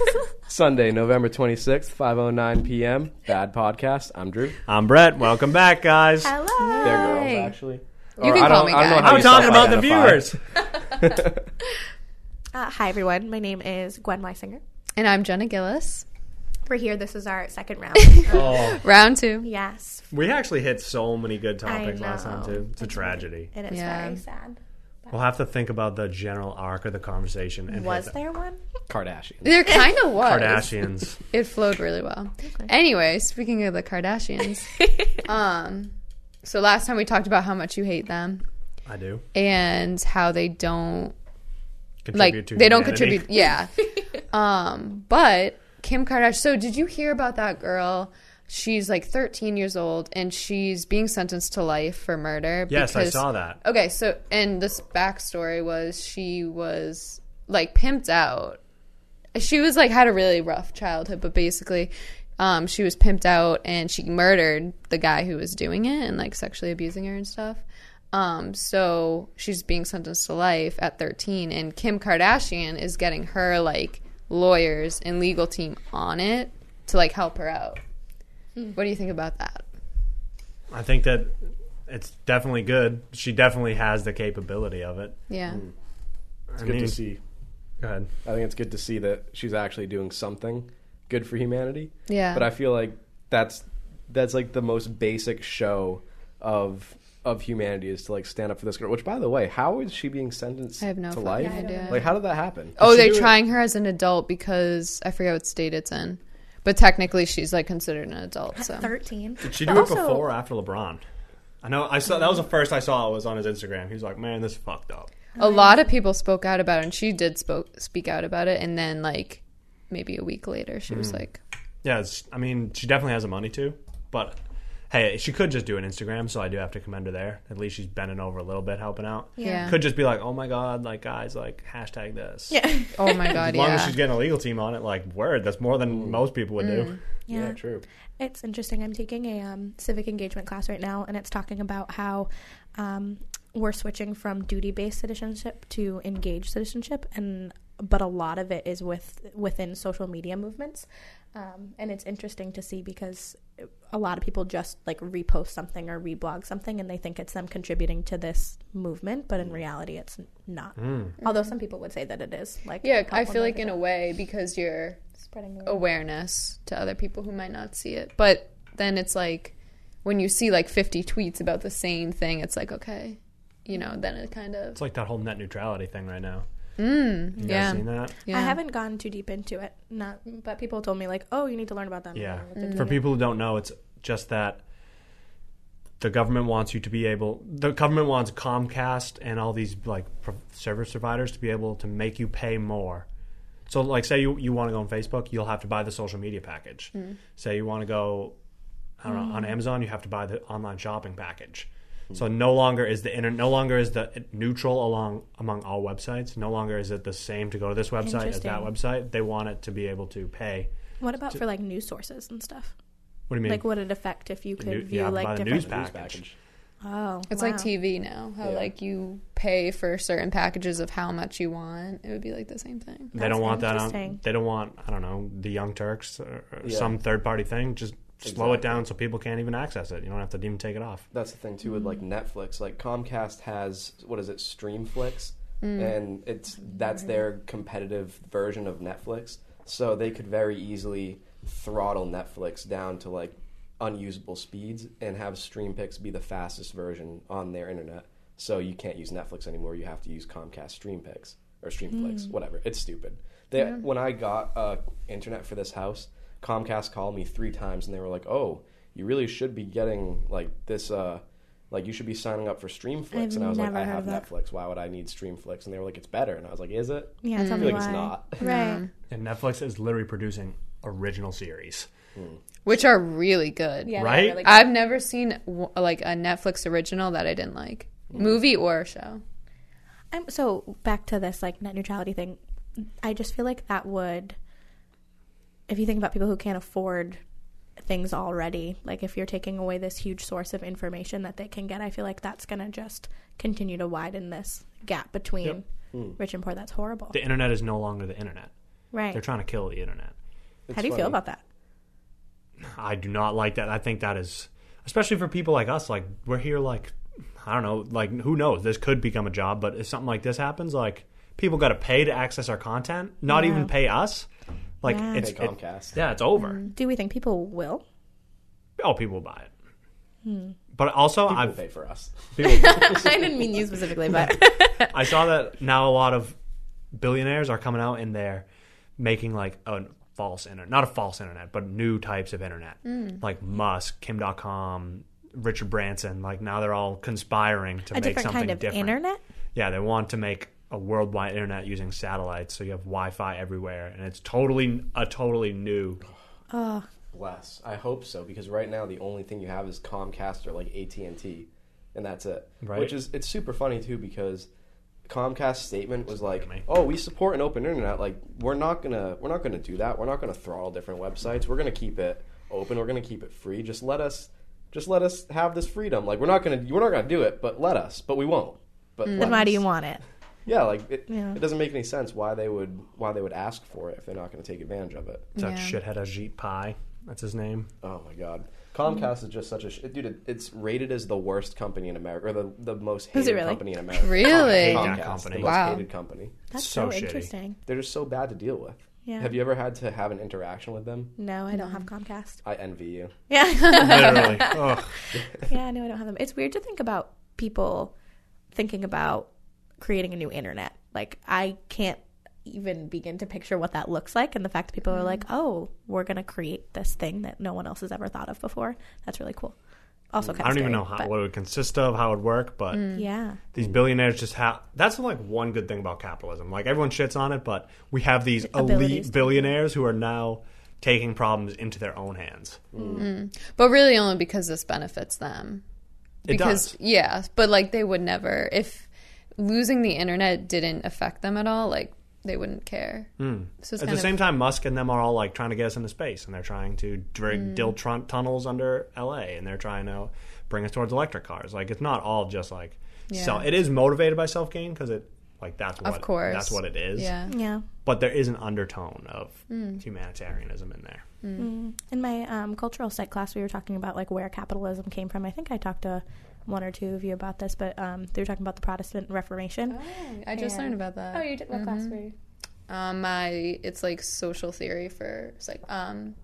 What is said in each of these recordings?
Sunday, November 26th, 5.09 p.m. Bad Podcast. I'm Drew. I'm Brett. Welcome back, guys. Hello. They're girls, actually. You Or can I call don't- me I don't know guy. how I'm you talking about the self-identify. viewers. Uh, hi, everyone. My name is Gwen Weisinger. And I'm Jenna Gillis. We're here. This is our second round. Oh, Round two. yes, we actually hit so many good topics last time know. too. It's a tragedy. it is Yeah. very sad. We'll have to think about the general arc of the conversation and Was hit there one? Kardashian. There kind of was. Kardashians. It flowed really well. Anyway, speaking of the Kardashians, um, so last time we talked about how much you hate them I do and how they don't contribute like to they don't contribute. Yeah. um, but Kim Kardashian. So did you hear about that girl? She's like 13 years old and she's being sentenced to life for murder. Yes, I saw that. Okay, so and this backstory was she was like pimped out. She was like had a really rough childhood, but basically, um, she was pimped out and she murdered the guy who was doing it and like sexually abusing her and stuff. Um, so she's being sentenced to life at 13, and Kim Kardashian is getting her like lawyers and legal team on it to like help her out. Hmm. What do you think about that? I think that it's definitely good. She definitely has the capability of it. Yeah. Hmm. It's I good mean, to see. Go ahead. I think it's good to see that she's actually doing something good for humanity. Yeah. But I feel like that's that's like the most basic show of of humanity is to like stand up for this girl. Which, by the way, how is she being sentenced I have no to fucking life? idea. Like, how did that happen? Oh, Did she they're do it- trying her as an adult because I forget what state it's in. But technically, she's like considered an adult. So Thirteen. Did she But do it also- before or after LeBron? I know. I saw that was the first I saw. It was on his Instagram. He was like, "Man, this is fucked up." a lot of people spoke out about it, and she did spoke speak out about it. And then, like maybe a week later, she was hmm. like, Yeah, it's, I mean, she definitely has the money to, but hey, she could just do an Instagram. So I do have to commend her there. At least she's bending over a little bit, helping out. "Yeah, Could just be like, "Oh my god, like guys, like hashtag this." Yeah. oh my god, As long yeah." as she's getting a legal team on it, like word, that's more than most people would do. Yeah, Yeah. true. It's interesting. I'm taking a um, civic engagement class right now, and it's talking about how um, we're switching from duty-based citizenship to engaged citizenship, and but a lot of it is with within social media movements, um, and it's interesting to see because a lot of people just like repost something or reblog something, and they think it's them contributing to this movement, but in reality, it's not. Although some people would say that it is. Like, yeah, I feel one like in a way because you're spreading the awareness to other people who might not see it. But then it's like when you see like 50 tweets about the same thing, it's like okay, you know, then it kind of It's like that whole net neutrality thing right now. Mm, You guys yeah. seen that? yeah. I haven't gone too deep into it, not, but people told me like, oh, you need to learn about them. Yeah. And I looked into For people who don't know, it's just that the government wants you to be able. The government wants Comcast and all these like pro- service providers to be able to make you pay more. So, like, say you you want to go on Facebook, you'll have to buy the social media package. Mm. Say you want to go, I don't know, on mm. Amazon, you have to buy the online shopping package. So no longer is the inter- no longer is the neutral along among all websites. No longer is it the same to go to this website as that website. They want it to be able to pay. What about for like news sources and stuff? What do you mean? Like, would it affect if you could new- view yeah, like different? news News package. Oh, It's wow. like TV now. How Yeah. like you pay for certain packages of how much you want. It would be like the same thing. they don't want that on. They don't want I don't know the Young Turks or, or Yeah. some third party thing. Just slow it down so people can't even access it. You don't have to even take it off. That's the thing too with like Netflix. Like Comcast has what is it, Streamflix, Mm. and it's that's their competitive version of Netflix. So they could very easily throttle Netflix down to like unusable speeds and have StreamPix be the fastest version on their internet. So you can't use Netflix anymore. You have to use Comcast StreamPix or Streamflix, whatever. It's stupid. They, When I got uh, internet for this house, Comcast called me three times and they were like, "Oh, you really should be getting like this. Uh, like you should be signing up for Streamflix." I've and I was like, "I have that. Netflix. Why would I need Streamflix?" And they were like, "It's better." And I was like, "Is it?" Yeah, hmm. tell I me feel like why. it's not. Right. And Netflix is literally producing original series. Hmm. Which are really good. Yeah, Right? they're really good. I've never seen w- like a Netflix original that I didn't like, hmm. movie or show. I'm, so back to this like net neutrality thing. I just feel like that would, if you think about people who can't afford things already, like if you're taking away this huge source of information that they can get, I feel like that's going to just continue to widen this gap between Yep. Hmm. rich and poor. That's horrible. The internet is no longer the internet. Right. They're trying to kill the internet. How do you feel about that? I do not like that. I think that is, especially for people like us. Like we're here, like I don't know, like who knows? This could become a job, but if something like this happens, like people got to pay to access our content, not Yeah. even pay us. Like Yeah. it's Pay it- Comcast. yeah, it's over. Mm. Do we think people will? Oh, people will buy it. Hmm. But also, I've pay for us. people, I didn't mean you specifically, but I saw that now a lot of billionaires are coming out and they're making like a false internet, not a false internet, but new types of internet, hmm. like Musk, Kim Dotcom, Richard Branson. Like now they're all conspiring to a make different something kind of different. internet. Yeah, they want to make a worldwide internet using satellites, so you have Wi-Fi everywhere, and it's totally a totally new. Oh, Bless. I hope so because right now the only thing you have is Comcast or like AT and T, and that's it. Right. Which is it's super funny too because Comcast's statement was like, "Oh, we support an open internet. Like we're not gonna we're not gonna do that. We're not gonna throttle different websites. We're gonna keep it open. We're gonna keep it free. Just let us just let us have this freedom. Like we're not gonna we're not gonna do it, but let us. But we won't. But mm, then why do you want it? Yeah, like it, Yeah. it doesn't make any sense why they would why they would ask for it if they're not going to take advantage of it. It's that Yeah. shithead Ajit Pai. That's his name. Oh my god, Comcast is just such a sh- dude. It, it's rated as the worst company in America, or the the most Is hated really? company in America. Really? hate Comcast, company. the most Wow. hated company. That's So so, interesting. They're just so bad to deal with. Yeah. Have you ever had to have an interaction with them? No, I don't have Comcast. I envy you. Yeah. Literally. Ugh. yeah, no, I don't have them. It's weird to think about people thinking about creating a new internet. Like, I can't even begin to picture what that looks like. And the fact that people are mm-hmm. like, oh, we're going to create this thing that no one else has ever thought of before. That's really cool. Also, mm, kind I don't even know how, but- what it would consist of, how it would work, but mm. Mm. Yeah. these billionaires just have. That's like one good thing about capitalism. Like everyone shits on it, but we have these Abilities elite billionaires who are now taking problems into their own hands. But really only because this benefits them. It Because does. yeah, but like they would never if losing the internet didn't affect them at all, like they wouldn't care. Hmm. So it's At kind the of, same time, Musk and them are all like trying to get us into space, and they're trying to drig, Mm. drill tr- tunnels under LA, and they're trying to bring us towards electric cars. Like it's not all just like Yeah. so. It is motivated by self gain because it like that's what of course. that's what it is. Yeah. Yeah. But there is an undertone of Mm. humanitarianism in there. In my um, cultural psych class, we were talking about like where capitalism came from. I think I talked to one or two of you about this, but um, they were talking about the Protestant Reformation. Oh, I just Yeah. learned about that. Oh, you did. what class were you? Um, my it's like social theory for like um,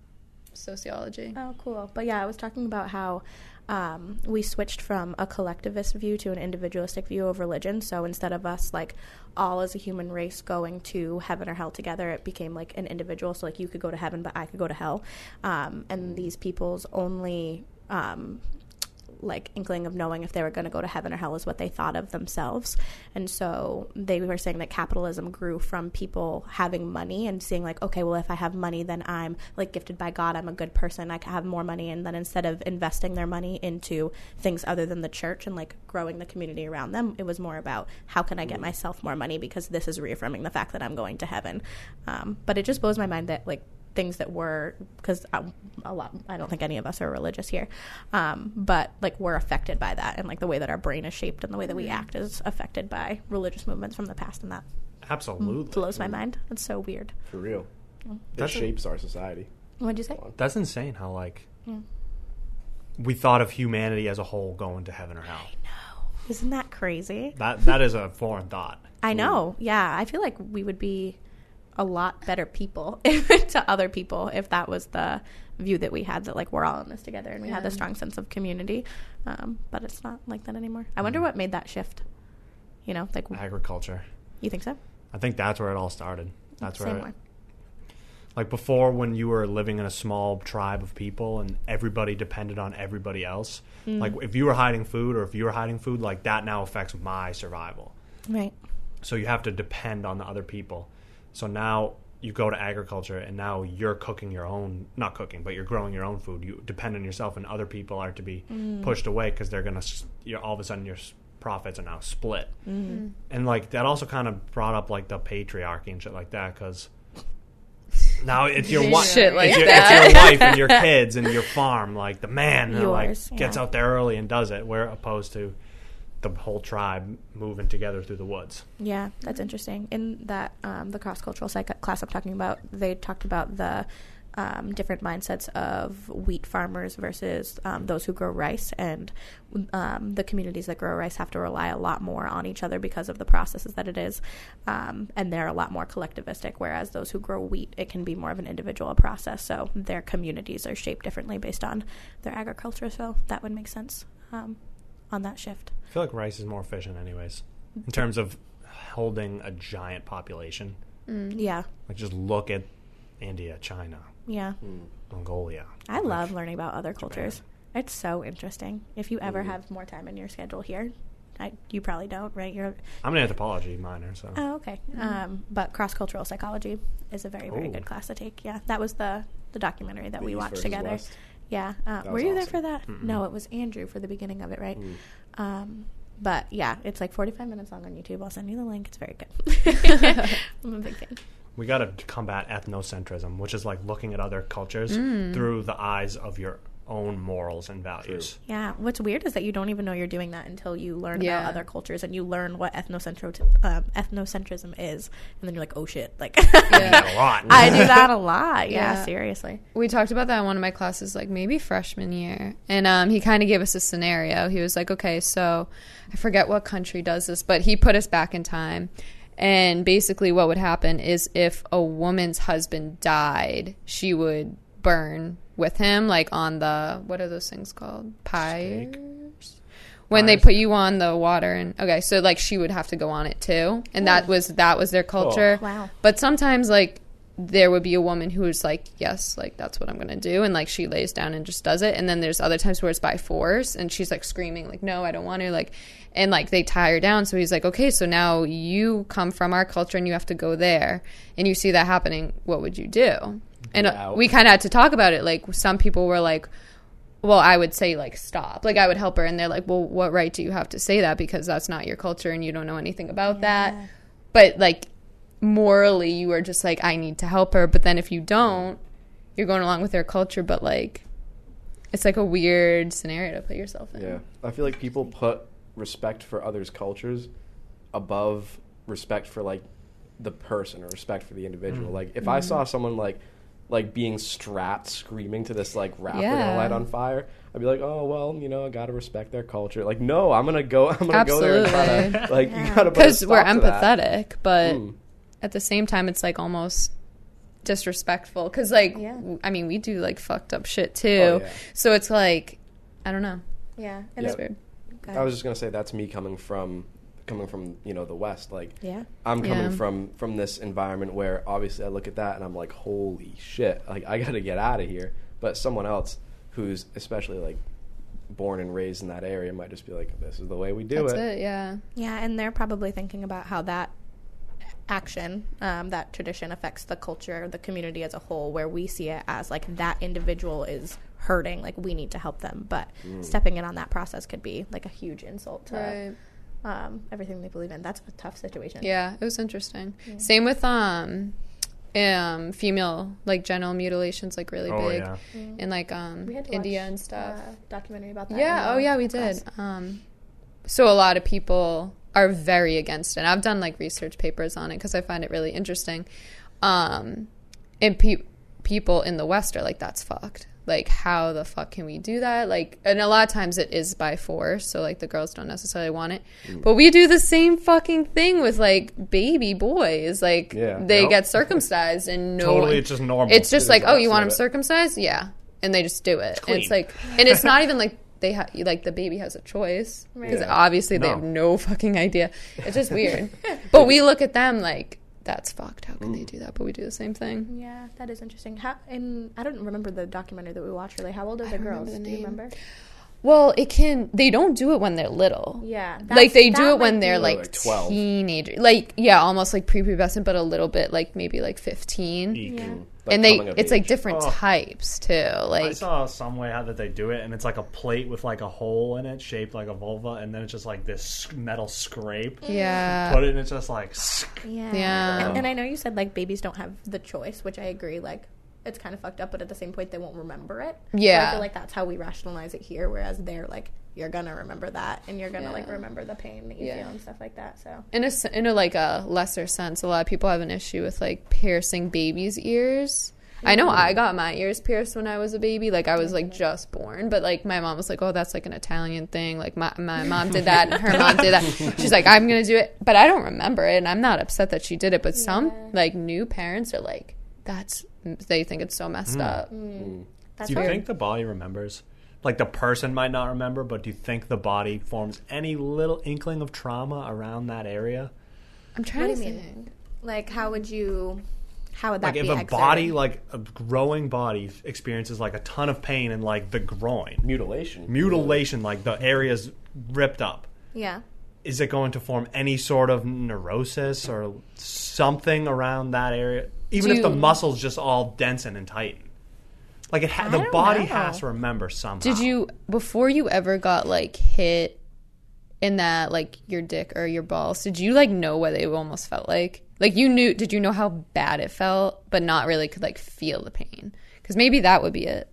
sociology. Oh, cool. But yeah, I was talking about how um, we switched from a collectivist view to an individualistic view of religion. So instead of us like all as a human race going to heaven or hell together, it became like an individual. So like you could go to heaven, but I could go to hell. Um, and these people's only um, like inkling of knowing if they were going to go to heaven or hell is what they thought of themselves. And so they were saying that capitalism grew from people having money and seeing like, okay, well, if I have money, then I'm like gifted by God. I'm a good person. I can have more money. And then instead of investing their money into things other than the church and like growing the community around them, it was more about how can I get myself more money because this is reaffirming the fact that I'm going to heaven. Um, but it just blows my mind that like things that were because uh, a lot i don't think any of us are religious here um, but like we're affected by that and like the way that our brain is shaped and the way that we mm-hmm. act is affected by religious movements from the past and that Absolutely. Mm, blows my mind. It's so weird. For real, mm. it That's a- shapes our society. what'd you say? That's insane how like mm. we thought of humanity as a whole going to heaven or hell. I know. Isn't that crazy? That that is a foreign thought. i know. Yeah. I feel like we would be a lot better people to other people if that was the view that we had that like we're all in this together and we had Yeah. this strong sense of community um, but it's not like that anymore i wonder what made that shift you know like Agriculture. you think so I think that's where it all started. That's Same where way. like before when you were living in a small tribe of people and everybody depended on everybody else. Mm. Like if you were hiding food or if you were hiding food, like that now affects my survival. right So you have to depend on the other people. So now you go to agriculture and now you're cooking your own not cooking but you're growing your own food. You depend on yourself and other people are to be pushed away because they're gonna you know, all of a sudden your profits are now split. And like that also kind of brought up like the patriarchy and shit like that because now it's your wife Shit like it's, your, that. it's your wife and your kids and your farm like the man uh, like Yours, gets out there early and does it where opposed to the whole tribe moving together through the woods. Yeah, that's interesting. In that um, the cross cultural psych class I'm talking about, they talked about the um, different mindsets of wheat farmers versus um, those who grow rice, and um, the communities that grow rice have to rely a lot more on each other because of the processes that it is, um, and they're a lot more collectivistic. Whereas those who grow wheat, it can be more of an individual process. So their communities are shaped differently based on their agriculture. So that would make sense um, on that shift. I feel like rice is more efficient, anyways, in terms of holding a giant population. Mm. Mm. Yeah, Like just look at India, China, yeah. Mm. Mongolia. I love learning about other cultures. It's so interesting. If you ever have more time in your schedule here, I, you probably don't, right? You're I'm an anthropology minor, so oh okay. Um, but cross cultural psychology is a very very Ooh. good class to take. Yeah, that was the the documentary that The we East watched together. West. Yeah, uh, were was you there for that? No, it was Andrew for the beginning of it, right? Mm. Um, but yeah, it's like 45 minutes long on YouTube. I'll send you the link. It's very good. I'm a big fan. we got to combat ethnocentrism, which is like looking at other cultures Mm. through the eyes of your own morals and values. Yeah, what's weird is that you don't even know you're doing that until you learn Yeah. about other cultures and you learn what ethnocentro- um, ethnocentrism is, and then you're like, oh shit, like Yeah. a lot. I do that a lot. Yeah, Yeah. seriously. we talked about that in one of my classes like maybe freshman year and um, he kind of gave us a scenario he was like okay so i forget what country does this but he put us back in time and basically what would happen is if a woman's husband died she would burn with him like on the what are those things called? Pyres when they put you on the water and okay so like she would have to go on it too and that was that was their culture. Wow. but sometimes like there would be a woman who is like yes like that's what i'm gonna do and like she lays down and just does it and then there's other times where it's by force and she's like screaming like no i don't want to like and like they tie her down so he's like okay so now you come from our culture and you have to go there and you see that happening what would you do and uh, out. we kind of had to talk about it like some people were like well i would say like stop. Like i would help her and they're like well what right do you have to say that? Because that's not your culture and you don't know anything about that. But like morally you are just like i need to help her. But then if you don't you're going along with their culture. But like it's like a weird scenario to put yourself in. Yeah, I feel like people put respect for others' cultures above respect for like the person or respect for the individual. Mm. Like if I saw someone like like being strapped, screaming to this like raft they're Yeah. gonna light on fire, I'd be like, oh well, you know, I gotta respect their culture. Like no, I'm gonna go, I'm gonna go there and try to Absolutely. like you gotta a because we're stop to that. empathetic but Mm. at the same time it's like almost disrespectful because like Yeah. w- i mean we do like fucked up shit too Oh, yeah. so it's like i don't know Yeah, and it's Yeah. weird I was just gonna say that's me coming from coming from you know the West. Like yeah, I'm coming Yeah. from from this environment where obviously I look at that and I'm like, holy shit! Like I got to get out of here. But someone else who's especially like born and raised in that area might just be like, this is the way we do that's it. it yeah yeah, and they're probably thinking about how that action, um, that tradition affects the culture, the community as a whole, where we see it as like that individual is hurting, like we need to help them, but Mm. stepping in on that process could be like a huge insult to right um, everything they believe in. That's a tough situation. Yeah, it was interesting. Same with um um female like genital mutilations like really Oh, big yeah. in like um We had to India watch, and stuff. uh, documentary about that. yeah, oh yeah, we did. Um so a lot of people are very against it. I've done like research papers on it cuz I find it really interesting. Um and pe- people in the west are like that's fucked. Like how the fuck can we do that? Like and a lot of times it is by force, so like the girls don't necessarily want it. Mm. But we do the same fucking thing with like baby boys. Like Yeah. they get circumcised and no Totally, one- it's just normal. it's just It like, oh, you want them it. circumcised? Yeah, and they just do it. And it's like, and it's not even like they have like the baby has a choice because Yeah. obviously they have no fucking idea. It's just weird. but we look at them like that's fucked. How can Mm. they do that? But we do the same thing. Yeah, that is interesting. How and I don't remember the documentary that we watched. Really, how old are the don't girls? remember the Do you remember? Well, it can. They don't do it when they're little. Yeah, like they do it when they're like, Like 12. teenager, like yeah, almost like prepubescent, but a little bit like maybe like fifteen. Yeah. Like and they, coming of it's like different Oh. types too. Like I saw some way how that they do it, and it's like a plate with like a hole in it, shaped like a vulva, and then it's just like this metal scrape. yeah, Put it, and it's just like Yeah. Yeah. And, and I know you said like babies don't have the choice, which I agree. Like it's kind of fucked up, but at the same point they won't remember it. So I feel like that's how we rationalize it here, whereas they're like you're gonna remember that, and you're gonna like remember the pain that you Yeah. feel and stuff like that. So in a in a like a lesser sense, a lot of people have an issue with like piercing babies' ears. I know mm. I got my ears pierced when I was a baby, like I was like just born, but like my mom was like, "Oh, that's like an Italian thing." Like my my mom did that, and her mom did that. She's like, "I'm gonna do it," but I don't remember it, and I'm not upset that she did it. But some like new parents are like, "That's," they think it's so messed hmm. up. Hmm. Hmm. that's Do you weird. think the body remembers? Like the person might not remember, but do you think the body forms any little inkling of trauma around that area? I'm trying What to mean? think. like how would you? How would that be? Like be? if a exerted? body, like a growing body, experiences like a ton of pain in like the groin, Mutilation. mutilation, like the area's ripped up. yeah. Is it going to form any sort of neurosis or something around that area? Even if the muscles just all densen and tighten. Like it, ha- the body know. has to remember somehow. Did you before you ever got like hit in that like your dick or your balls? Did you like know what it almost felt like? Like you knew? Did you know how bad it felt, but not really could like feel the pain? Because maybe that would be it.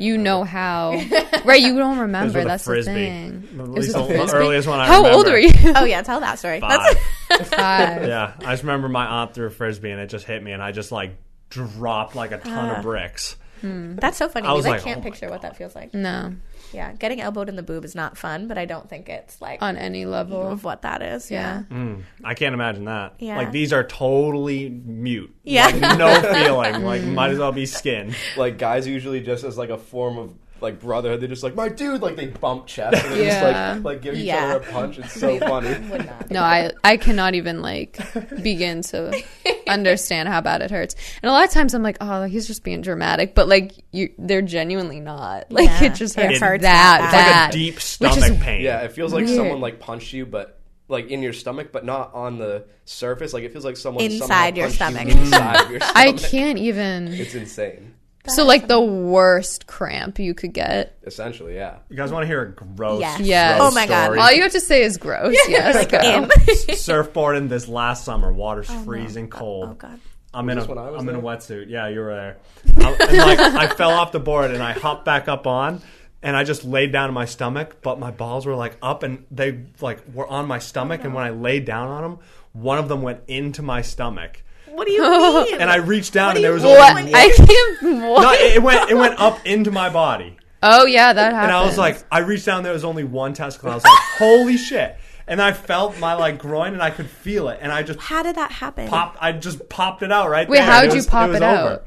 You know how, right? You don't remember. That's the thing. At It least was the a earliest one I How remember. old were you? Oh yeah, tell that story. Five. That's Five. yeah, I just remember my aunt threw a frisbee and it just hit me, and I just like dropped like a ton Ah. of bricks. that's so funny. I We was like, like, can't oh my picture what that feels like. No, Yeah, getting elbowed in the boob is not fun, but I don't think it's like on any level. of what that is. Yeah. Yeah. Hmm. I can't imagine that. Yeah. Like these are totally mute. Yeah. Like, no feeling. Like might as well be skin. Like guys usually just as like a form of like brotherhood, they're just like my dude, like they bump chest and they Yeah. just like like give each Yeah. other a punch. It's so funny. Would not. No, I I cannot even like begin to understand how bad it hurts. And a lot of times I'm like, oh, he's just being dramatic, but like you, they're genuinely not. Like Yeah. it just It hurts, hurts that that It's like a deep Which is- stomach pain. Yeah, it feels like Weird. someone like punched you, but like in your stomach, but not on the surface. Like it feels like someone somehow Inside your punched you stomach. inside of your stomach. I can't even. It's insane. So like the worst cramp you could get. Essentially, yeah. You guys want to hear a gross, Yes. Yes. gross Oh my God. story? All you have to say is gross. Yes, go. Surfboarding this last summer, water's oh, freezing oh, cold. Oh god. I'm in a this when I was I'm in a wetsuit. Yeah, you were there. I, and like I fell off the board and I hopped back up on and I just laid down on my stomach, but my balls were like up and they like were on my stomach and oh, when I laid down on them, one of them went into my stomach. What do you mean? And I reached down What and there was mean? only What? I can't. What? no, it, it went it went up into my body. oh yeah, that happened. And I was like, I reached down, there was only one testicle. I was like, holy shit. And I felt my like groin and I could feel it. And I just How did that happen? popped I just popped it out right Wait, there. how'd It you was- pop was it over. out?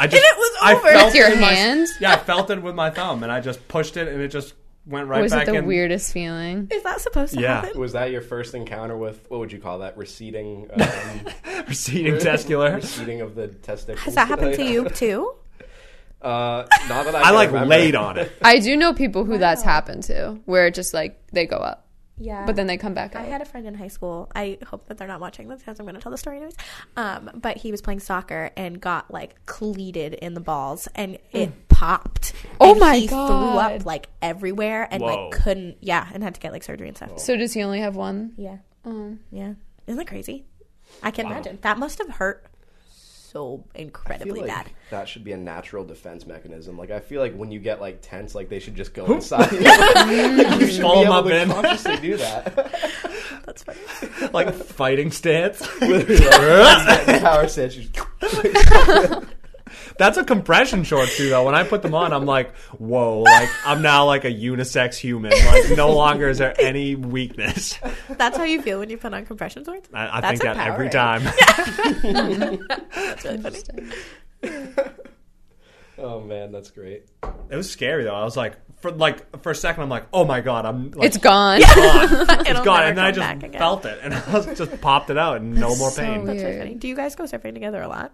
I just, it was I over? felt With your it in my- hand? yeah, I felt it with my thumb, and I just pushed it, and it just went right was it the in. weirdest feeling? Is that supposed to Yeah. happen? Was that your first encounter with what would you call that? Receding, um, receding testicular. receding of the testicles. Has that happened to you too? Uh, not that I. I like remember. laid on it. I do know people who that's happened to, where it just like they go up, Yeah. but then they come back I up. had a friend in high school. I hope that they're not watching this because I'm going to tell the story anyways. Um, but he was playing soccer and got like cleated in the balls, and it popped. Oh And my he Threw up like everywhere, and Whoa. like couldn't. Yeah, and had to get like surgery and stuff. so does he only have one? Yeah, Oh. yeah. Isn't that crazy? I can imagine that must have hurt so I feel incredibly like bad. that should be a natural defense mechanism. Like I feel like when you get like tense, like they should just go inside. like, you should Pull be 'em able up to in. consciously do that. That's funny. like fighting stance. Like, power stance. You just- That's a compression short too, though. When I put them on, I'm like, whoa! Like I'm now like a unisex human. Like no longer is there any weakness. That's how you feel when you put on compression shorts. I, I That's think that every empowering. time. That's really funny. oh man, that's great. It was scary though. I was like, for like for a second, I'm like, oh my god, I'm like, It's gone. gone. it's gone, and then I just felt it, and I was just popped it out, and no more so pain. That's really funny. Do you guys go surfing together a lot?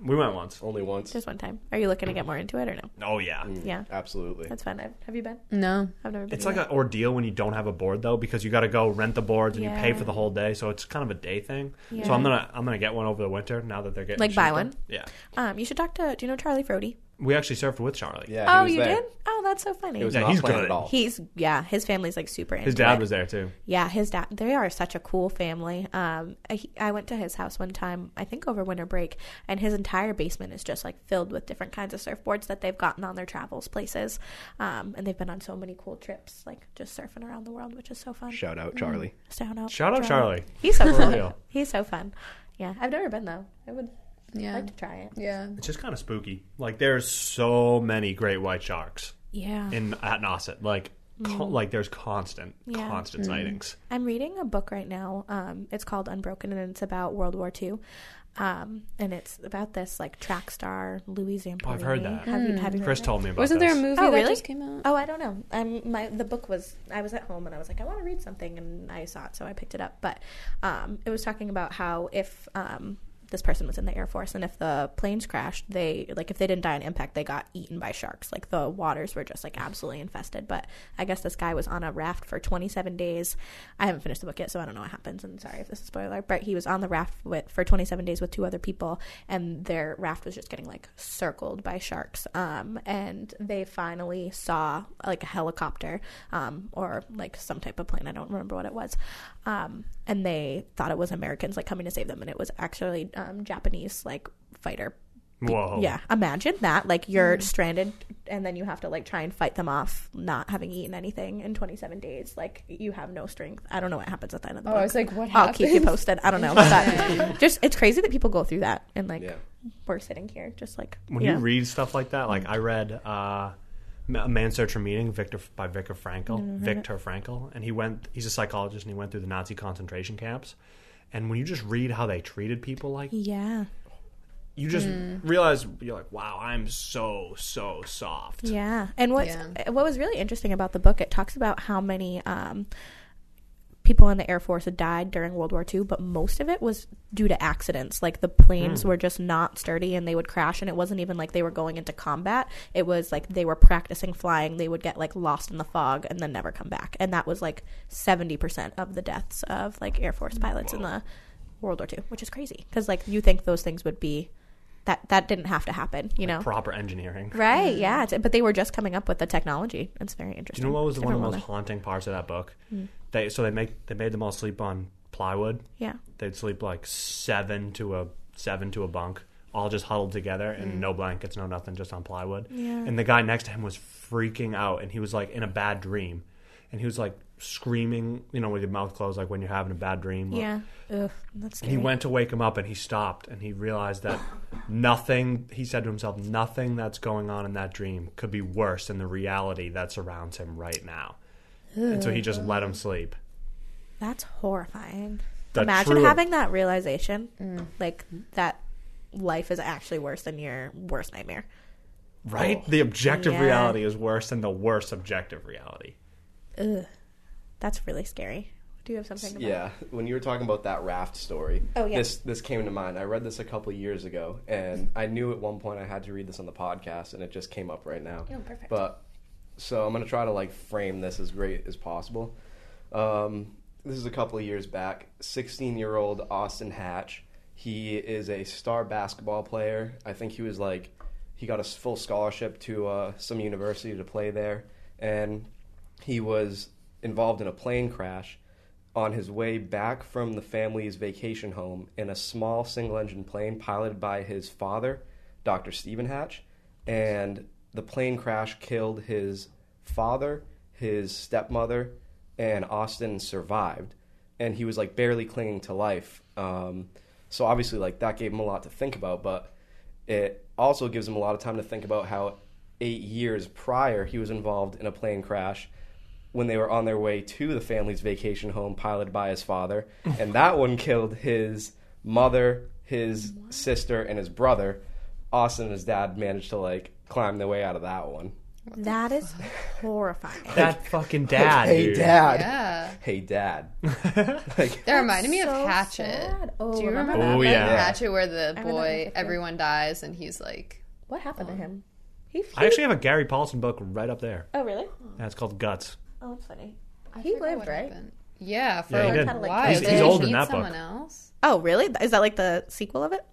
We went once. Only once. Just one time. Are you looking to get more into it or no? Oh yeah. Yeah, Absolutely. that's fun. I've, have you been? No. I've never been. It's like an ordeal when you don't have a board though, because you got to go rent the boards and you pay for the whole day. So it's kind of a day thing. Yeah. So I'm gonna I'm gonna get one over the winter now that they're getting Like, buy cheaper. one? Yeah. Um, you should talk to. Do you know Charlie Frody? We actually surfed with Charlie. Yeah, he Oh, was you there. did? Oh, that's so funny. It was Yeah, not he's planned good. at all. He's yeah, his family's like super into His dad it. was there too. Yeah, his dad. They are such a cool family. Um, I, I went to his house one time, I think over winter break, and his entire basement is just like filled with different kinds of surfboards that they've gotten on their travels places. Um, and they've been on so many cool trips, like just surfing around the world, which is so fun. Shout out Charlie. Shout out, Shout out Charlie. He's so For cool. real. He's so fun. Yeah, I've never been though. I would Yeah. I'd like to try it. Yeah. It's just kind of spooky. Like there's so many great white sharks Yeah. in at Nauset. Like co- like there's constant Yeah. constant sightings. I'm reading a book right now. Um, it's called Unbroken, and it's about World War II. Um, and it's about this like track star Louis Zamperini. Oh, I've heard that. Have you, have you Chris heard told me about Wasn't this. there a movie Oh, that really? just came out? Oh, I don't know. Um, my the book was I was at home and I was like, I want to read something, and I saw it, so I picked it up. But um, it was talking about how if um, this person was in the Air Force, and if the planes crashed, they like if they didn't die in impact, they got eaten by sharks. Like the waters were just like absolutely infested. But I guess this guy was on a raft for 27 days. I haven't finished the book yet, so I don't know what happens. And sorry if this is a spoiler, but he was on the raft with for 27 days with two other people, and their raft was just getting like circled by sharks. Um, and they finally saw like a helicopter, um, or like some type of plane. I don't remember what it was. Um, and they thought it was Americans like coming to save them, and it was actually um, Japanese like fighter Whoa. yeah, imagine that. Like you're stranded, and then you have to like try and fight them off, not having eaten anything in 27 days. Like you have no strength. I don't know what happens at the end of the Oh, book. I was like, what I'll keep you posted. I don't know. But just it's crazy that people go through that, and like Yeah. we're sitting here, just like When you you know. read stuff like that, like I read uh, A Man's Search for Meaning, Viktor by Viktor Frankl, Viktor Frankl, and he went. He's a psychologist, and he went through the Nazi concentration camps. And when you just read how they treated people, like yeah, you just realize you're like, wow, I'm so so soft. yeah. And what Yeah. what was really interesting about the book, it talks about how many um, people in the Air Force had died during World War II, but most of it was due to accidents. Like the planes hmm. were just not sturdy and they would crash, and it wasn't even like they were going into combat. It was like they were practicing flying. They would get like lost in the fog and then never come back. And that was like 70% of the deaths of like Air Force pilots in the World War II, which is crazy because like you think those things would be that that didn't have to happen, you know. Proper engineering. Right, hmm. yeah, but they were just coming up with the technology. It's very Do interesting. you know what was one of the most haunting parts of that book? Hmm. They so they make they made them all sleep on plywood. Yeah. They'd sleep like seven to a seven to a bunk, all just huddled together and mm. no blankets, no nothing, just on plywood. Yeah. And the guy next to him was freaking out, and he was like in a bad dream, and he was like screaming, you know, with your mouth closed, like when you're having a bad dream. Yeah. Ugh, that's And he went to wake him up, and he stopped, and he realized that nothing. He said to himself, "Nothing that's going on in that dream could be worse than the reality that surrounds him right now." And so he just let him sleep. That's horrifying. The Imagine true- having that realization, mm. like that life is actually worse than your worst nightmare. Right? The objective Yeah. reality is worse than the worst subjective reality. Ugh, that's really scary. Do you have something? About Yeah, when you were talking about that raft story, Oh, yeah. this this came to mind. I read this a couple years ago, and I knew at one point I had to read this on the podcast, and it just came up right now. Oh, perfect. But so I'm gonna try to like frame this as great as possible. Um, this is a couple of years back. 16 year old Austin Hatch. He is a star basketball player. I think he was like he got a full scholarship to uh, some university to play there, and he was involved in a plane crash on his way back from the family's vacation home in a small single engine plane piloted by his father, Dr. Stephen Hatch. And the plane crash killed his father, his stepmother, and Austin survived. And he was like barely clinging to life. Um, so obviously, like that gave him a lot to think about, but it also gives him a lot of time to think about how eight years prior he was involved in a plane crash when they were on their way to the family's vacation home piloted by his father and that one killed his mother his sister and his brother austin and his dad managed to like climb their way out of that one That is horrifying. That fucking dad. hey dude. dad Yeah. hey dad like That reminded me of Hatchet. sad. Oh, Do you oh, remember remember that? Oh, that? Oh, yeah. Hatchet where the boy, everyone dies and he's like, What happened to oh. him? He, I actually have a Gary Paulsen book right up there. Oh, really? Yeah, it's called Guts. Oh, that's funny. I He forgot lived, what right? happened. Yeah, for Yeah, he a did. Kinda like while. He's- he's he old in that book. someone else? Oh, really? Is that like the sequel of it?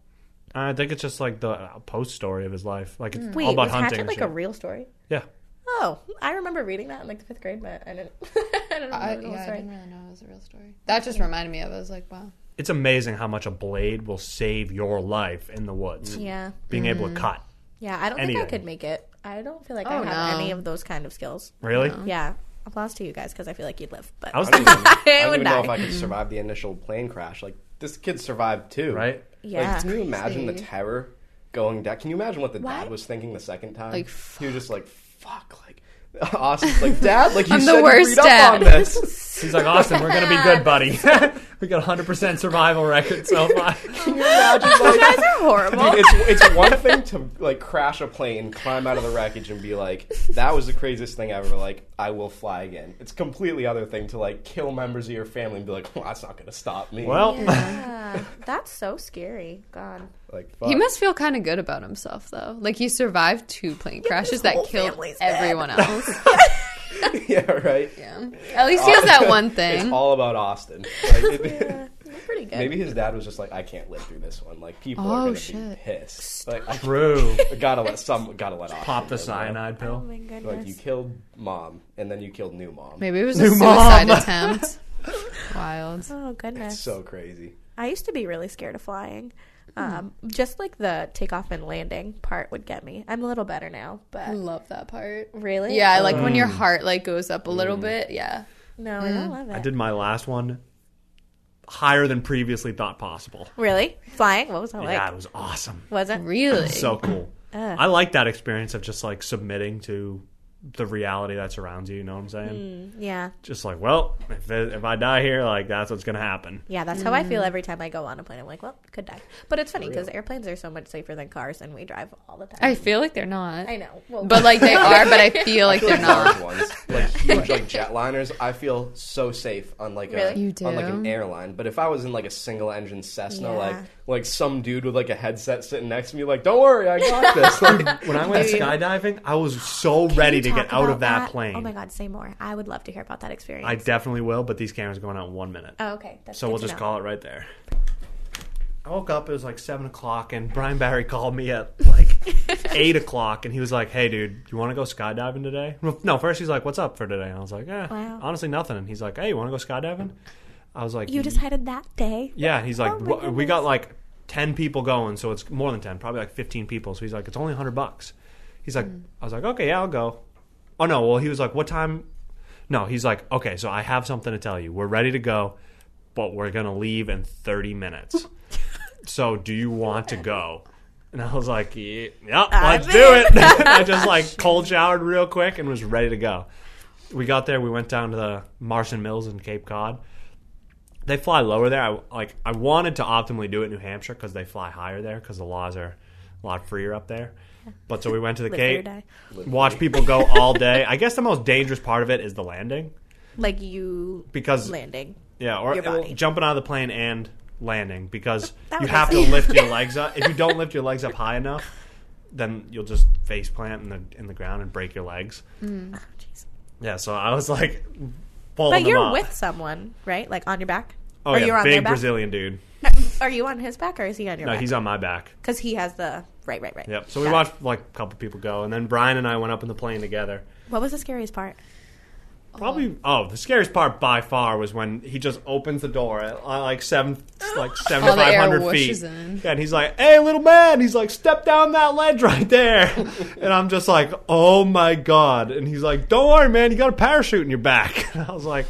I think it's just like the uh, post story of his life. Like it's Mm. Wait, all about was hunting. Hatchet and like shit. a real story? yeah. Oh, I remember reading that in like the fifth grade, but I didn't. I didn't remember I, the whole yeah, I story. didn't really know it was a real story. That just reminded me of it. I was like, wow. It's amazing how much a blade will save your life in the woods. Yeah, Being able to cut. yeah. I don't think I could make it. I don't feel like Oh, I have no. any of those kind of skills. Really? Yeah. Applause to you guys because I feel like you'd live. But I was I don't thinking, even, I don't would even know die. if I could survive the initial plane crash. Like this kid survived too, right? Yeah. Like, can you imagine the terror going down? Can you imagine what the Why? dad was thinking the second time? Like, he was just like, "Fuck!" Like Austin's like, "Dad, like you I'm the said, you worst read up dad." on this." He's like, Austin, we're gonna be good, buddy. we got hundred percent survival record so far. Can you imagine? you guys are horrible. Dude, it's it's one thing to like crash a plane, climb out of the wreckage, and be like, "That was the craziest thing ever." Like, I will fly again. It's a completely other thing to like kill members of your family and be like, well, "That's not going to stop me." Well, yeah, that's so scary. God. like fuck. He must feel kind of good about himself, though. Like he survived two plane crashes that killed family's dead. everyone else. yeah, right. yeah. At least he has that one thing. It's all about Austin. Like, it- Yeah, pretty good. Maybe his dad was just like, "I can't live through this one." Like, people Oh, are going to be shit. pissed. Like, I true. gotta let some gotta let Austin Pop the live, you know? cyanide Oh pill. my Like, goodness. you killed mom, and then you killed new mom. Maybe it was a New suicide mom. attempt. Wild. oh goodness. It's so crazy. I used to be really scared of flying. Hmm. Um, just like the takeoff and landing part would get me. I'm a little better now, but I love that part. really, Yeah, I like when Mm. your heart like goes up a little bit. Yeah. no, I don't love it. I did my last one higher than previously thought possible. Really flying? What was that like? yeah, it was awesome. Was it? Really? So cool. Ugh. I like that experience of just like submitting to the reality that surrounds you. You know what I'm saying? Mm, yeah, Just like, well, if it, if I die here, like that's what's gonna happen. yeah. That's how I feel Mm. every time I go on a plane. I'm like, well, could die, but it's funny because airplanes are so much safer than cars, and we drive all the time. I feel like they're not. I know, well, But like they are, but I feel like I they're like not. large ones, like huge, like jetliners. I feel so safe on like a Really? You on like an airline. But if I was in like a single engine Cessna, Yeah. like like some dude with like a headset sitting next to me, like, don't worry, I got this. Like, When I went Do skydiving, I was so Can ready to talk get out of about that, plane. Oh my god, say more. I would love to hear about that experience. I definitely will, but these cameras are going out in one minute. oh, okay. That's So we'll just know. call it right there. I woke up, it was like 7 o'clock, and Brian Barry called me at like 8 o'clock, and he was like, hey, dude, you want to go skydiving today? No, first he's like, what's up for today? And I was like, eh, Wow. honestly, nothing. And he's like, hey, you want to go skydiving? I was like, You decided that day. yeah. He's like, Oh we got like 10 people going, so it's more than 10, probably like 15 people. So he's like, it's only 100 bucks. He's like, I was like, okay, yeah, I'll go. Oh, no, well, he was like, what time? No, he's like, okay, so I have something to tell you. We're ready to go, but we're going to leave in 30 minutes. so do you want to go? And I was like, yeah, yep, let's do it. I just like cold showered real quick and was ready to go. We got there. We went down to the Marstons Mills in Cape Cod. They fly lower there. I like. I wanted to optimally do it in New Hampshire because they fly higher there because the laws are a lot freer up there. But so we went to the Live free or Cape, die. watch people go all day. I guess the most dangerous part of it is the landing Like you because landing. yeah, or your body. jumping out of the plane and landing because That you would have to make lift your legs up. If you don't lift your legs up high enough, then you'll just face plant in the in the ground and break your legs. Mm. Oh, jeez. Yeah, so I was like, pulling But them you're up. with someone, right? Like on your back. oh or yeah, you're on their big back? Brazilian dude. Are you on his back or is he on your No, back? he's on my back. Because he has the right, right, right. Yep. So we Got it. watched like a couple people go, and then Brian and I went up in the plane together. What was the scariest part? Probably. Oh, the scariest part by far was when he just opens the door at uh, like seven, like seventy All the five air hundred whooshes feet, in. And he's like, "Hey, little man," he's like, "Step down that ledge right there," and I'm just like, "Oh my god!" And he's like, "Don't worry, man, you got a parachute in your back." And I was like,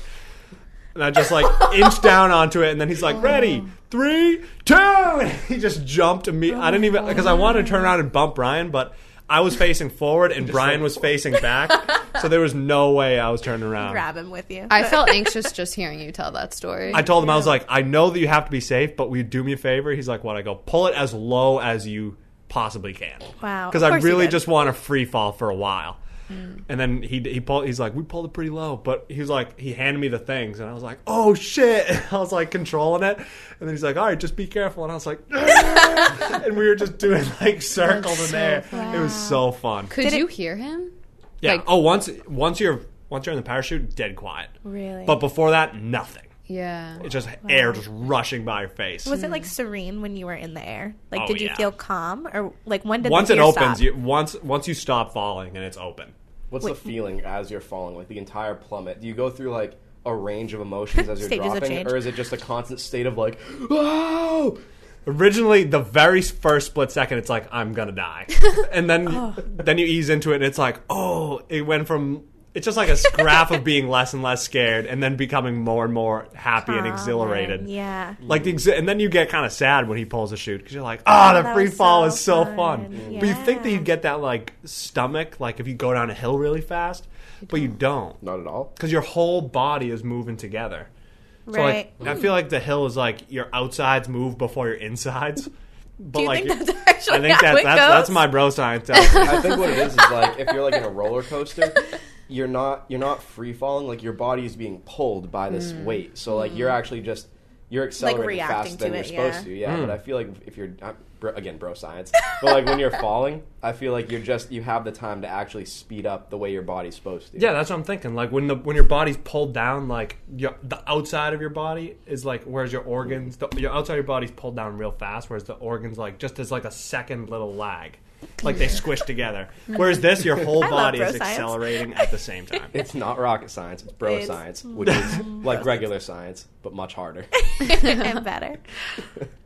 and I just like inched down onto it, and then he's like, "Ready, three, two. and he just jumped me. I didn't even because I wanted to turn around and bump Brian, but. I was facing forward and Brian was facing back, so there was no way I was turning around. Grab him with you. I felt anxious just hearing you tell that story. I told him I was like, I know that you have to be safe, but will you do me a favor? He's like, what? I go, pull it as low as you possibly can. Wow. Because Of I course he really did. just want to free fall for a while. Mm. And then he he pulled. He's like, we pulled it pretty low, but he was like, he handed me the things, and I was like, oh shit! I was like controlling it, and then he's like, all right, just be careful, and I was like, and we were just doing like circles in so there. fun. It was so fun. Could Did it- you hear him? Yeah. like- oh, once once you're once you're in the parachute, dead quiet. Really? But before that, nothing. Yeah. It's just air just rushing by your face. Was it like serene when you were in the air? Like, Oh, did you yeah. feel calm, or like when did once the it opens, stop? you once once you stop falling and it's open. What's the feeling as you're falling? Like the entire plummet? Do you go through like a range of emotions as you're dropping, or is it just a constant state of like, oh? Originally, the very first split second, it's like I'm gonna die, and then Oh. then you ease into it, and it's like, oh, it went from it's just like a graph of being less and less scared, and then becoming more and more happy and exhilarated. and- yeah. Like the exi- and then you get kind of sad when he pulls a chute because you're like, ah, the free fall so is so fun. fun. But you think that you'd get that like stomach, like if you go down a hill really fast, but you don't Not at all. because your whole body is moving together. So Right. like, I feel like the hill is like your outsides move before your insides. But Do you like, think that's actually I think how that's that's, that's my bro science. tells. I think what it is is like if you're like in a roller coaster, you're not you're not free falling. Like your body is being pulled by this weight. So like you're actually just you're accelerating reacting faster than to you're supposed yeah. to. Yeah, Hmm. but I feel like if you're bro, again bro science, but like when you're falling, I feel like you're just you have the time to actually speed up the way your body's supposed to. Yeah, that's what I'm thinking. Like when the when your body's pulled down, like your, the outside of your body is like, whereas your organs, the, your outside of your body's pulled down real fast, whereas the organs like just as like a second little lag, like they squish together. Whereas this, your whole I love body bro is science. accelerating at the same time. It's not rocket science. It's bro It's- science, which is like regular science, but much harder. and better.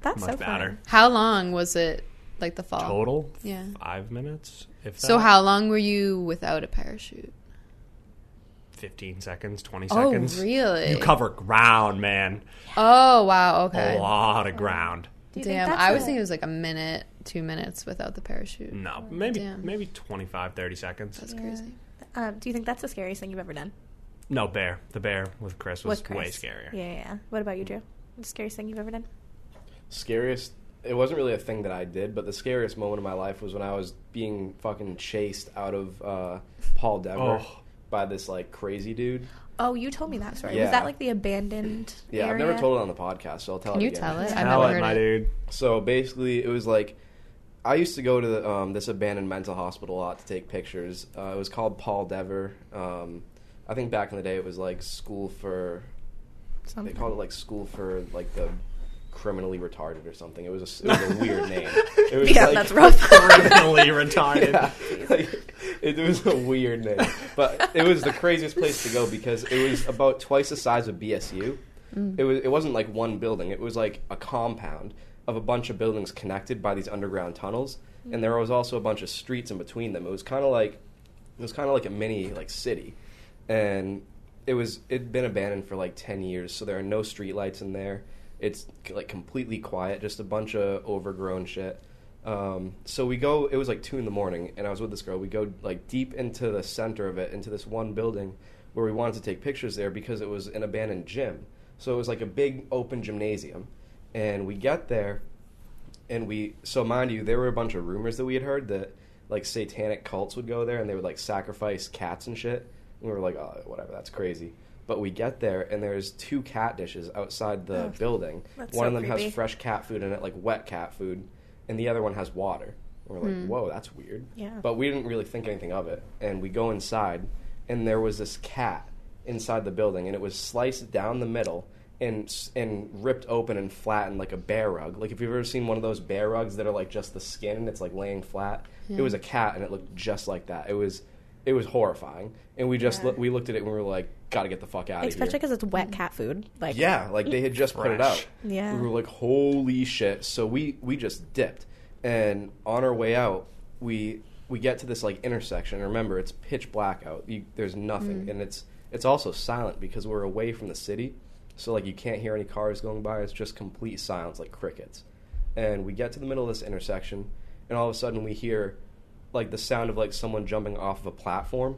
That's Much so better. fun. How long was it like the fall? Total, Yeah. five minutes. If So that. how long were you without a parachute? Fifteen seconds, twenty Oh, seconds. Oh, really? You cover ground, man. Oh, wow. Okay. A lot of ground. Do you think Damn, that's I was a- thinking it was like a minute, two minutes without the parachute. No, maybe Damn. maybe 25, 30 seconds. That's Yeah. crazy. Um, do you think that's the scariest thing you've ever done? No, bear. The bear with Chris was With Chris? way scarier. Yeah, yeah, yeah. What about you, Drew? The scariest thing you've ever done? scariest it wasn't really a thing that I did, but the scariest moment of my life was when I was being fucking chased out of uh, Paul Dever Oh. by this like crazy dude. Oh, you told me that story. Yeah. Was that like the abandoned Yeah, I've never told it on the podcast, so I'll tell Can it you again. tell it? I've Tell never it, heard my it. dude. So basically, it was like I used to go to the, um, this abandoned mental hospital a lot to take pictures. Uh, it was called Paul Dever. Um, I think back in the day, it was like school for they called it like school for like the criminally retarded or something. It was a, it was a weird name. It was Yeah, like- that's rough. Criminally retarded. Yeah, like, it, was a weird name, but it was the craziest place to go because it was about twice the size of BSU. It was. It wasn't like one building. It was like a compound of a bunch of buildings connected by these underground tunnels, and there was also a bunch of streets in between them. It was kind of like it was kind of like a mini like city, and it was it'd been abandoned for like ten years. So there are no streetlights in there. It's like completely quiet, just a bunch of overgrown shit. Um, so we go. It was like two in the morning, and I was with this girl. We go like deep into the center of it, into this one building where we wanted to take pictures there because it was an abandoned gym. So it was like a big open gymnasium, and we get there, and we. So mind you, there were a bunch of rumors that we had heard that like satanic cults would go there and they would like sacrifice cats and shit. And we were like, oh, whatever, that's crazy. But we get there and there's two cat dishes outside the Ugh, building. One so of them creepy. has fresh cat food in it, like wet cat food, and the other one has water. And we're like, hmm. whoa, that's weird. Yeah. But we didn't really think anything of it. And we go inside, and there was this cat inside the building, and it was sliced down the middle and and ripped open and flattened like a bear rug. Like if you've ever seen one of those bear rugs that are like just the skin and it's like laying flat, it was a cat, and it looked just like that. It was it was horrifying, and we just Yeah. loo- we looked at it and we were like, got to get the fuck out of here. Especially because it's wet cat food. Like Yeah, like they had just put it out. Yeah. We were like, holy shit. So we we just dipped. And on our way out, we we get to this like intersection. Remember, it's pitch black out. You, there's nothing. Mm. And it's it's also silent because we're away from the city. So like you can't hear any cars going by. It's just complete silence like crickets. And we get to the middle of this intersection and all of a sudden we hear like the sound of like someone jumping off of a platform.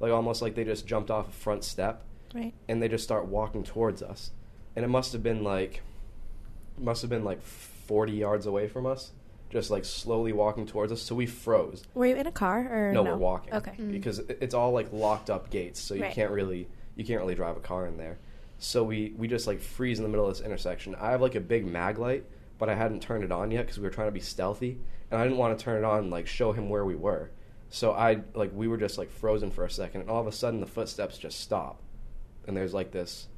Like almost like they just jumped off a front step Right. and they just start walking towards us. And it must have been like, must have been like 40 yards away from us, just like slowly walking towards us. So we froze. Were you in a car or No, no? we're walking. Okay. Mm. Because it's all like locked up gates, so you Right. can't really you can't really drive a car in there. So we we just like freeze in the middle of this intersection. I have like a big mag light, but I hadn't turned it on yet because we were trying to be stealthy, and I didn't want to turn it on and like show him where we were. So I like we were just like frozen for a second, and all of a sudden the footsteps just stop, and there's like this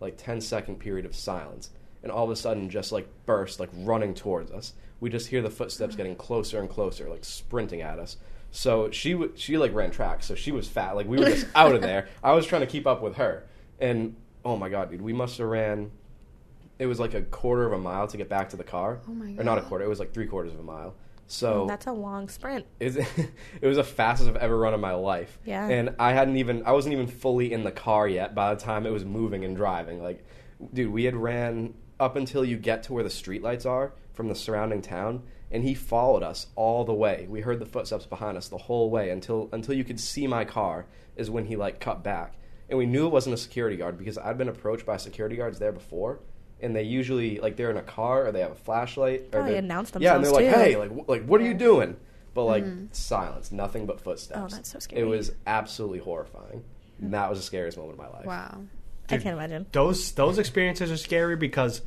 like 10 second period of silence, and all of a sudden just like burst like running towards us. We just hear the footsteps getting closer and closer, like sprinting at us. So she w- she like ran track, so she was fat. Like we were just out of there. I was trying to keep up with her, and oh my god, dude, we must have ran. It was like a quarter of a mile to get back to the car. Oh my god. Or not a quarter. It was like three quarters of a mile. So That's a long sprint. is it was the fastest I've ever run in my life. Yeah. And I hadn't even I wasn't even fully in the car yet by the time it was moving and driving. Like dude, we had ran up until you get to where the streetlights are from the surrounding town and he followed us all the way. We heard the footsteps behind us the whole way until until you could see my car is when he like cut back. And we knew it wasn't a security guard because I'd been approached by security guards there before. And they usually like they're in a car or they have a flashlight. Or oh, they announce themselves. Yeah, and they're themselves, like, too. "Hey, like, wh- like, what are you doing?" But like mm-hmm. silence, nothing but footsteps. Oh, that's so scary. It was absolutely horrifying. And that was the scariest moment of my life. Wow. I can't imagine. those those experiences are scary because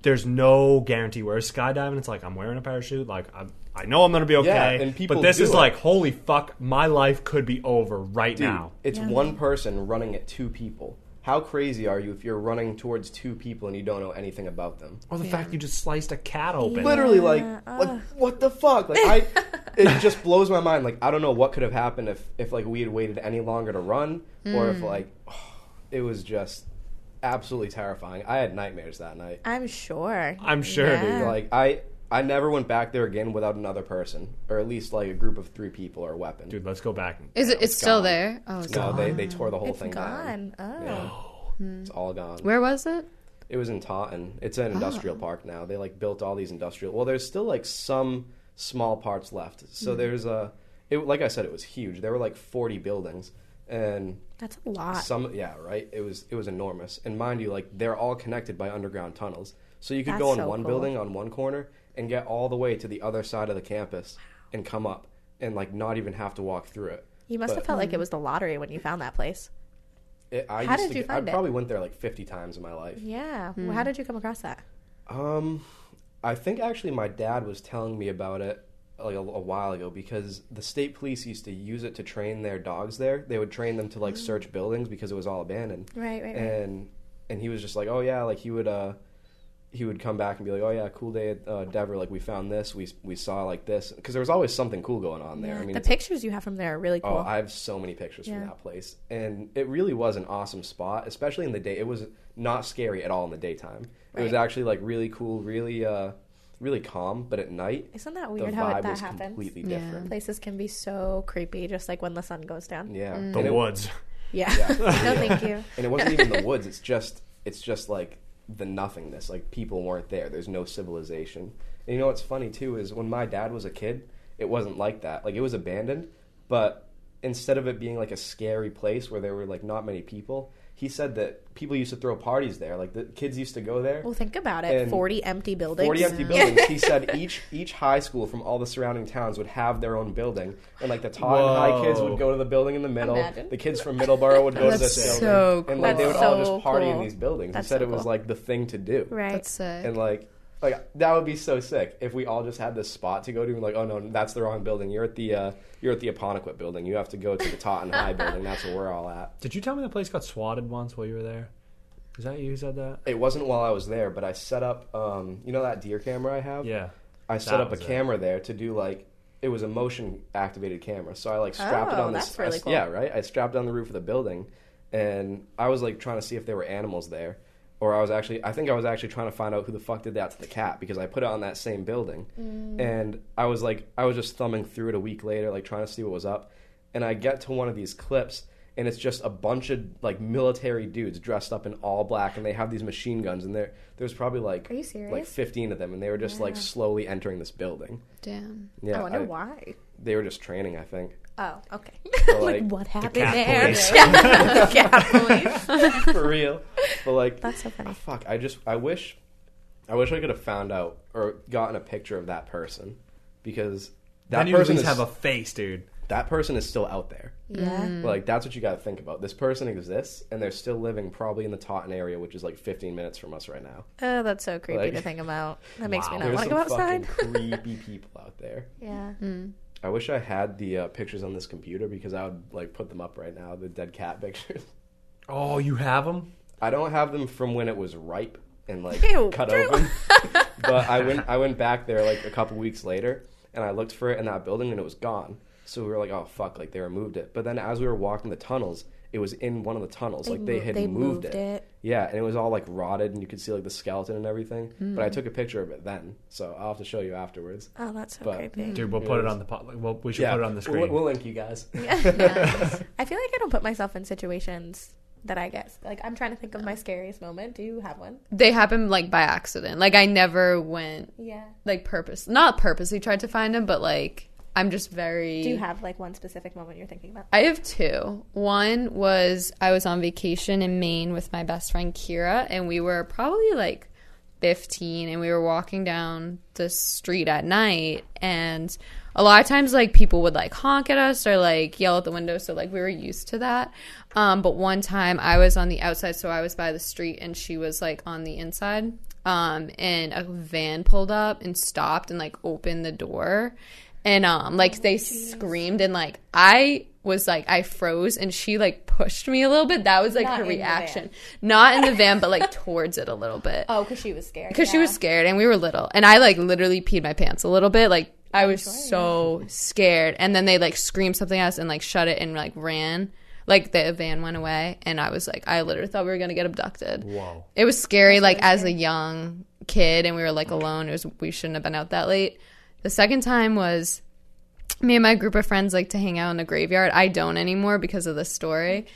there's no guarantee. Whereas skydiving, it's like I'm wearing a parachute, like I'm, I know I'm gonna be okay. Yeah, and people but this do is it. like, holy fuck, my life could be over right Dude, now. it's Yeah. one person running at two people. How crazy are you if you're running towards two people and you don't know anything about them? Or the fact you just sliced a cat open. Literally, like, Yeah, like uh. what the fuck? Like, I, it just blows my mind. Like, I don't know what could have happened if, if like we had waited any longer to run, or if hmm. like, it was just absolutely terrifying. I had nightmares that night. I'm sure. I'm sure, Yeah. dude. Like, I, I never went back there again without another person, or at least like a group of three people or a weapon. Dude, let's go back. Is it? It's still gone. there. Oh, it's no, gone. they they tore the whole It's thing down. gone. Oh. Yeah. It's all gone. Where was it? It was in Taunton. It's an industrial oh. park now. They like built all these industrial. Well, there's still like some small parts left. So hmm. there's a. It like I said, it was huge. There were like 40 buildings, and That's a lot. some yeah right. It was it was enormous. And mind you, like they're all connected by underground tunnels. So you could That's go in so one cool. building on one corner and get all the way to the other side of the campus and come up and like not even have to walk through it. you must but- have felt like it was the lottery when you found that place. It, I How used did to, you find I it? probably went there like 50 times in my life. Yeah. Hmm. Well, how did you come across that? Um, I think actually my dad was telling me about it like a, a while ago because the state police used to use it to train their dogs there. They would train them to like search buildings because it was all abandoned. Right, right, right. And and he was just like, oh yeah, like he would uh he would come back and be like, oh yeah, cool day at uh, Dever. Like we found this, we we saw like this because there was always something cool going on there. Yeah. I mean, the it's- pictures you have from there are really cool. Oh, I have so many pictures Yeah. from that place, and it really was an awesome spot, especially in the day. It was not scary at all in the daytime. It was actually like really cool, really, uh, really calm. But at night, Isn't that the weird vibe how it, that was happens? completely Yeah. different. Places can be so creepy, just like when the sun goes down. Yeah, The and it, woods. Yeah. Yeah. no, thank you. and it wasn't even the woods. It's just, it's just like the nothingness. Like people weren't there. There's no civilization. And you know what's funny too is when my dad was a kid, it wasn't like that. Like it was abandoned, but instead of it being like a scary place where there were like not many people, he said that people used to throw parties there. Like the kids used to go there. Well, think about it. And 40 empty buildings. 40 empty buildings. He said each each high school from all the surrounding towns would have their own building, and like the Taunton High kids would go to the building in the middle. Imagine. The kids from Middleborough would go to That's this building, so and like they would cool. all just so party in these buildings. That's he said so it was cool. like the thing to do, Right. That's sick. and like like that would be so sick if we all just had this spot to go to. And like, oh no, that's the wrong building. You're at the uh, you're at the Apponequet building. You have to go to the Taunton High building. That's where we're all at. Did you tell me the place got swatted once while you were there? Is that you who said that? It wasn't while I was there, but I set up. Um, you know that deer camera I have. Yeah. I set up a was it. camera there to do like it was a motion activated camera. So I like strapped it Oh, on this. that's really I- cool. Yeah, right. I strapped it on the roof of the building, and I was like trying to see if there were animals there, or I was actually I think I was actually trying to find out who the fuck did that to the cat because I put it on that same building, Mm. and I was like I was just thumbing through it a week later, like trying to see what was up, and I get to one of these clips. And it's just a bunch of like military dudes dressed up in all black, and they have these machine guns, and there there's probably like Are you serious? like 15 of them, and they were just like slowly entering this building. Damn. Yeah, I wonder I- why. They were just training, I think. Oh, okay. So, like, like, what happened cat there? police. the cat police. for real. But like, That's so funny. Ah, fuck. I just, I wish, I wish I could have found out or gotten a picture of that person because that then person least is have a face, dude. that person is still out there. Yeah. Like that's what you got to think about. This person exists, and they're still living probably in the Taunton area, which is like 15 minutes from us right now. Oh, that's so creepy Like- to think about. That makes Wow. me not want to go outside. fucking creepy people out there. yeah. Mm. I wish I had the uh, pictures on this computer because I would like put them up right now. The dead cat pictures. Oh, you have them? I don't have them from when it was ripe and like Ew, cut Drew. open. but I went I went back there like a couple weeks later and I looked for it in that building and it was gone. So we were like, oh fuck, like they removed it. But then as we were walking the tunnels, it was in one of the tunnels. like they mo- had they moved, moved it. it. Yeah, and it was all like rotted and you could see like the skeleton and everything. But Hmm. I took a picture of it then, so I'll have to show you afterwards. Oh, that's so But- creepy. Dude, we'll put it on the pod. Well, we should yeah, put it on the screen. We'll, we'll link you guys. Yeah. I feel like I don't put myself in situations that I guess like I'm trying to think of my scariest moment. Do you have one? They happen like by accident. Like I never went Yeah. like purpose, not purposely tried to find him, but like I'm just very. Do you have like one specific moment you're thinking about? I have two. One was I was on vacation in Maine with my best friend Kira, and we were probably like 15, and we were walking down the street at night, and a lot of times like people would like honk at us or like yell at the window, so like we were used to that. Um, but one time I was on the outside, so I was by the street, and she was like on the inside. Um, and a van pulled up and stopped and like opened the door and um like they screamed and like I was like I froze and she like pushed me a little bit. That was like Not her reaction. Not in the van, but like towards it a little bit. Oh, because she was scared. Because she was scared and we were little. And I like literally peed my pants a little bit. Like I was so scared. And then they like screamed something at us and like shut it and like ran. Like the van went away and I was like I literally thought we were gonna get abducted. Wow. It was scary, like as a young kid, and we were like alone. It was we shouldn't have been out that late. The second time was me and my group of friends like to hang out in the graveyard. I don't anymore because of this story.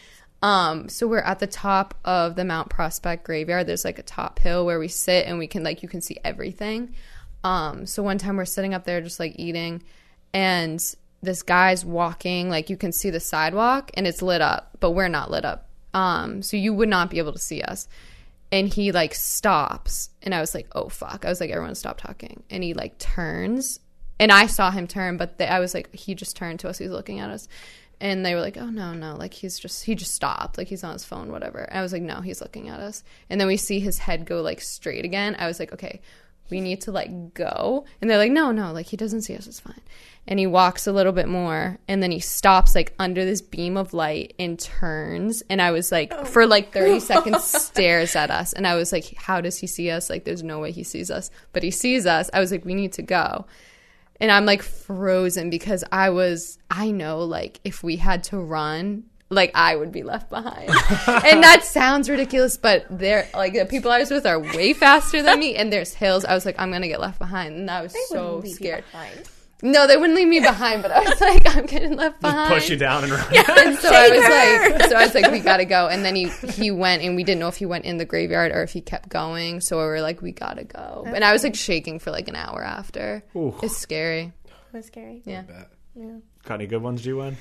Um, so we're at the top of the Mount Prospect graveyard. There's like a top hill where we sit and we can like you can see everything. Um, so one time we're sitting up there just like eating, and this guy's walking. Like you can see the sidewalk and it's lit up, but we're not lit up. Um, so you would not be able to see us and he like stops. And i was like oh fuck. I was like everyone stop talking. And he like turns. And i saw him turn but they, i was like he just turned to us. He was looking at us. And they were like oh no no. Like he's just he just stopped. Like he's on his phone whatever. And i was like no he's looking at us. And then we see his head go like straight again. I was like okay we need to like go. And they're like no no like he doesn't see us it's fine. And he walks a little bit more and then he stops like under this beam of light and turns. And i was like for oh. like 30 seconds stares at us. And i was like how does he see us? Like there's no way he sees us. But he sees us. I was like we need to go. And i'm like frozen because i was i know like if we had to run like I would be left behind. and that sounds ridiculous, but they're like the people I was with are way faster than me and there's hills. I was like, I'm gonna get left behind. And I was so scared. No, they wouldn't leave me behind, but I was like, I'm getting left behind. Push you down and run. And so I was like, so I was like, we gotta go. And then he he went, and we didn't know if he went in the graveyard or if he kept going. So we were like, we gotta go. And I was like shaking for like an hour after. Ooh. It's scary. It was scary. Yeah. Yeah. Got any good ones, Gwen?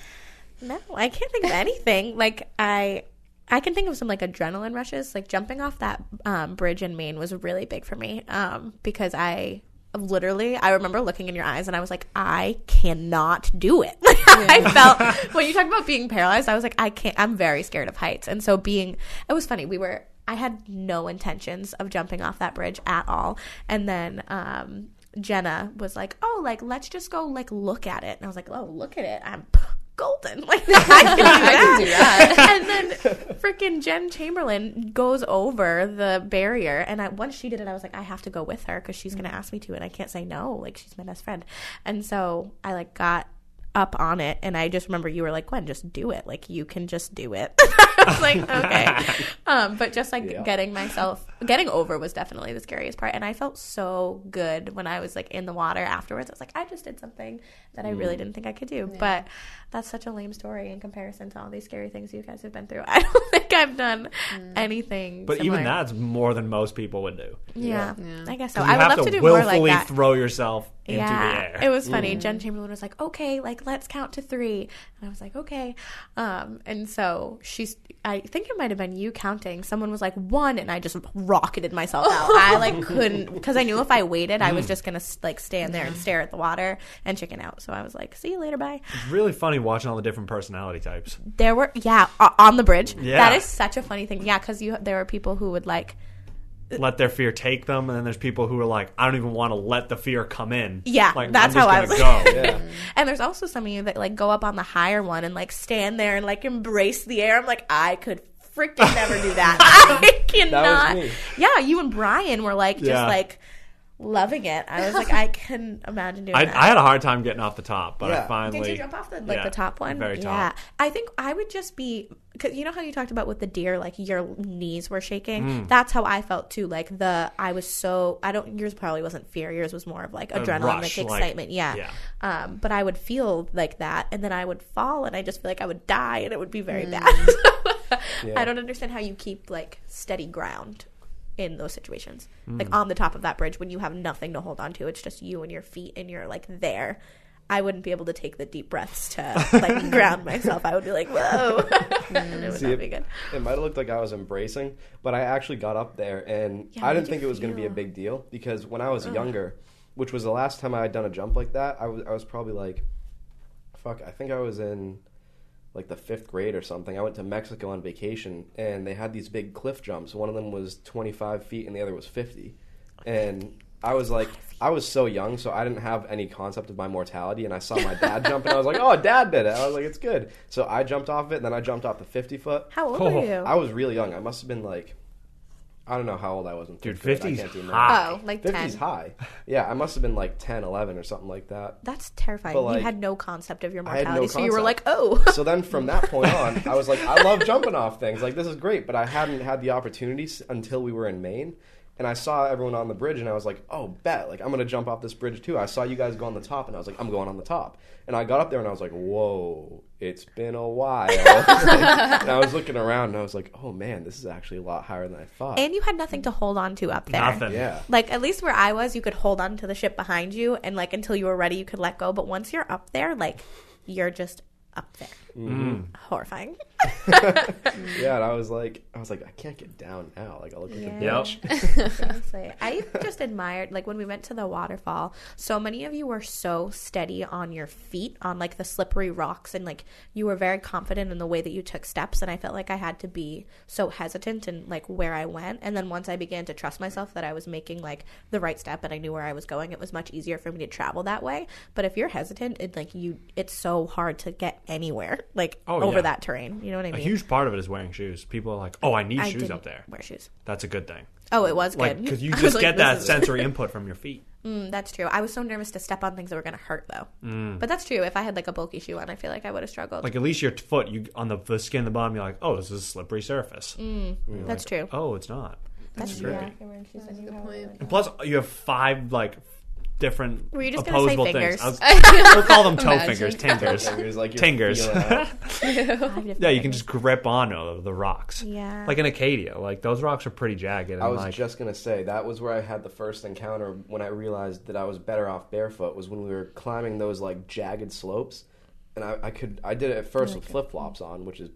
No, I can't think of anything. Like I, I can think of some like adrenaline rushes. Like jumping off that um, bridge in Maine was really big for me um, because I literally I remember looking in your eyes and I was like, I cannot do it. I felt when you talk about being paralyzed, I was like, I can't. I'm very scared of heights, and so being it was funny. We were I had no intentions of jumping off that bridge at all, and then. um Jenna was like, "Oh, like let's just go like look at it," and I was like, "Oh, look at it! I'm golden! Like I can do that." can do that. and then freaking Jen Chamberlain goes over the barrier, and I, once she did it, I was like, I have to go with her because she's mm. gonna ask me to, and I can't say no. Like she's my best friend, and so I like got up on it, and I just remember you were like, Gwen, just do it. Like you can just do it. I was like, okay, um, but just like Yeah. getting myself getting over was definitely the scariest part, and I felt so good when I was like in the water afterwards. I was like, I just did something that I really didn't think I could do, but that's such a lame story in comparison to all these scary things you guys have been through. I don't think I've done mm. anything. But even that's more than most people would do. yeah, Yeah. I guess so. 'Cause you I would have love to to do more like willfully that. throw yourself into yeah, the air. it was funny. Mm. Jen Chamberlain was like, "Okay, like let's count to three. and I was like, "Okay," um, and so she's. I think it might have been you counting. Someone was like one, and I just rocketed myself out. I like couldn't because I knew if I waited, I was mm. just gonna like stand there and stare at the water and chicken out. So I was like, "See you later, bye." It's really funny watching all the different personality types. There were yeah on the bridge. Yeah. That is such a funny thing. Yeah, because you there are people who would like Let their fear take them, and then there's people who are like, I don't even want to let the fear come in. Yeah, like, that's I'm just how I gonna was. go. Yeah. And there's also some of you that like go up on the higher one and like stand there and like embrace the air. I'm like, I could freaking never do that. I cannot. me. Yeah, you and Brian were like just Yeah. like loving it. I was like, I can imagine doing I, that. I had a hard time getting off the top, but I Yeah. finally. Did you jump off the like yeah, the top one? very Yeah. I think I would just be because you know how you talked about with the deer, like your knees were shaking. Mm. That's how I felt too. Like the I was so I don't. Yours probably wasn't fear. Yours was more of like adrenaline, rush, like like- excitement. yeah. yeah. Um, but I would feel like that, and then I would fall, and I just feel like I would die, and it would be Mm. very bad. Yeah. I don't understand how you keep like steady ground in those situations, Mm. like on the top of that bridge when you have nothing to hold on to. It's just you and your feet, and you're like there. I wouldn't be able to take the deep breaths to like ground myself. I would be like, whoa, and it would See, not it- be good. It might have looked like I was embracing, but I actually got up there and Yeah, I did didn't think it was going to be a big deal because when I was younger, which was the last time I had done a jump like that, I was I was probably like, fuck, I think I was in like the fifth grade or something. I went to Mexico on vacation and they had these big cliff jumps. One of them was 25 feet and the other was 50, and I was like, I was so young, so I didn't have any concept of my mortality. And I saw my dad jump, and I was like, "Oh, dad did it." I was like, "It's good." So I jumped off it, and then I jumped off the 50 foot. How old Oh, you? I was really young. I must have been like, I don't know how old I was in Dude, fifth grade. 50's high. oh, like 50's ten. high. Yeah, I must have been like 10, 11 or something like that. That's terrifying. But, you had no concept of your I had no mortality, so you were like, oh. So then from that point on, I was like, I love jumping off things. Like, this is great. But I hadn't had the opportunities until we were in Maine. And I saw everyone on the bridge, and I was like, oh, bet. Like, I'm going to jump off this bridge too. I saw you guys go on the top, and I was like, I'm going on the top. And I got up there, and I was like, whoa, it's been a while. and I was looking around, and I was like, oh, man, this is actually a lot higher than I thought. and you had nothing to hold on to up there. Nothing. yeah. Like at least where I was, you could hold on to the ship behind you, and like until you were ready, you could let go. But once you're up there, like you're just up there. Mm-hmm. Horrifying. Yeah, and I was like, I was like, I can't get down now. Like, I look like a Yeah. bitch. Seriously. I just admired, like, when we went to the waterfall, so many of you were so steady on your feet, on like the slippery rocks, and like you were very confident in the way that you took steps. And I felt like I had to be so hesitant in like where I went. And then once I began to trust myself that I was making like the right step and I knew where I was going, it was much easier for me to travel that way. But if you're hesitant, it like you, it's so hard to get anywhere, like Oh, over yeah. that terrain. You know what I mean? A huge part of it is wearing shoes. People are like, "Oh, I need I shoes didn't up there." Wear shoes. That's a good thing. Oh, it was Like good because you just like, get this that is- sensory input from your feet. Mm, that's true. I was so nervous to step on things that were going to hurt, though. Mm. But that's true. If I had like a bulky shoe on, I feel like I would have struggled. Like at least your foot, you on the, the skin the bottom, you're like, "Oh, this is a slippery surface." Mm. that's true. Oh, it's not. That's true. true. Yeah, That's a good point. And plus, you have five like different Were you just gonna say opposable fingers? things. I was- we'll call them toe Imagine. fingers, tingers. Fingers, like you're Tingers. feeling out. Yeah, you can just grip onto the rocks. Yeah. Like in Acadia, like those rocks are pretty jagged. And I was like, just gonna say that was where I had the first encounter when I realized that I was better off barefoot. Was when we were climbing those like jagged slopes, and I, I could I did it at first oh with flip flops on, which is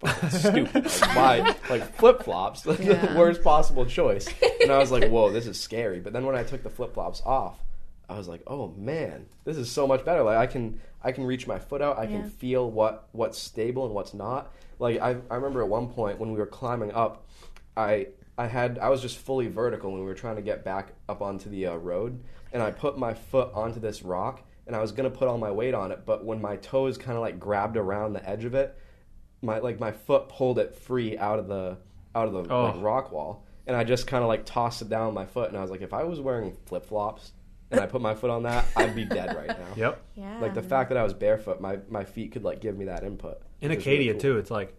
fucking stupid. Like, why like flip flops? the Yeah. worst possible choice. And I was like, whoa, this is scary. But then when I took the flip flops off, I was like, oh man, this is so much better. Like I can I can reach my foot out. I Yeah. can feel what what's stable and what's not. Like I I remember at one point when we were climbing up, I I had I was just fully vertical when we were trying to get back up onto the uh, road, and I put my foot onto this rock, and I was gonna put all my weight on it, but when my toes kind of like grabbed around the edge of it, my like my foot pulled it free out of the out of the Oh. like, rock wall, and I just kind of like tossed it down with my foot, and I was like, if I was wearing flip flops and I put my foot on that, I'd be dead right now. Yep. Yeah. Like the fact that I was barefoot, my my feet could like give me that input. In It was really Acadia cool. too, it's like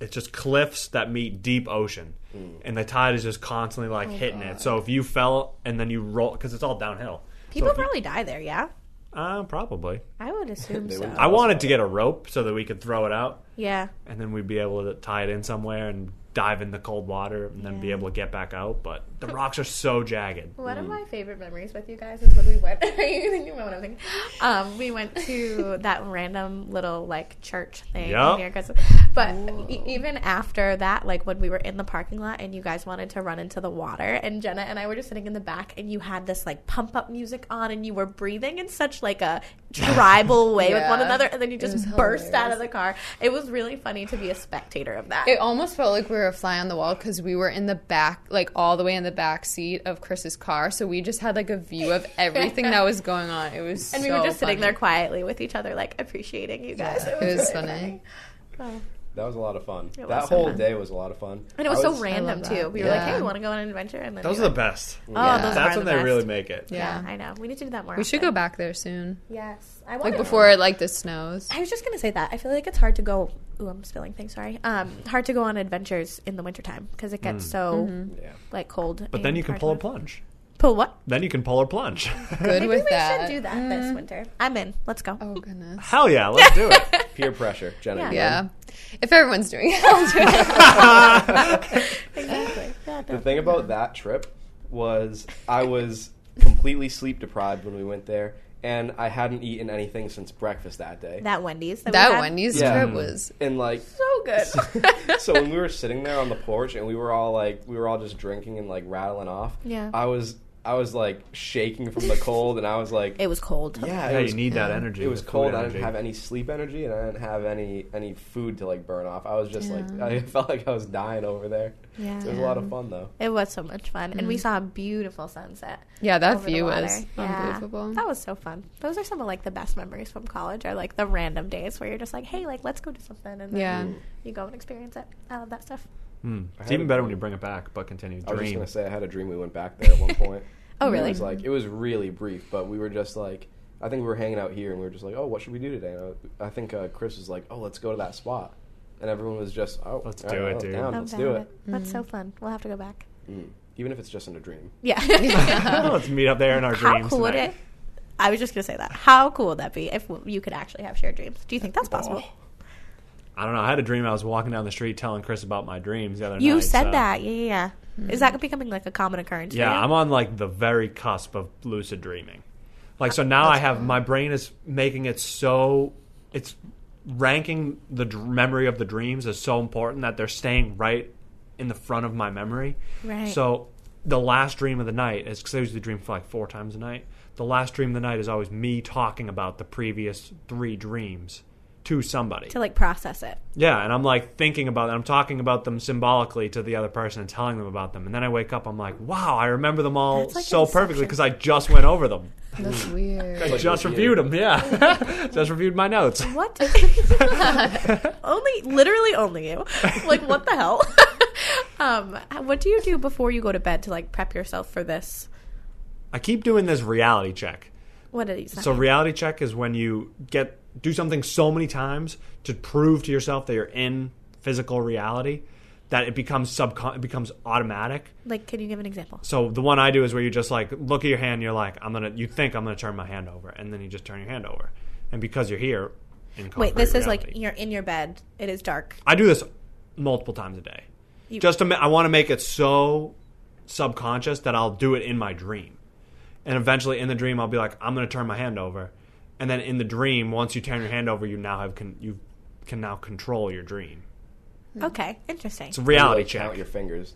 it's just cliffs that meet deep ocean, Mm. and the tide is just constantly like hitting it. So if you fell and then you roll, because it's all downhill. People so if you- probably die there. Yeah. uh, probably. I would assume so. I wanted to get a rope so that we could throw it out, yeah. and then we'd be able to tie it in somewhere and dive in the cold water, and then be able to get back out. But the rocks are so jagged. One of my favorite memories with you guys is when we went. you know what I'm thinking. Um, we went to that random little like church thing. Yup. near Gus- But e- even after that, like when we were in the parking lot and you guys wanted to run into the water, and Jenna and I were just sitting in the back, and you had this like pump up music on, and you were breathing in such like a tribal way with one another, and then you just was burst out of the car. It was really funny to be a spectator of that. It almost felt like we were a fly on the wall because we were in the back, like all the way in the back seat of Chris's car. So we just had like a view of everything that was going on. It was and we were just sitting there quietly with each other, like appreciating you guys. It was really funny. Oh. That was a lot of fun. It That whole fun. day was a lot of fun. And it was, I so random too. that. We were like, "Hey, we want to go on an adventure?" And then Those we are the best. Oh, Yeah. those That's are when the they really make it. Yeah, Yeah. I know. We need to do that more. We should go back there soon. Yes, I Like wanna- Like before like the snows. I was just gonna say that. I feel like it's hard to go. Ooh, I'm spilling things. Sorry. Um, hard to go on adventures in the wintertime because it gets so Yeah. like cold. Mm. But then and you can hard pull a to- plunge. Pull what? Then you can pull or plunge. Good Maybe with we that. should do that this winter. I'm in. Let's go. Oh goodness. Hell yeah, let's do it. Peer pressure, Jenna. Yeah. you Yeah. If everyone's doing it, I'll do it. exactly. Yeah, The no. thing about that trip was I was completely sleep deprived when we went there, and I hadn't eaten anything since breakfast that day. that Wendy's. That, That had, Wendy's Yeah. trip mm-hmm. was and like, so good. so when we were sitting there on the porch and we were all like, we were all just drinking and like rattling off. Yeah. I was, I was like shaking from the cold, and I was like, it was cold. yeah, Yeah, was, you need that energy. It was the food cold. I didn't have any sleep energy, and I didn't have any any food to like burn off. I was just like, I felt like I was dying over there. Yeah. It was a lot of fun though. It was so much fun, and we mm. saw a beautiful sunset. yeah. That view water. was Yeah. unbelievable. That was so fun. Those are some of like the best memories from college. Are like the random days where you're just like, hey, like let's go do something, and then Yeah. you go and experience it. I love that stuff. Hmm. I It's even better dream. when you bring it back, but continue. Dream. I was just gonna say I had a dream we went back there at one point. Oh, It really? was like it was really brief, but we were just like I think we were hanging out here and we were just like, oh, what should we do today? And I, I think uh, Chris was like, oh, let's go to that spot, and everyone was just, oh, Let's do right, it, dude. down, let's do with it. That's so fun. We'll have to go back. Mm. Even if it's just in a dream. Yeah. Let's meet up there in our dreams. How dreams. cool would it? I was just gonna say that. How cool would that be if you could actually have shared dreams? Do you think that's possible? Oh. I don't know. I had a dream. I was walking down the street telling Chris about my dreams the other You night. said so- that. Yeah, yeah. yeah. Is that becoming like a common occurrence? Yeah, you? I'm on like the very cusp of lucid dreaming. Like so now I have my brain is making it so it's ranking the dr- memory of the dreams as so important that they're staying right in the front of my memory. Right. So the last dream of the night is because I usually dream for like four times a night. The last dream of the night is always me talking about the previous three dreams to somebody. to like process it. Yeah, and I'm like thinking about it. I'm talking about them symbolically to the other person and telling them about them. And then I wake up, I'm like, wow, I remember them all like so Inception. perfectly because I just went over them. That's weird. I just reviewed them, yeah. just reviewed my notes. What? only, literally, only you. Like, what the hell? um, what do you do before you go to bed to like prep yourself for this? I keep doing this reality check. What is that? So reality check is when you get do something so many times to prove to yourself that you're in physical reality that it becomes subcon it becomes automatic. like? Can you give an example? So the one I do is where you just like look at your hand, and you're like, I'm gonna you think I'm gonna turn my hand over, and then you just turn your hand over. And because you're here in Wait, this is like you're in your bed. It is dark. I do this multiple times a day. You- just to ma- I want to make it so subconscious that I'll do it in my dream. And eventually in the dream I'll be like I'm going to turn my hand over. And then in the dream once you turn your hand over you now have con- you can now control your dream. Okay, interesting. It's a reality like, check. Count your fingers,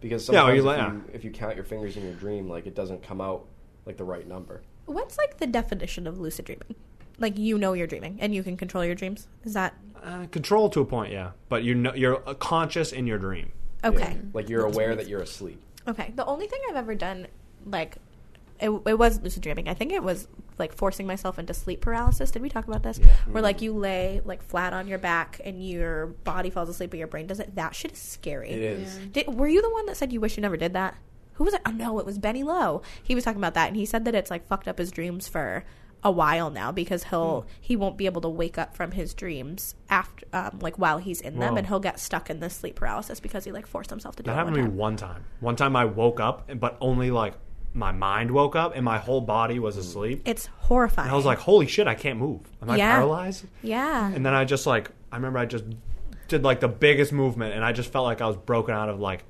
because Yeah, you if, la- you, if you count your fingers in your dream, like it doesn't come out like the right number. What's like the definition of lucid dreaming? Like you know you're dreaming and you can control your dreams. Is that Uh, control to a point, yeah, but you know you're uh, conscious in your dream. okay? Yeah. Like you're aware that you're asleep. Okay. The only thing I've ever done, like, it, it was lucid dreaming. I think it was like forcing myself into sleep paralysis. Did we talk about this? Where like you lay like flat on your back and your body falls asleep, but your brain doesn't. That shit is scary. It is. Did, were you the one that said you wish you never did that? Who was it? Oh no, it was Benny Lowe. He was talking about that, and he said that it's like fucked up his dreams for a while now because he'll Hmm. he won't be able to wake up from his dreams after um, like while he's in them, Whoa. and he'll get stuck in this sleep paralysis because he like forced himself to do That it happened one to me one time. One time I woke up, but only like my mind woke up and my whole body was asleep. It's horrifying. And I was like, "Holy shit, I can't move. Am I Yeah. paralyzed?" yeah. And then I just like I remember I just did like the biggest movement and I just felt like I was broken out of like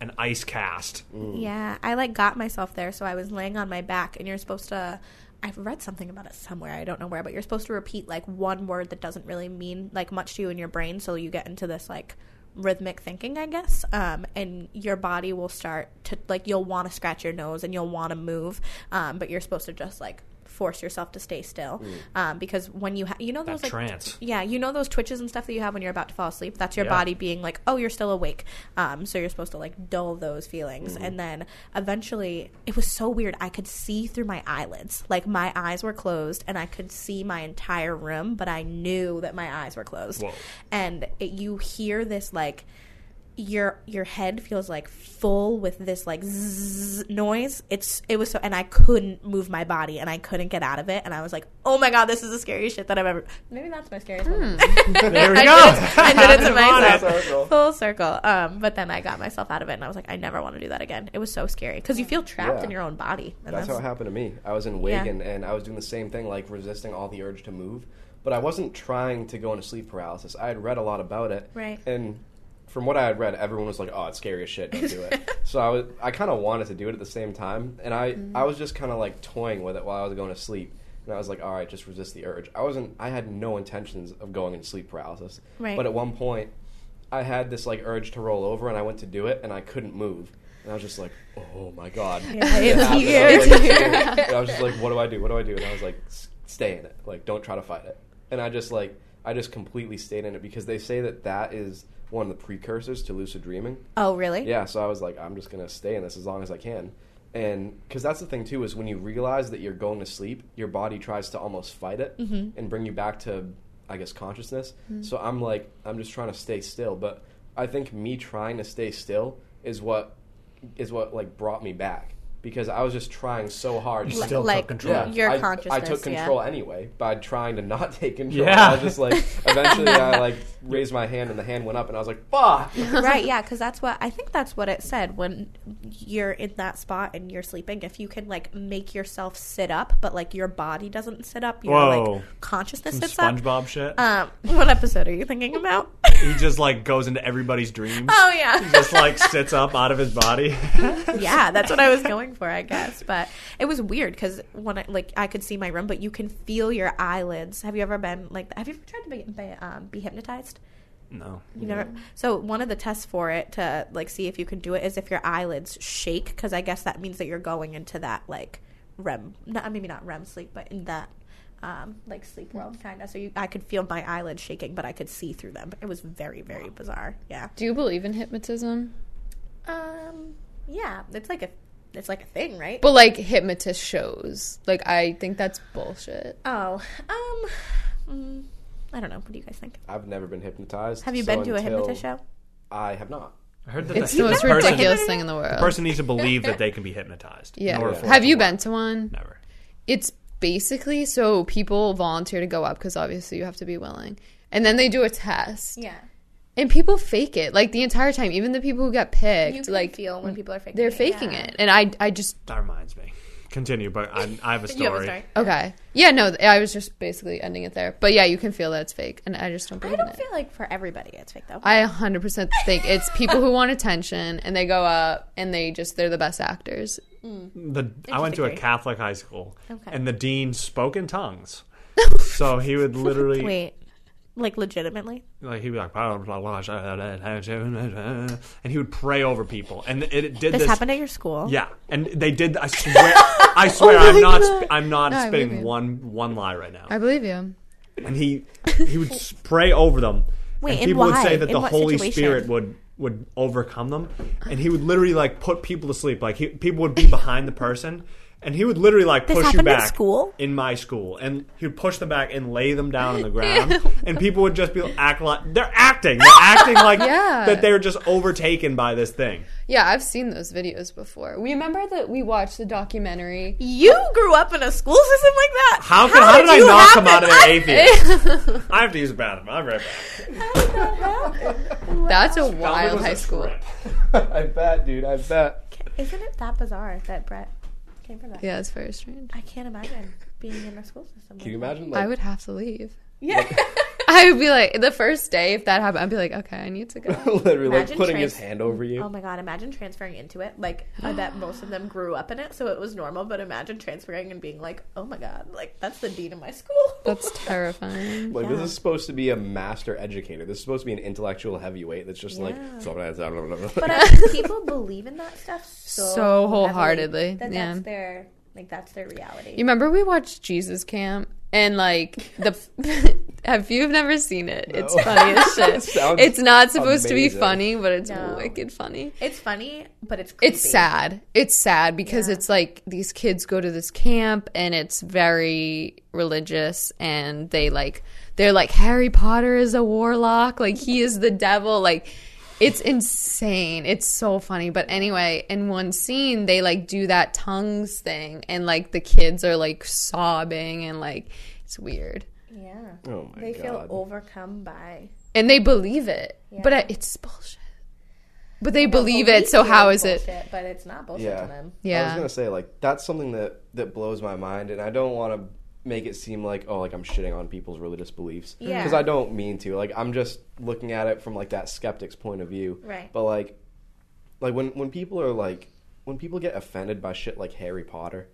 an ice cast. Mm. Yeah, I like got myself there, so I was laying on my back, and you're supposed to. I've read something about it somewhere. I don't know where, but you're supposed to repeat like one word that doesn't really mean like much to you in your brain, so you get into this like rhythmic thinking, I guess. Um, and your body will start to like you'll want to scratch your nose and you'll want to move, um, but you're supposed to just like force yourself to stay still, um, because when you ha- you know That those like trance. yeah, you know those twitches and stuff that you have when you're about to fall asleep. That's your Yeah. body being like, "Oh, you're still awake." Um, so you're supposed to like dull those feelings, and then eventually, it was so weird. I could see through my eyelids, like my eyes were closed, and I could see my entire room, but I knew that my eyes were closed. Whoa. And it, you hear this like your your head feels like full with this like zzz noise. It's it was so, and I couldn't move my body, and I couldn't get out of it, and I was like, "Oh my god, this is the scariest shit that I've ever." Maybe that's my scariest moment. There we I go. did it, I did it to myself. Full circle. Full circle. Um, but then I got myself out of it, and I was like, I never want to do that again. It was so scary because you feel trapped Yeah. in your own body. And That's how it happened to me. I was in Yeah. Wigan and I was doing the same thing, like resisting all the urge to move. But I wasn't trying to go into sleep paralysis. I had read a lot about it, Right. And from what I had read, everyone was like, "Oh, it's scary as shit. Don't do it." so I was, I kind of wanted to do it at the same time, and I, Mm-hmm. I was just kind of like toying with it while I was going to sleep. And I was like, "All right, just resist the urge." I wasn't. I had no intentions of going into sleep paralysis. Right. But at one point, I had this like urge to roll over, and I went to do it, and I couldn't move. And I was just like, "Oh my god!" Yeah, it's here. I was, like. And I was just like, "What do I do? What do I do?" And I was like, "Stay in it. Like, don't try to fight it." And I just like, I just completely stayed in it because they say that that is one of the precursors to lucid dreaming. Oh, really? Yeah, so I was like, I'm just gonna stay in this as long as I can, and because that's the thing too is when you realize that you're going to sleep, your body tries to almost fight it mm-hmm. and bring you back to, I guess, consciousness. Mm-hmm. So I'm like, I'm just trying to stay still, but I think me trying to stay still is what is what like brought me back because I was just trying so hard. You to- still like took control. yeah, your I, consciousness. I took yeah. control anyway by trying to not take control. Yeah. I was just like, eventually, I like raised my hand and the hand went up, and I was like, "Fuck!" right yeah because that's what i think that's what it said when you're in that spot and you're sleeping if you can like make yourself sit up but like your body doesn't sit up your Whoa. like consciousness Some sits up SpongeBob shit. um what episode are you thinking about he just like goes into everybody's dreams. oh yeah. He yeah just like sits up out of his body. yeah that's what i was going for i guess but it was weird because when I, like i could see my room but you can feel your eyelids have you ever been like have you ever tried to be, be, um, be hypnotized no. You never. So one of the tests for it to like see if you can do it is if your eyelids shake, because I guess that means that you're going into that like REM, not maybe not REM sleep, but in that um, like sleep world kind of. So you, I could feel my eyelids shaking, but I could see through them. It was very very bizarre. Yeah. Do you believe in hypnotism? Um. Yeah. It's like a. It's like a thing, right? But like hypnotist shows, like I think that's bullshit. oh. Um. mm, I don't know. What do you guys think? I've never been hypnotized. Have you so been to a hypnotist show? I have not. I heard that It's the, the most person, ridiculous thing in the world. The person needs to believe that they can be hypnotized. in yeah. order for it Have you been to one? Never. It's basically so people volunteer to go up because obviously you have to be willing, and then they do a test, Yeah. And people fake it like the entire time. Even the people who get picked, like feel when people are faking. they're faking it, and I I just That reminds me. Continue, but I, I have a story. You have a story. okay yeah no I was just basically ending it there, but yeah you can feel that it's fake, and I just don't I believe in don't it. feel like for everybody it's fake though. I 100% think it's people who want attention and they go up and they just they're the best actors. Mm. The I went to a Catholic high school, Okay. and the dean spoke in tongues. so he would literally Wait, like legitimately? like he'd be like blah, blah, blah, and he would pray over people and it, it did This this, happened at your school. yeah and they did i swear i swear oh i'm not sp- i'm not No, I spitting believe you. one one lie right now I believe you. and he he would pray over them Wait, and and people would say that In the holy situation? spirit would would overcome them and he would literally like put people to sleep like he, people would be behind the person and he would literally like This push you happened in back school? in my school and he would push them back and lay them down on the ground and people would just be act like they're acting they're acting like Yeah. that they're just overtaken by this thing Yeah, I've seen those videos before. We remember that we watched the documentary. You grew up in a school system like that? how, can, how, did, I you not come out of there atheist I have to use the bathroom I'm right back That's a wild high a school. trip. I bet, dude. I bet. Isn't it that bizarre that Brett came from that? Yeah, it's very strange. I can't imagine being in a school system. Can you like imagine? Like, I would have to leave. Yeah. I would be like the first day if that happened. I'd be like, okay, I need to go. literally like Imagine putting his hand over you. Oh my god, imagine transferring into it. Like, I bet most of them grew up in it, so it was normal, but imagine transferring and being like, oh my god, like, that's the dean of my school. That's terrifying. Like Yeah. this is supposed to be a master educator. This is supposed to be an intellectual heavyweight that's just like. Yeah. But uh, people believe in that stuff so, So wholeheartedly, heavily that yeah. that's their Like that's their reality. You remember we watched Jesus Camp and like the have you never seen it? It's funny as shit. It's not supposed to be funny, but it's No. wicked funny. it's funny, but it's creepy. It's sad. It's sad because Yeah. it's like these kids go to this camp and it's very religious and they like they're like Harry Potter is a warlock, like he is the devil, like it's insane. It's so funny. But anyway, in one scene they like do that tongues thing and like the kids are like sobbing and like it's weird. Yeah. Oh my god. they feel overcome by. And they believe it. But Yeah. uh, it's bullshit. But they No, believe belief it, so how is is it? But it's not bullshit Yeah. to them. Yeah. I was gonna say like that's something that that blows my mind, and I don't want to make it seem like oh like I'm shitting on people's religious beliefs Yeah. because I don't mean to. Like I'm just looking at it from like that skeptic's point of view. Right. But like, like when when people are like when people get offended by shit like Harry Potter,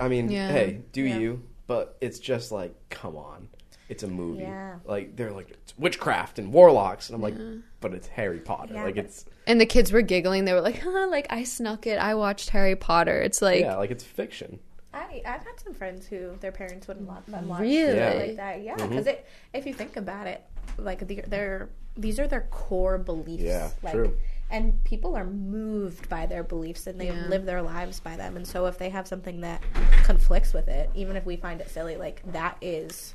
I mean, Yeah. hey, do Yeah. you? But it's just like, come on. It's a movie. Yeah. Like they're like it's witchcraft and warlocks, and I'm like, but it's Harry Potter. Yeah, like it's And the kids were giggling. They were like, huh, like I snuck it. I watched Harry Potter. It's like, yeah, like it's fiction. I I've had some friends who their parents wouldn't let them watch Really? shit Yeah. like that. Yeah, because it mm-hmm. if you think about it, like the, they're these are their core beliefs. Yeah, like, true. And people are moved by their beliefs and they Yeah. live their lives by them. And so if they have something that conflicts with it, even if we find it silly, like that is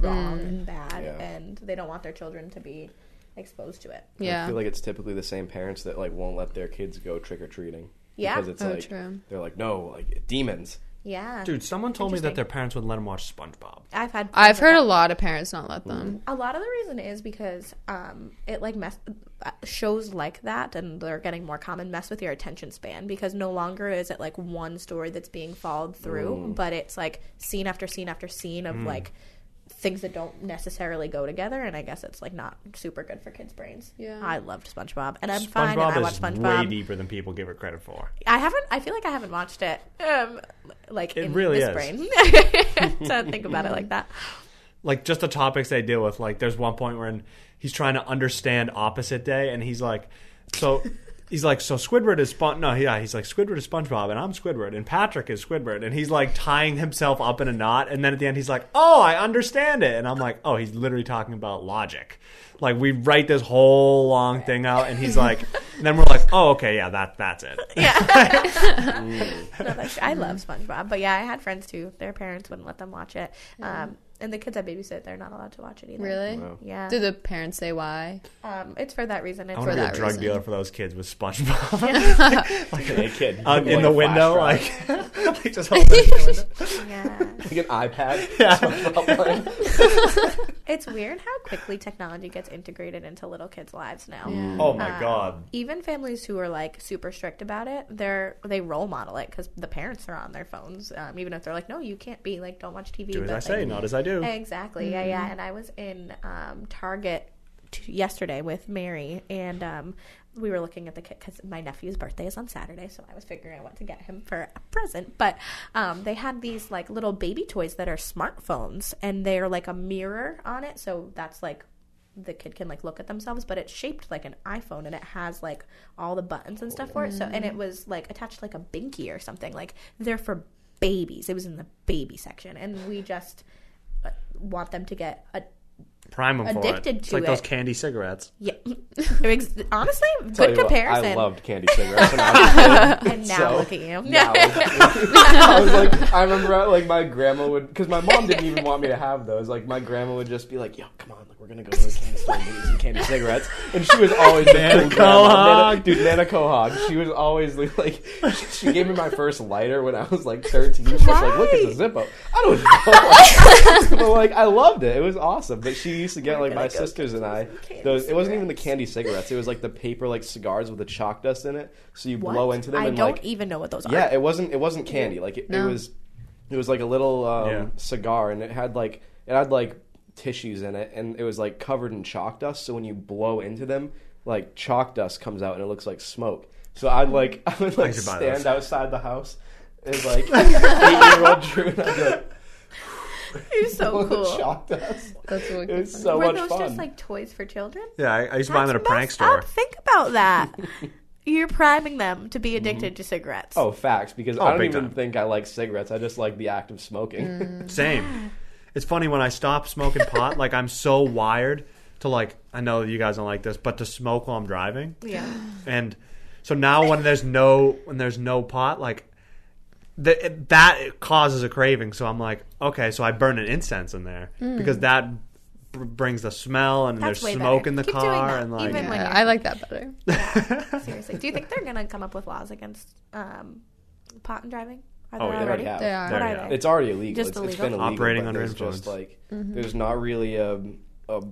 wrong mm. and bad, Yeah. and they don't want their children to be exposed to it. Yeah, I feel like it's typically the same parents that like won't let their kids go trick or treating. Yeah. because it's Oh, like true. they're like no, like demons. Yeah, Dude, someone told me that their parents wouldn't let them watch SpongeBob. I've had. I've heard that- a lot of parents not let them. A lot of the reason is because um, it like mess uh, shows like that, and they're getting more common mess with your attention span because no longer is it like one story that's being followed through, but it's like scene after scene after scene of like things that don't necessarily go together, and I guess it's like not super good for kids' brains. Yeah. I loved SpongeBob, and I'm fine, and SpongeBob I watch SpongeBob. way deeper than people give it credit for. I haven't. I feel like I haven't watched it. Um, like It in really this is. brain to think about it like that. like just the topics they deal with. Like there's one point where he's trying to understand opposite day, and he's like, so. He's like, so Squidward is Spon. No, yeah, he's like Squidward is SpongeBob, and I'm Squidward, and Patrick is Squidward, and he's like tying himself up in a knot, and then at the end he's like, oh, I understand it, and I'm like, oh, he's literally talking about logic. Like we write this whole long thing out, and he's like, and then we're like, oh, okay, yeah, that that's it. No, that's, I love SpongeBob, but yeah, I had friends too. Their parents wouldn't let them watch it, um, and the kids I babysit, they're not allowed to watch it either. Really? Wow. Yeah. Do the parents say why? Um, it's for that reason. It's I for want to be a that drug reason. dealer for those kids with SpongeBob Hey kid, uh, you in the a window, like, like just hold it the window. Yeah. like an iPad. Yeah. It's weird how quickly technology gets integrated into little kids' lives now. Yeah. Oh my Uh, god. Even families who are like super strict about it, they're they role model it because the parents are on their phones. Um, even if they're like, no, you can't be like, don't watch TV. Do as but, I say, like, not as I do. Exactly. Yeah, yeah. And I was in um, Target t- yesterday with Mary, and um, we were looking at the kit because my nephew's birthday is on Saturday, so I was figuring out what to get him for a present. But um, they had these like little baby toys that are smartphones, and they're like a mirror on it, so that's like the kid can like look at themselves but it's shaped like an iphone and it has like all the buttons and stuff for it so and it was like attached like a binky or something like they're for babies it was in the baby section and we just want them to get a Prime them for it. addicted It's to like those it. candy cigarettes. yeah Ex- honestly Tell good you what, comparison I loved candy cigarettes when I was a kid. and now So, look at you now I was like, I remember like my grandma would, because my mom didn't even want me to have those. Like my grandma would just be like, "Yo, come on, like we're gonna go to the candy store and get some candy cigarettes," and she was always the Nana cool grandma. Quahog. Nana- dude, Nana Quahog. She was always like, like, she, she gave me my first lighter when I was like thirteen. She was like, "Look at the Zippo." I don't know, but like I loved it. It was awesome. But she used to get like my sisters and I those. It wasn't even the candy cigarettes. It was like the paper like cigars with the chalk dust in it. So you What? blow into them i and don't like even know what those are yeah, it wasn't. It wasn't candy. Like it, No. it was. It was like a little um, Yeah. cigar, and it had like it had like tissues in it, and it was like covered in chalk dust. So when you blow into them, like chalk dust comes out, and it looks like smoke. So I'd like I would like should buy stand those. outside the house, and like eight year old Drew, and I'd be like, you're so blow the cool chalk dust. That's what It was so were much those fun. just like toys for children Yeah, I, I used to buy them at a prank store. up. Think about that. You're priming them to be addicted to cigarettes. Oh, facts. Because Oh, I don't big even time. think I like cigarettes. I just like the act of smoking. Mm. Same. It's funny when I stop smoking pot, like I'm so wired to like I know you guys don't like this, but to smoke while I'm driving. Yeah. And so now when there's no when there's no pot, like the, that causes a craving. So I'm like, okay, so I burn an incense in there because that br- brings the smell and Mm. That's there's smoke better. in the Keep doing car that, and like even when Yeah, I like that better. Seriously. Do you think they're gonna come up with laws against um, pot and driving? Are Oh, they yeah. They already? already have. They are. What are they? It's already illegal. Just it's, it's illegal? been illegal. Operating but under influence. Just like Mm-hmm. there's not really a, a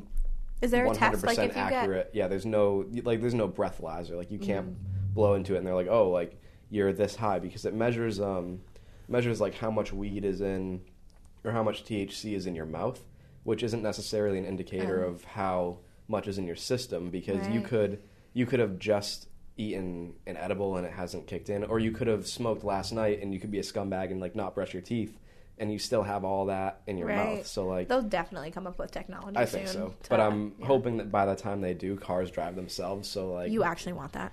Is there a 100% test like if you get? accurate. Yeah, there's no like there's no breathalyzer. Like you can't Mm-hmm. blow into it and they're like, "Oh, like you're this high" because it measures um measures like how much weed is in or how much THC is in your mouth, which isn't necessarily an indicator Oh. of how much is in your system because you could you could have just eaten an edible and it hasn't kicked in or you could have smoked last night and you could be a scumbag and like not brush your teeth and you still have all that in your Right. mouth. So like They'll definitely come up with technology. I think so, but I'm yeah. hoping that by the time they do, cars drive themselves. So like, you actually want that.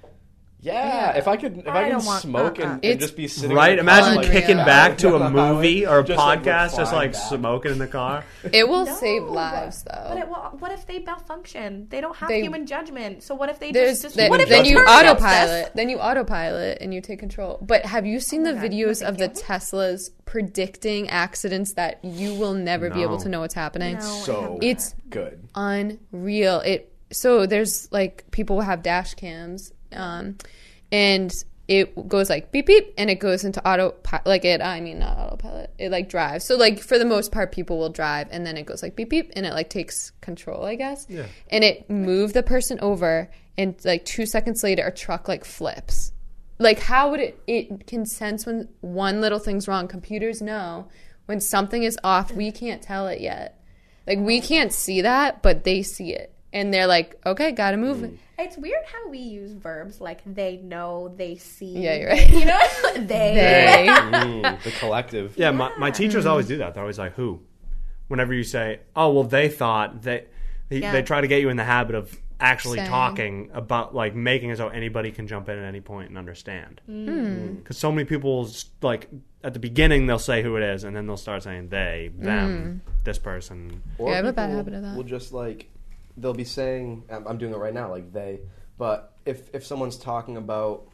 Yeah, if I could, if I, I can don't want- smoke uh-uh. and, and It's- just be sitting Right, in the car, imagine Unreal. kicking back to a on the highway, movie or a just, like, podcast, just like back. smoking in the car. It will No, save lives, though. But it, well, what if they malfunction? They don't have They- human judgment. So what if they There's just, th- what if then they you turn autopilot, then you autopilot and you take control. But have you seen Oh the God, videos no, of the thank Teslas predicting accidents that you will never be able No. to know what's happening? No. So It's good. unreal. It so there's like people have dash cams, um, and it goes like beep beep, and it goes into auto like it. I mean not autopilot. It like drives. So like for the most part, people will drive, and then it goes like beep beep, and it like takes control, I guess. Yeah. And it moved the person over, and like two seconds later, a truck like flips. Like how would it? It can sense when one little thing's wrong. Computers know when something is off. We can't tell it yet. Like we can't see that, but they see it, and they're like, "Okay, gotta move." it. It's weird how we use verbs like they know, they see. Yeah, you're right. You know, they. They. Mm, the collective. Yeah, my, my teachers always mm. do that. They're always like, "Who?" Whenever you say, "Oh, well, they thought they," they, Yeah. they try to get you in the habit of actually Saying. talking about like making it so anybody can jump in at any point and understand. Mm. Hmm. Because so many people like at the beginning they'll say who it is, and then they'll start saying they, them, hmm. this person. Or Yeah, I have a bad habit of that. We'll just like they'll be saying, I'm, I'm doing it right now, like they. But if if someone's talking about,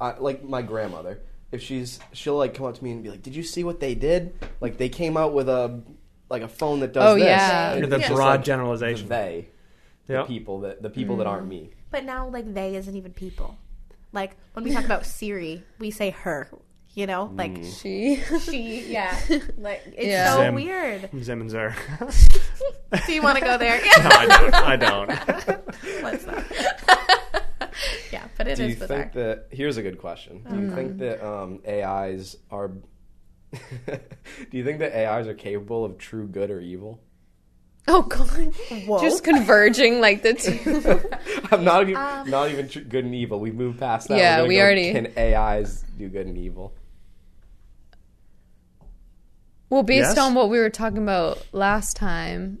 uh, like my grandmother, if she's she'll like come up to me and be like, "Did you see what they did? Like they came out with a like a phone that does Oh, this." yeah. And The it's just, broad like, generalization. The they, the Yep. people that the people that aren't me. But now, like, they isn't even people. Like, when we talk about Siri, we say her, you know? Like, She. she, yeah. Like, it's Yeah. so Zim. weird. Zim and Zer. Do you want to go there? no, I don't. I don't. Let's not. yeah, but it Do is you bizarre. think that? Here's a good question. Do you think that um, AIs are? do you think that AIs are capable of true good or evil? Oh God. Whoa. Just converging like the two. I'm not even Um, not even tr- good and evil. We moved past that. Yeah, We're we go, already- Can AIs do good and evil? Well, based Yes? on what we were talking about last time,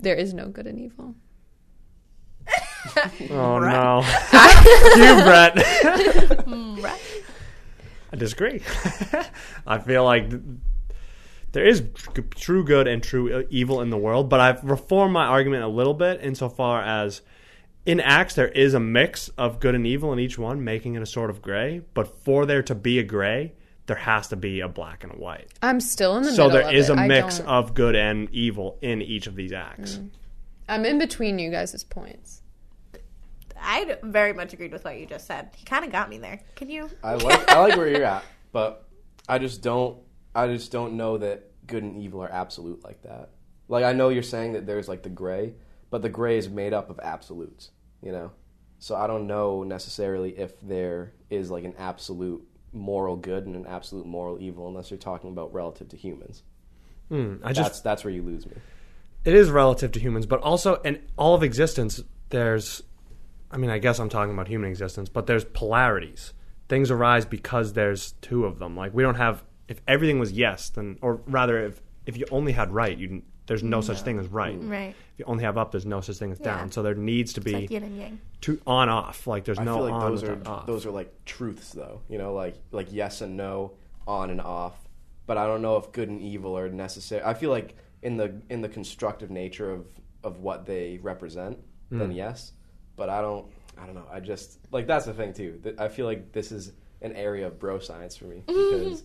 there is no good and evil. Oh no. you, Brett. Right. I disagree. I feel like there is true good and true evil in the world, but I've reformed my argument a little bit insofar as in Acts there is a mix of good and evil in each one, making it a sort of gray. But for there to be a gray, there has to be a black and a white. I'm still in the So middle. there of is it. a I mix of good and evil in each of these acts. Mm. I'm in between you guys' points. I very much agreed with what you just said. He kind of got me there. Can you? I like I like where you're at, but I just don't I just don't know that good and evil are absolute like that. Like I know you're saying that there's like the gray, but the gray is made up of absolutes, you know. So I don't know necessarily if there is like an absolute moral good and an absolute moral evil unless you're talking about relative to humans. Hmm, I just That's that's where you lose me. it is relative to humans, but also in all of existence, there's, I mean, I guess I'm talking about human existence, but there's polarities. Things arise because there's two of them. Like we don't have, if everything was yes, then, or rather, if if you only had right, you there's no such thing as right. Right. If you only have up, there's no such thing as Yeah. down. So there needs to be like yin and yang. two on off. Like there's I no feel like on those are off. those are like truths though. You know, like like yes and no, on and off. But I don't know if good and evil are necessary. I feel like in the in the constructive nature of of what they represent, then Mm. yes. But I don't I don't know. I just like that's the thing too. I feel like this is an area of bro science for me because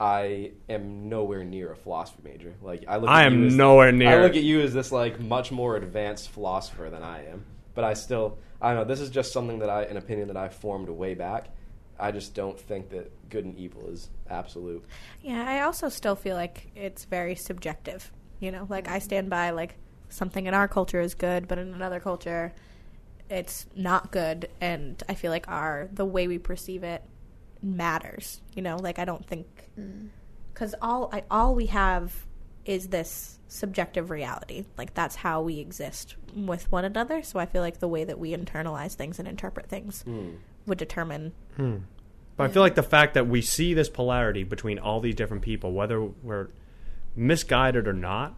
I am nowhere near a philosophy major. Like I look I at you am as- nowhere near. I look at you as this like much more advanced philosopher than I am, but I still I don't know. This is just something that I an opinion that I formed way back. I just don't think that good and evil is absolute. Yeah, I also still feel like it's very subjective. You know, like I stand by like something in our culture is good, but in another culture it's not good and I feel like our the way we perceive it matters. You know, like I don't think mm. cuz all I all we have is this subjective reality. Like that's how we exist with one another, so I feel like the way that we internalize things and interpret things hmm. would determine hmm. But I feel like the fact that we see this polarity between all these different people, whether we're misguided or not,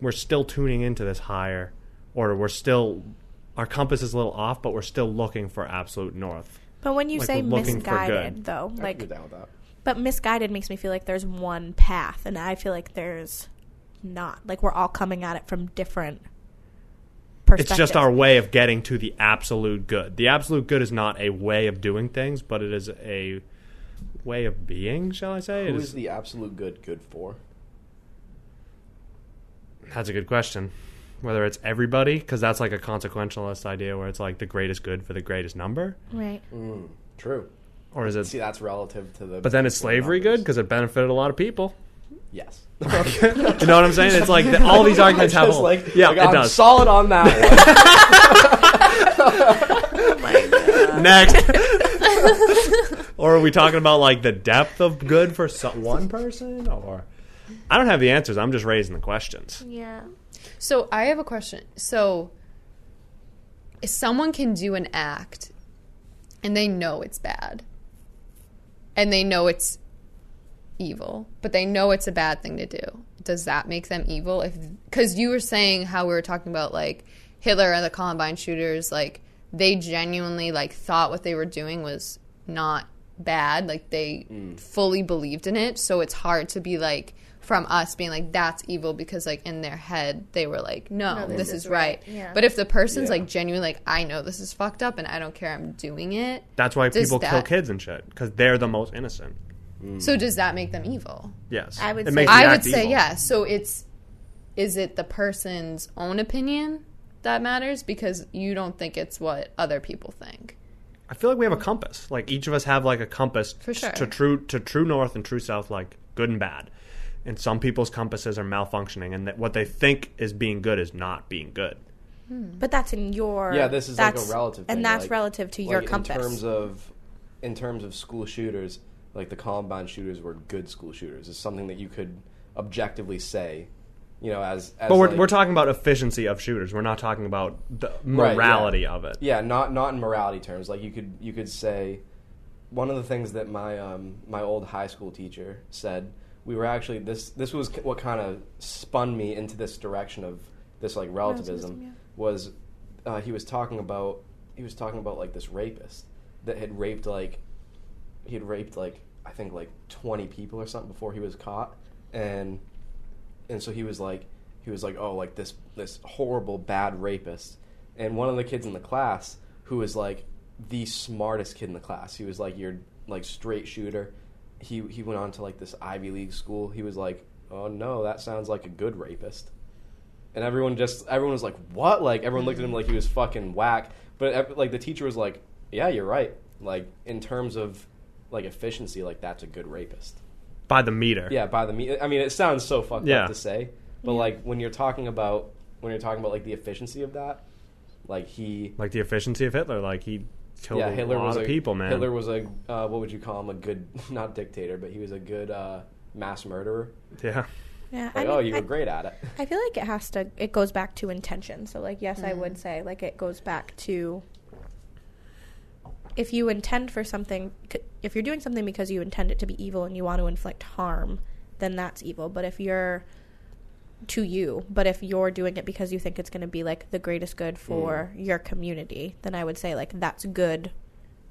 we're still tuning into this higher, or we're still our compass is a little off, but we're still looking for absolute north. But when you Like say we're looking for misguided, good. though, I like can down with that. But misguided makes me feel like there's one path, and I feel like there's not. Like we're all coming at it from different perspectives. It's just our way of getting to the absolute good. The absolute good is not a way of doing things, but it is a way of being, shall I say? It Who is- is the absolute good good for? That's a good question. Whether it's everybody, because that's like a consequentialist idea where it's like the greatest good for the greatest number, right. Mm, true. or is it? See, that's relative to the. But then is the slavery good because it benefited a lot of people? Yes. You know what I'm saying? It's like the, all these arguments have. Just like, yeah, like, it I'm does. solid on that one. Next. or are we talking about like the depth of good for some, one person? Or I don't have the answers. I'm just raising the questions. Yeah. So I have a question. So if someone can do an act and they know it's bad and they know it's evil, but they know it's a bad thing to do. Does that make them evil? If cuz you were saying how we were talking about like Hitler and the Columbine shooters like they genuinely like thought what they were doing was not bad, like they mm. fully believed in it, so it's hard to be like from us being like that's evil because like in their head they were like no, No, this, this is is right. right. Yeah. But if the person's Yeah. like genuinely like I know this is fucked up and I don't care I'm doing it. That's why Does people kill kids and shit because they're the most innocent. Mm. So does that make them evil? Yes, I would It say- makes I would act say evil. yeah. So it's is it the person's own opinion that matters because you don't think it's what other people think. I feel like we have a compass. Like each of us have like a compass For sure. to true to true north and true south, like good and bad. And some people's compasses are malfunctioning, and that what they think is being good is not being good. But that's in your Yeah, this is like a relative thing, and that's like- relative to your Like, compass. In terms of, in terms of school shooters, like the Columbine shooters were good school shooters. It's something that you could objectively say, you know, as. as But we're like- we're talking about efficiency of shooters. We're not talking about the Right, yeah. morality of it. Yeah, not not in morality terms. Like you could you could say, one of the things that my um, my old high school teacher said. We were actually this this was what kind of spun me into this direction of this like relativism Relativism, yeah. was uh, he was talking about he was talking about like this rapist that had raped like he had raped like I think like twenty people or something before he was caught, and and so he was like he was like oh like this this horrible bad rapist, and one of the kids in the class who was like the smartest kid in the class, he was like your like straight shooter. He he went on to like this Ivy League school. He was like oh no that sounds like a good rapist and everyone just everyone was like what like everyone looked at him like he was fucking whack but like the teacher was like yeah you're right like in terms of like efficiency like that's a good rapist By the meter. yeah by the me i mean it sounds so fucked Yeah. up to say but like when you're talking about when you're talking about like the efficiency of that like he Like the efficiency of Hitler. Like he killed yeah a hitler lot was of a people, man. hitler was a uh, what would you call him a good not dictator but he was a good uh, mass murderer yeah. yeah, like I oh mean, you I- were great at it I feel like it has to. It goes back to intention. So, like, yes, I Mm-hmm. would say, like, it goes back to if you intend for something, if you're doing something because you intend it to be evil and you want to inflict harm, then that's evil. But if you're to you. But if you're doing it because you think it's going to be like the greatest good for mm. your community, then I would say like that's good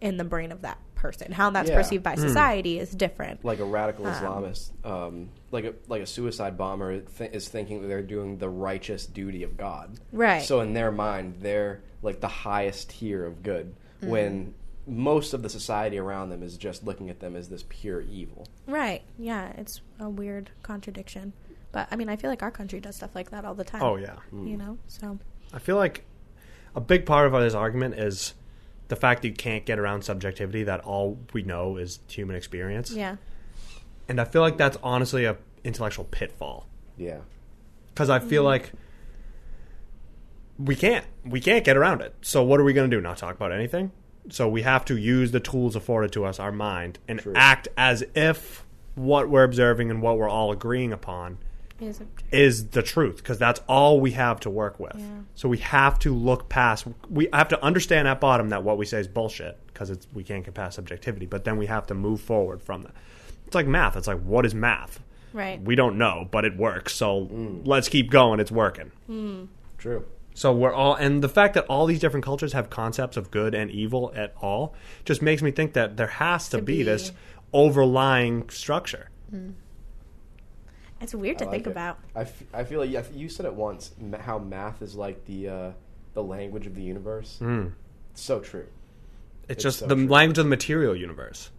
in the brain of that person. How that's Yeah. perceived by hmm. society is different. like a radical um, Islamist, um, like a like a suicide bomber th- is thinking that they're doing the righteous duty of God. Right. So in their mind, they're like the highest tier of good, mm-hmm. when most of the society around them is just looking at them as this pure evil. Right. Yeah, it's a weird contradiction. But I mean, I feel like our country does stuff like that all the time. Oh yeah. Mm. You know? So I feel like a big part of this argument is the fact that you can't get around subjectivity. That all we know is human experience, yeah. and I feel like that's honestly a intellectual pitfall. Yeah. because I feel mm. like we can't we can't get around it. So what are we going to do? Not talk about anything? So we have to use the tools afforded to us, our mind, and True. act as if what we're observing and what we're all agreeing upon Is it- is the truth because that's all we have to work with. Yeah. So we have to look past. We have to understand at bottom that what we say is bullshit because it's we can't get past subjectivity. But then we have to move forward from that. It's like math. It's like what is math? Right. We don't know, but it works. So let's keep going. It's working. Hmm. True. So we're all, and the fact that all these different cultures have concepts of good and evil at all just makes me think that there has to, To be, be- this overlying structure. Hmm. It's weird to I think like it. about. I, f- I feel like yeah, you said it once ma- how math is like the uh, the language of the universe. It's so true, It's, It's just so the true. language of the material universe.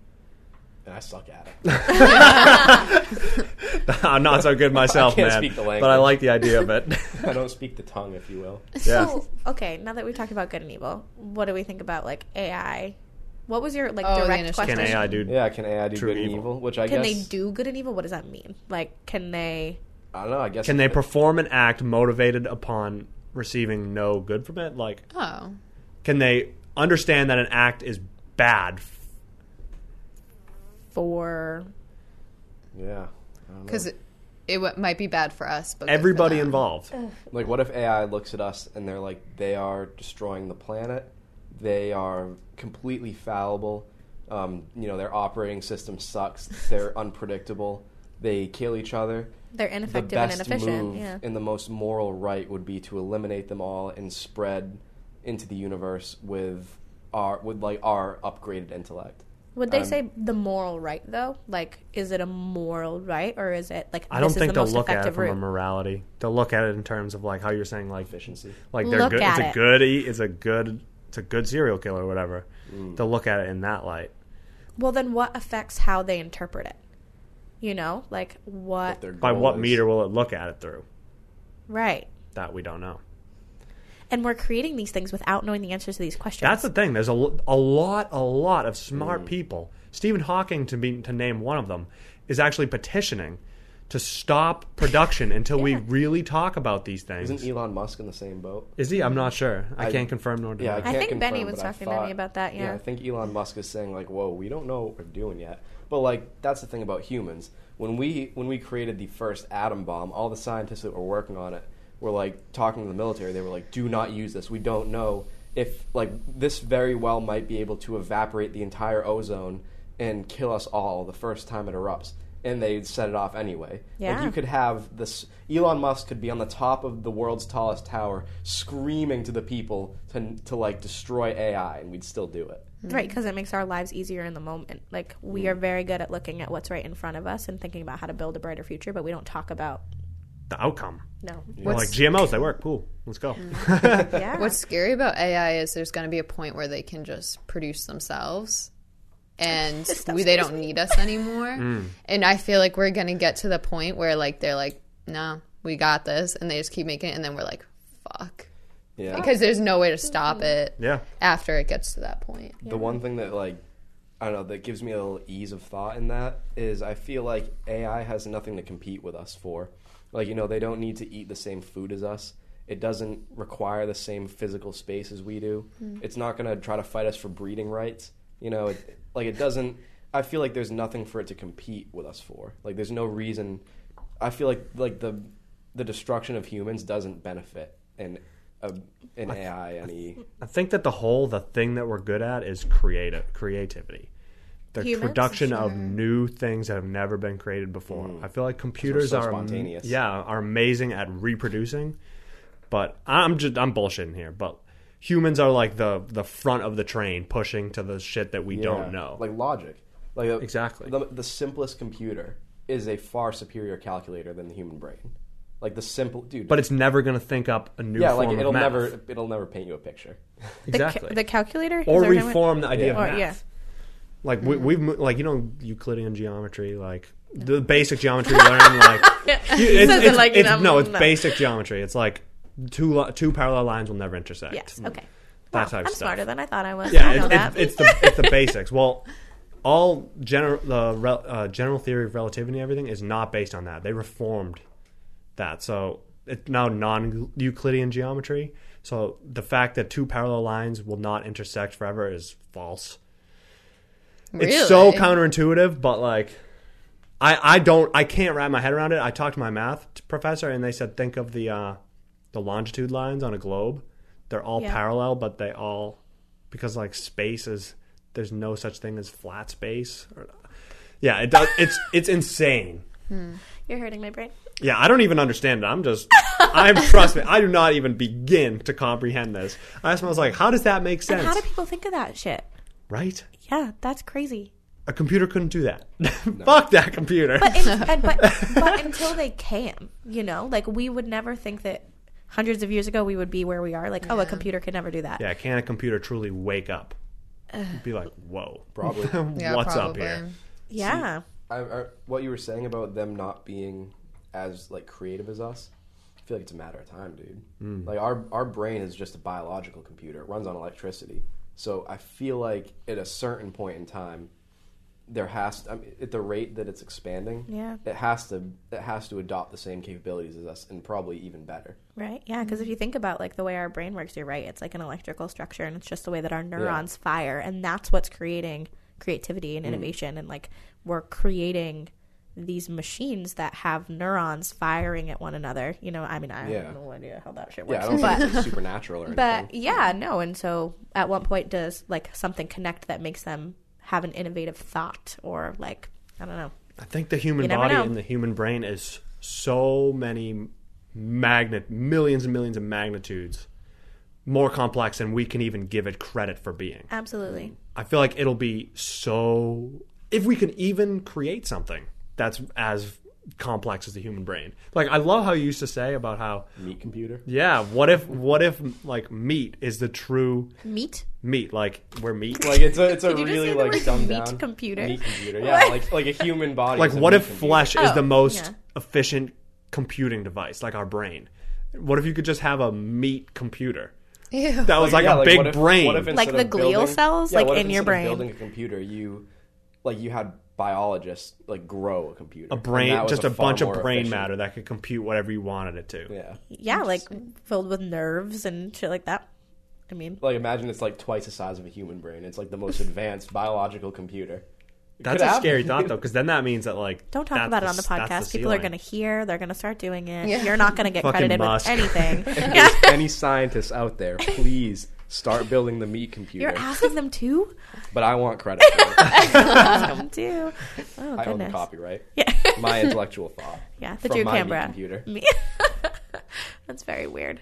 and I suck at it. I'm not so good myself, can't man. speak the But I like the idea of it. I don't speak the tongue, if you will. Yeah. So, okay, now that we've talked about good and evil, what do we think about like AI? What was your like Oh, the direct initial question? Can AI do? Yeah, can AI do True good and evil. evil? Which I Can guess they do good and evil? What does that mean? Like, can they? I don't know. I guess Can they it- perform an act motivated upon receiving no good from it? Like, Oh. can they understand that an act is bad? For Yeah. I don't know. Because it, it w- might be bad for us, but good for Everybody them. involved. Like, what if AI looks at us and they're like, they are destroying the planet. They are completely fallible. Um, you know, their operating system sucks. They're unpredictable. They kill each other. they're The ineffective and best inefficient. move Yeah. and the most moral right would be to eliminate them all and spread into the universe with our with like our upgraded intellect. Would they um, say the moral right though? Like, is it a moral right or is it like I don't this think is the they'll most look at it effective from a morality. They'll look at it in terms of like how you're saying, like Efficiency. like they're Look good. at it's a good. e- It's a good. It's a good serial killer or whatever. Mm. They'll look at it in that light. Well, then what affects how they interpret it? You know, like What what? By goal what is. meter will it look at it through? Right. That we don't know. And we're creating these things without knowing the answers to these questions. That's the thing. There's a, a lot, a lot of smart Mm. people. Stephen Hawking, to be to name one of them, is actually petitioning to stop production until we really talk about these things. Isn't Elon Musk in the same boat? Is he? I'm not sure. I, I- can't confirm nor deny. Yeah, I, I can't think Benny was but I talking to me about that, yeah. I think Elon Musk is saying like, "Whoa, we don't know what we're doing yet." But like, that's the thing about humans. When we when we created the first atom bomb, all the scientists that were working on it were like talking to the military. They were like, "Do not use this. We don't know if like this very well might be able to evaporate the entire ozone and kill us all the first time it erupts." And they'd set it off anyway. Like Yeah. you could have this. Elon Musk could be on the top of the world's tallest tower, screaming to the people to to like destroy AI, and we'd still do it. Right, because it makes our lives easier in the moment. Like Mm. we are very good at looking at what's right in front of us and thinking about how to build a brighter future, but we don't talk about the outcome. no. We're like GMOs, they work. Cool. Let's go. Yeah. What's scary about AI is there's going to be a point where they can just produce themselves and we, they don't need us anymore. Mm. And I feel like we're going to get to the point where like they're like, "No, we got this." And they just keep making it and then we're like, "Fuck." Yeah. Because there's no way to stop it yeah. after it gets to that point. The one thing that like I don't know that gives me a little ease of thought in that is I feel like AI has nothing to compete with us for. Like you know they don't need to eat the same food as us. It doesn't require the same physical space as we do. It's not going to try to fight us for breeding rights. You know, it, like it doesn't. I feel like there's nothing for it to compete with us for. Like there's no reason. I feel like like the the destruction of humans doesn't benefit an a, an AI any. I think that the whole the thing that we're good at is creative creativity. the Humans? production of new things that have never been created before. Mm. I feel like computers so are spontaneous. yeah are amazing at reproducing, but I'm just I'm bullshitting here. But humans are like the the front of the train pushing to the shit that we Yeah. don't know. Like logic. Like a, Exactly. The, the simplest computer is a far superior calculator than the human brain. Like the simple dude. but it's never going to think up a new yeah, form like it'll math. never it'll never paint you a picture. The, ca- exactly the calculator Is or there no- reform the idea Yeah. of Or- math. yeah. Like we, we've mo- like you know Euclidean geometry, like the basic geometry you learn. Like you- it's, Says it it's- like, it's- know, no, it's no. basic geometry. It's like two two parallel lines will never intersect. Yes. Okay. That Wow, type I'm stuff. smarter than I thought I was. Yeah, I know it's, that. it's, it's the it's the basics. Well, all general the uh, general theory of relativity and everything is not based on that. They reformed that, so it's now non Euclidean geometry. So the fact that two parallel lines will not intersect forever is false. Really? It's so counterintuitive, but like, I I don't I can't wrap my head around it. I talked to my math professor, and they said think of the uh, the longitude lines on a globe. They're all Yeah. parallel, but they all because like space is there's no such thing as flat space. Or, yeah, it does. It's it's insane. Hmm. You're hurting my brain. Yeah, I don't even understand it. I'm just, I'm trust me, I do not even begin to comprehend this. I just was like, how does that make sense? And how do people think of that shit? right? Yeah, that's crazy. A computer couldn't do that. Fuck that computer. But, in, and, but but until they can, you know, like we would never think that hundreds of years ago we would be where we are. Like, oh, a computer could never do that. yeah, can a computer truly wake up? Be like, whoa, Probably. Yeah, what's probably. up here? Yeah. I, I, what you were saying about them not being as like creative as us, I feel like it's a matter of time, dude. Hmm. Like our our brain is just a biological computer. It runs on electricity. So I feel like at a certain point in time, there has to, I mean, at the rate that it's expanding, Yeah. it has to it has to adopt the same capabilities as us, and probably even better. Right. Yeah. Because if you think about like the way our brain works, you're right. It's like an electrical structure, and it's just the way that our neurons fire, and that's what's creating creativity and mm. innovation. And like we're creating these machines that have neurons firing at one another. You know, I mean, I Yeah. have no idea how that shit Yeah, works. I don't but think it's supernatural or anything. but yeah, no. And so, at what point does like something connect that makes them have an innovative thought, or like I don't know. I think the human body know. and the human brain is so many magnet, millions and millions of magnitudes more complex than we can even give it credit for being. Absolutely. I feel like it'll be so if we could even create something that's as complex as the human brain. Like I love how you used to say about how meat computer. yeah, what if what if like meat is the true Meat. meat like we're meat Like it's a it's a Did you just really like word dumbed meat down computer? Meat computer. Yeah, like like a human body. like what if computer. flesh is Oh, the most yeah. efficient computing device like our brain? What if you could just have a meat computer? Ew. That was like yeah, a big what if- brain. what if Like the glial building- cells, yeah, like, what if in your instead of brain? building a computer, you like you had biologists like grow a computer, a brain, just a, far bunch of brain efficient- matter that could compute whatever you wanted it to. Yeah, Yeah, like filled with nerves and shit like that. I mean, like imagine it's like twice the size of a human brain. It's like the most advanced biological computer. It That's a happen. scary thought though, because then that means that like don't talk that's about it on the s- that's podcast. People are going to hear. They're going to start doing it. Yeah. You're not going to get Fucking credited Musk. with anything. Yeah. any scientists out there, please start building the me computer. You're asking them too. but I want credit. For it. Ask them too. Oh I own the goodness. copyright. Yeah. My intellectual thought. Yeah. The From Drew my meat Canberra. computer. Me. That's very weird.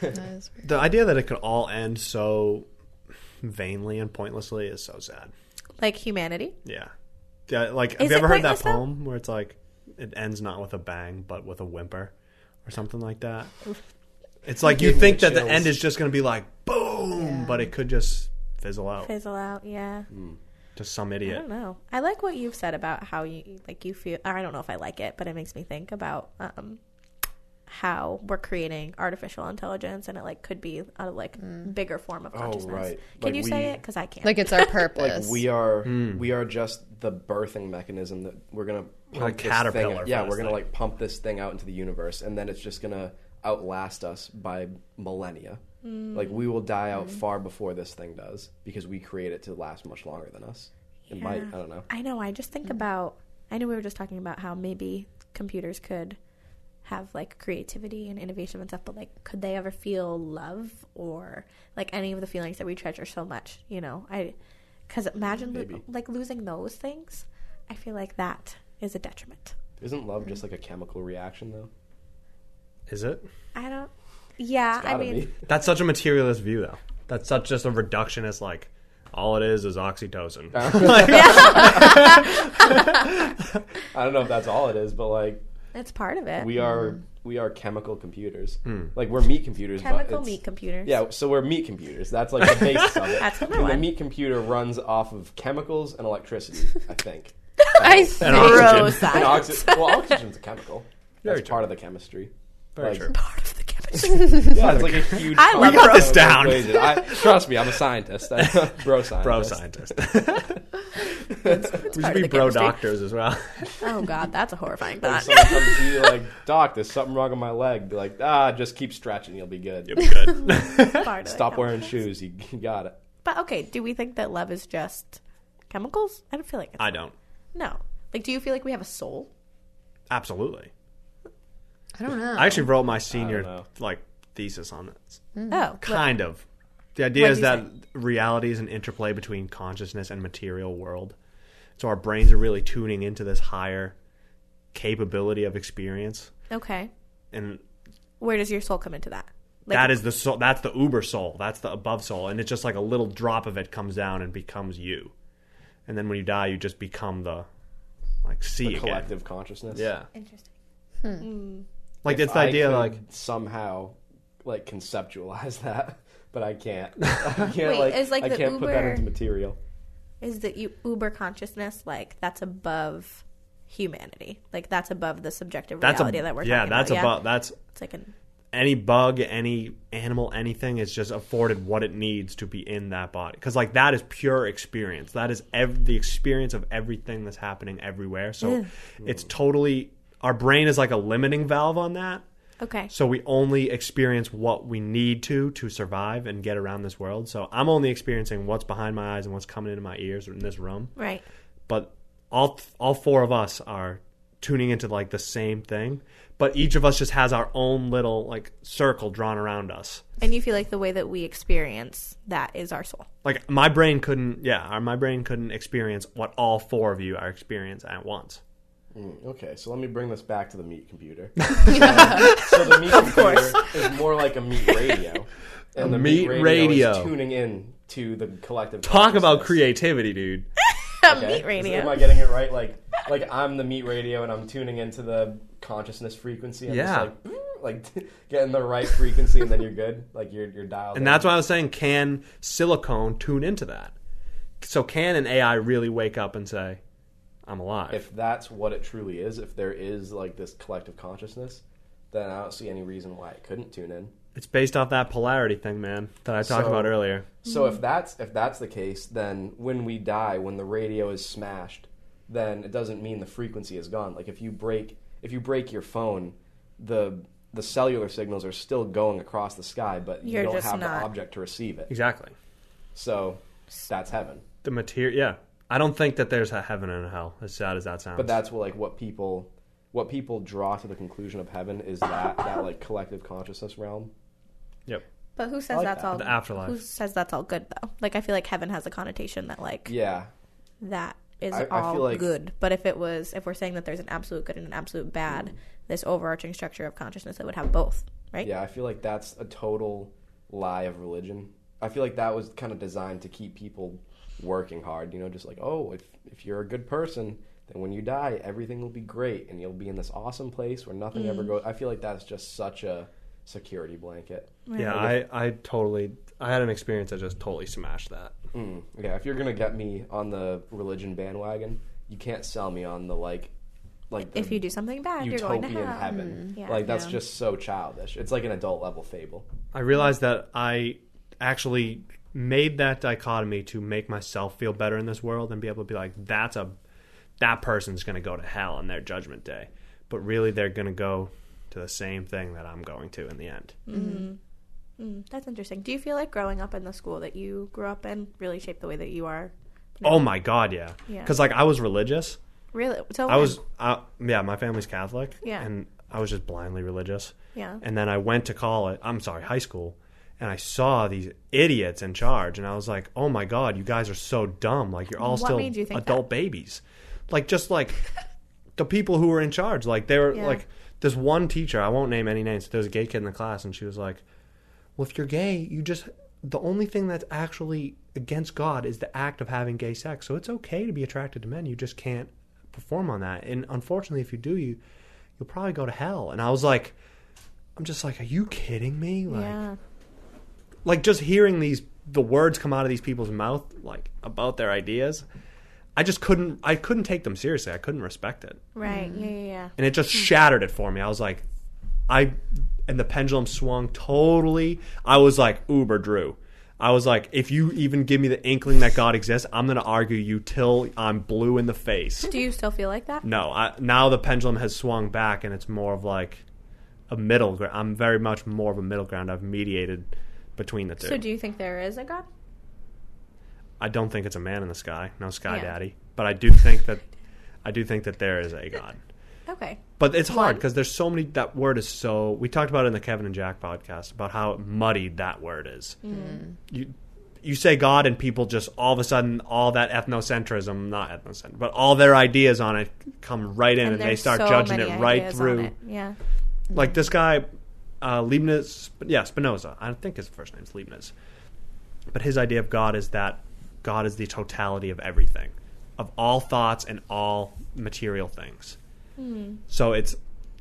That is weird. the idea that it could all end so vainly and pointlessly is so sad. Like humanity. Yeah. Yeah, like Is have you it ever heard that pointless, though? poem where it's like it ends not with a bang but with a whimper or something like that? It's like you Gave me think that the chills. end is just going to be like boom, but it could just fizzle out Fizzle out. Yeah. to some idiot. I don't know. I like what you've said about how you like you feel. Or I don't know if I like it, but it makes me think about um, how we're creating artificial intelligence, and it like could be a like bigger form of consciousness. right. Can Like you say it? Because I can't. Like it's our purpose. Like we are, Hmm. we are just the birthing mechanism that we're gonna We're pump a this caterpillar Thing, for yeah, we're gonna thing. like pump this thing out into the universe, and then it's just gonna outlast us by millennia. Like we will die out mm-hmm. far before this thing does because we create it to last much longer than us. It might. Yeah. I don't know. I know. I just think hmm. about. I know we were just talking about how maybe computers could have like creativity and innovation and stuff, but like, could they ever feel love or like any of the feelings that we treasure so much? You know, I Because imagine lo- like losing those things. I feel like that is a detriment. Isn't love hmm. just like a chemical reaction though? Is it? I don't. Yeah, I mean, be. That's such a materialist view, though. That's such just a reductionist. Like all it is is oxytocin. I don't know if that's all it is, but like it's part of it. we are mm-hmm. we are chemical computers. Hmm. Like we're meat computers. but Chemical it's- meat computers. Yeah, so we're meat computers. That's like the basis of it. That's number and the meat computer runs off of chemicals and electricity. I think. I And think oxygen. And science. oxy- well, oxygen's a chemical. Very That's true. part of the chemistry. Very Like- true. Part of the chemistry. Yeah, it's like a huge. I love complex bro this down. I, trust me, I'm a scientist. bro scientist. Bro scientist. It's we should be bro chemistry. doctors as well. Oh god, that's a horrifying Like thought. someone comes to you like, Doc, there's something wrong with my leg. Be like, ah, just keep stretching, you'll be good. You'll be good. Part of the Stop wearing shoes. You, you got it. But okay, do we think that love is just chemicals? I don't feel like it's I don't. no. Like, do you feel like we have a soul? Absolutely. I don't know. I actually wrote my senior like thesis on it. Mm. Oh, Kind of. The idea What'd is you that reality is an interplay between consciousness and material world. So our brains are really tuning into this higher capability of experience, okay. and Where does your soul come into that? Like, that is the soul. That's the uber soul. That's the above soul, and it's just like a little drop of it comes down and becomes you. And then when you die, you just become the like see The again. collective consciousness. Yeah, interesting. Hmm. Hmm. Like it's the I idea could like somehow like conceptualize that, but I can't. I can't Wait, like, is, like, I the can't put that Uber- into material. Is that you uber consciousness like that's above humanity? Like that's above the subjective that's reality a that we're talking about. yeah talking that's about. above that's It's like an any bug, any animal, anything is just afforded what it needs to be in that body. Because like that is pure experience. That is ev- the experience of everything that's happening everywhere. So it's totally our brain is like a limiting valve on that. okay. So we only experience what we need to to survive and get around this world. So I'm only experiencing what's behind my eyes and what's coming into my ears in this room. Right. But all all four of us are tuning into like the same thing. But each of us just has our own little like circle drawn around us. And you feel like the way that we experience that is our soul. Like my brain couldn't, yeah, our- my brain couldn't experience what all four of you are experiencing at once. Mm, okay, so let me bring this back to the meat computer. Uh, so the meat computer is more like a meat radio, and the meat radio. is tuning in to the collective. Talk about creativity, dude. Okay? Meat Is- radio. Am I getting it right? Like, like I'm the meat radio, and I'm tuning into the consciousness frequency. I'm Yeah. Just like, like getting the right frequency, and then you're good. Like you're you're dialed. And in. that's why I was saying, can silicone tune into that? So can an AI really wake up and say, "I'm alive"? if that's what it truly is, if there is like this collective consciousness, then I don't see any reason why it couldn't tune in. it's based off that polarity thing, man, that I talked So- about earlier. So if that's if that's the case, then when we die, when the radio is smashed, then it doesn't mean the frequency is gone. Like if you break if you break your phone, the the cellular signals are still going across the sky, but You're you don't have not- the object to receive it. Exactly. So that's heaven. The material, yeah. I don't think that there's a heaven and a hell. As sad as that sounds. But that's what like what people what people draw to the conclusion of heaven is that that like collective consciousness realm. yep. But who says like that's that. all The afterlife. Who says that's all good though? Like I feel like heaven has a connotation that like Yeah. that is I- I all feel like- good. But if it was if we're saying that there's an absolute good and an absolute bad, this overarching structure of consciousness that would have both, right? Yeah, I feel like that's a total lie of religion. I feel like that was kind of designed to keep people working hard. You know, just like, oh, if if you're a good person, then when you die, everything will be great, and you'll be in this awesome place where nothing ever goes. I feel like that's just such a security blanket. Yeah, I, I totally. I had an experience that just totally smashed that. Mm, yeah, if you're gonna get me on the religion bandwagon, you can't sell me on the like, like the If you do something bad, you're going to utopian hell. heaven. Yeah. like that's Yeah. just so childish. It's like an adult level fable. I realized that I actually made that dichotomy to make myself feel better in this world and be able to be like, that's a that person's going to go to hell on their judgment day, but really they're going to go to the same thing that I'm going to in the end. Mm, that's interesting. Do you feel like growing up in the school that you grew up in really shaped the way that you are? Oh my god, yeah. Yeah. Because like I was religious. Really? So I was, uh, yeah. My family's Catholic. Yeah. And I was just blindly religious. Yeah. And then I went to college. I'm sorry, high school, and I saw these idiots in charge, and I was like, "Oh my god, you guys are so dumb! Like you're all What still you adult babies, like just like the people who were in charge. Like they were Yeah. like this one teacher. I won't name any names. There was a gay kid in the class, and she was like, "Well, if you're gay, you just the only thing that's actually against God is the act of having gay sex. So it's okay to be attracted to men. You just can't perform on that. And unfortunately, if you do, you you'll probably go to hell." And I was like, "I'm just like, are you kidding me? Like, yeah. Like just hearing these the words come out of these people's mouth like about their ideas." I just couldn't. I couldn't take them seriously. I couldn't respect it Right. Mm. Yeah. Yeah. Yeah. and it just hmm. shattered it for me. I was like, I, and the pendulum swung totally. I was like, Uber Drew. I was like, if you even give me the inkling that God exists, I'm going to argue you till I'm blue in the face. Do you still feel like that? No, I, now the pendulum has swung back, and it's more of like a middle ground. I'm very much more of a middle ground. I've mediated between the two. So do you think there is a God? I don't think it's a man in the sky, no sky Yeah. daddy, but I do think that I do think that there is a God. Okay. But it's hard because there's so many. That word is so. We talked about it in the Kevin and Jack podcast about how muddied that word is. Mm. You you say God and people just all of a sudden all that ethnocentrism, not ethnocentrism, but all their ideas on it come right in and, they start so judging it right through. it. Yeah. Like this guy, uh, Leibniz, yeah, Spinoza. I think his first name's Leibniz. But his idea of God is that God is the totality of everything, of all thoughts and all material things. So it's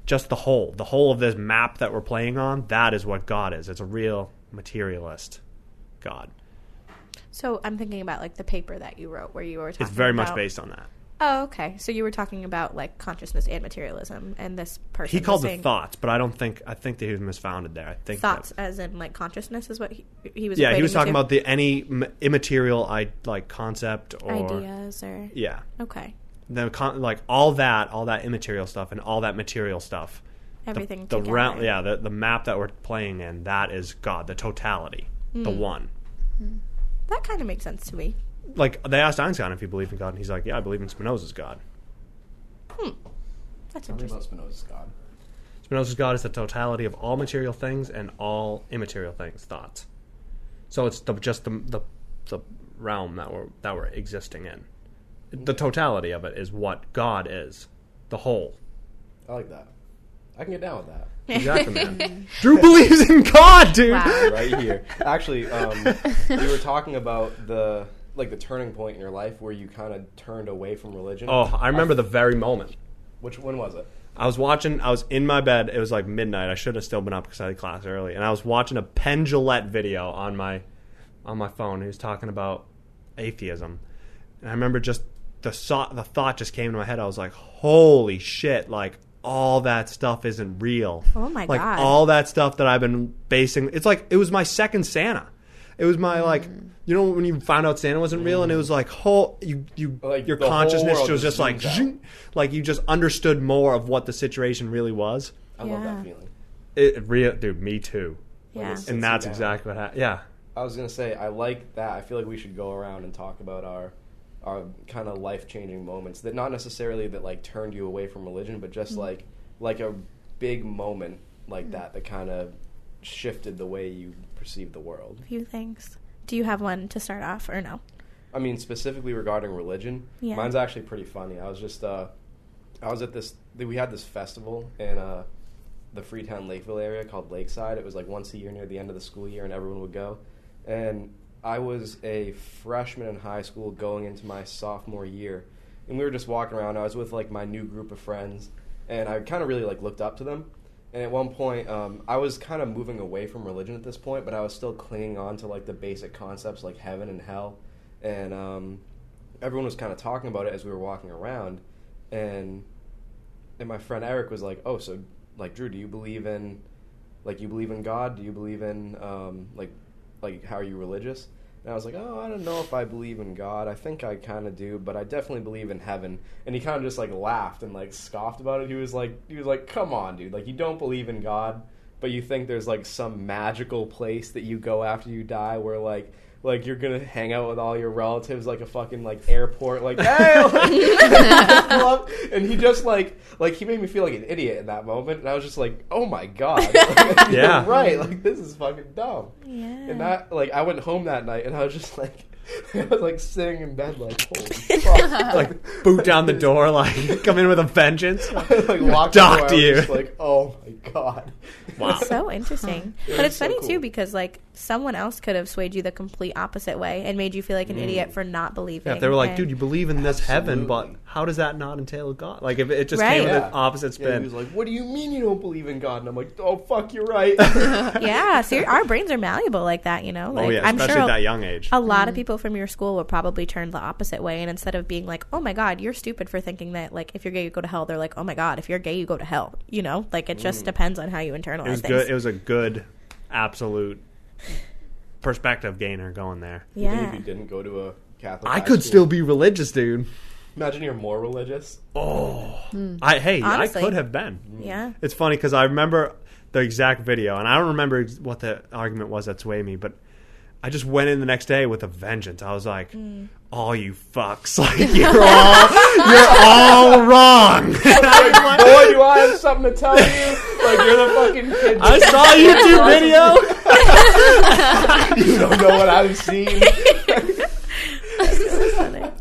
just the whole, the whole of this map that we're playing on. That is what God is. It's a real materialist God. So I'm thinking about like the paper that you wrote where you were talking It's very much based on that. Oh, okay. So you were talking about like consciousness and materialism and this person He called it thoughts, but I don't think I think that he was misfounded there. I think that- thoughts as in like consciousness is what he, he was yeah, he was talking to? about the any immaterial I like concept or ideas or yeah. okay. the con- like all that, all that immaterial stuff, and all that material stuff. Everything The, together. round, yeah, the the map that we're playing in, that is God, the totality, the Hmm. one. That kind of makes sense to me. Like they asked Einstein if he believed in God, and he's like, "Yeah, I believe in Spinoza's God." That's Tell me interesting. about Spinoza's God. Spinoza's God is the totality of all material things and all immaterial things, thoughts. So it's the, just the, the the realm that we're that we're existing in. The totality of it is what God is, the whole. I like that. I can get down with that. Exactly, man. Drew believes in God, dude. Wow. right here. Actually, um, we were talking about the like the turning point in your life where you kind of turned away from religion. Oh, I remember the very moment. Which when was it? I was watching. I was in my bed. It was like midnight. I should have still been up because I had class early, and I was watching a Penn Jillette video on my on my phone. He was talking about atheism, and I remember just the thought. The thought just came to my head. I was like, "Holy shit!" Like all that stuff isn't real. Oh my like God. all that stuff that I've been basing. It's like it was my second Santa. It was my like, mm. you know, when you found out Santa wasn't real, and it was mm. like, whole you you Like, your the whole consciousness world was just just like, zooms out. zing, like you just understood more of what the situation really was. I love Yeah. that feeling. It real, dude. Me too. Yeah. Like, it's- And that's down. exactly what happened. Yeah, I was gonna say I like that. I feel like we should go around and talk about our our kind of life changing moments that not necessarily that like turned you away from religion, but just mm. like like a big moment like that that kind of shifted the way you perceive the world. few things. Do you have one to start off or no? I mean, specifically regarding religion, Yeah. mine's actually pretty funny. I was just, uh, I was at this, we had this festival in uh, the Freetown Lakeville area called Lakeside. It was like once a year near the end of the school year, and everyone would go. And I was a freshman in high school going into my sophomore year, and we were just walking around. I was with like my new group of friends, and I kind of really like looked up to them. And at one point, um, I was kind of moving away from religion at this point, but I was still clinging on to like the basic concepts like heaven and hell. And um, everyone was kind of talking about it as we were walking around. And and my friend Eric was like, "Oh, so like Drew, do you believe in like you believe in God? Do you believe in um, like like how are you religious?" And I was like, "Oh, I don't know if I believe in God. I think I kind of do, but I definitely believe in heaven." And he kind of just like laughed and like scoffed about it. He was like, "He was like, come on, dude! Like you don't believe in God." but you think there's like some magical place that you go after you die where like like you're gonna hang out with all your relatives like a fucking like airport like hey like, and he just like like he made me feel like an idiot in that moment and I was just like oh my god Like, Yeah. right like this is fucking dumb Yeah. and that like I went home that night and I was just like I was like sitting in bed like holy fuck like boot down the door, like come in with a vengeance. like locked Docked the door. I was you. just like oh my god Wow. it's so interesting. Yeah, but it's it's so funny cool. too because like someone else could have swayed you the complete opposite way and made you feel like an mm. idiot for not believing. Yeah, if they were like, and- dude, you believe in this heaven, but how does that not entail God? Like if it just Right. came with Yeah. the opposite Yeah, spin. he was like, "What do you mean you don't believe in God?" And I'm like, "Oh fuck, you're right." yeah, so our brains are malleable like that, you know. Oh, like oh yeah, I'm especially sure at that young age. a lot of mm. people from your school would probably turn the opposite way and instead of being like oh my god you're stupid for thinking that like if you're gay you go to hell they're like oh my god if you're gay you go to hell you know like it just mm. depends on how you internalize it was things good. It was a good, absolute perspective gainer going there. Even yeah if you didn't go to a Catholic, I could school. still be religious, dude. imagine you're more religious. Oh, hmm. I hey, Honestly. I could have been. Mm. yeah It's funny because I remember the exact video, and I don't remember ex- what the argument was that swayed me, but I just went in the next day with a vengeance. I was like, Mm. "All you fucks, like you're all you're all wrong." I was like, Boy, do I have something to tell you? Like you're the fucking kid. I saw a YouTube video, you don't know what I've seen.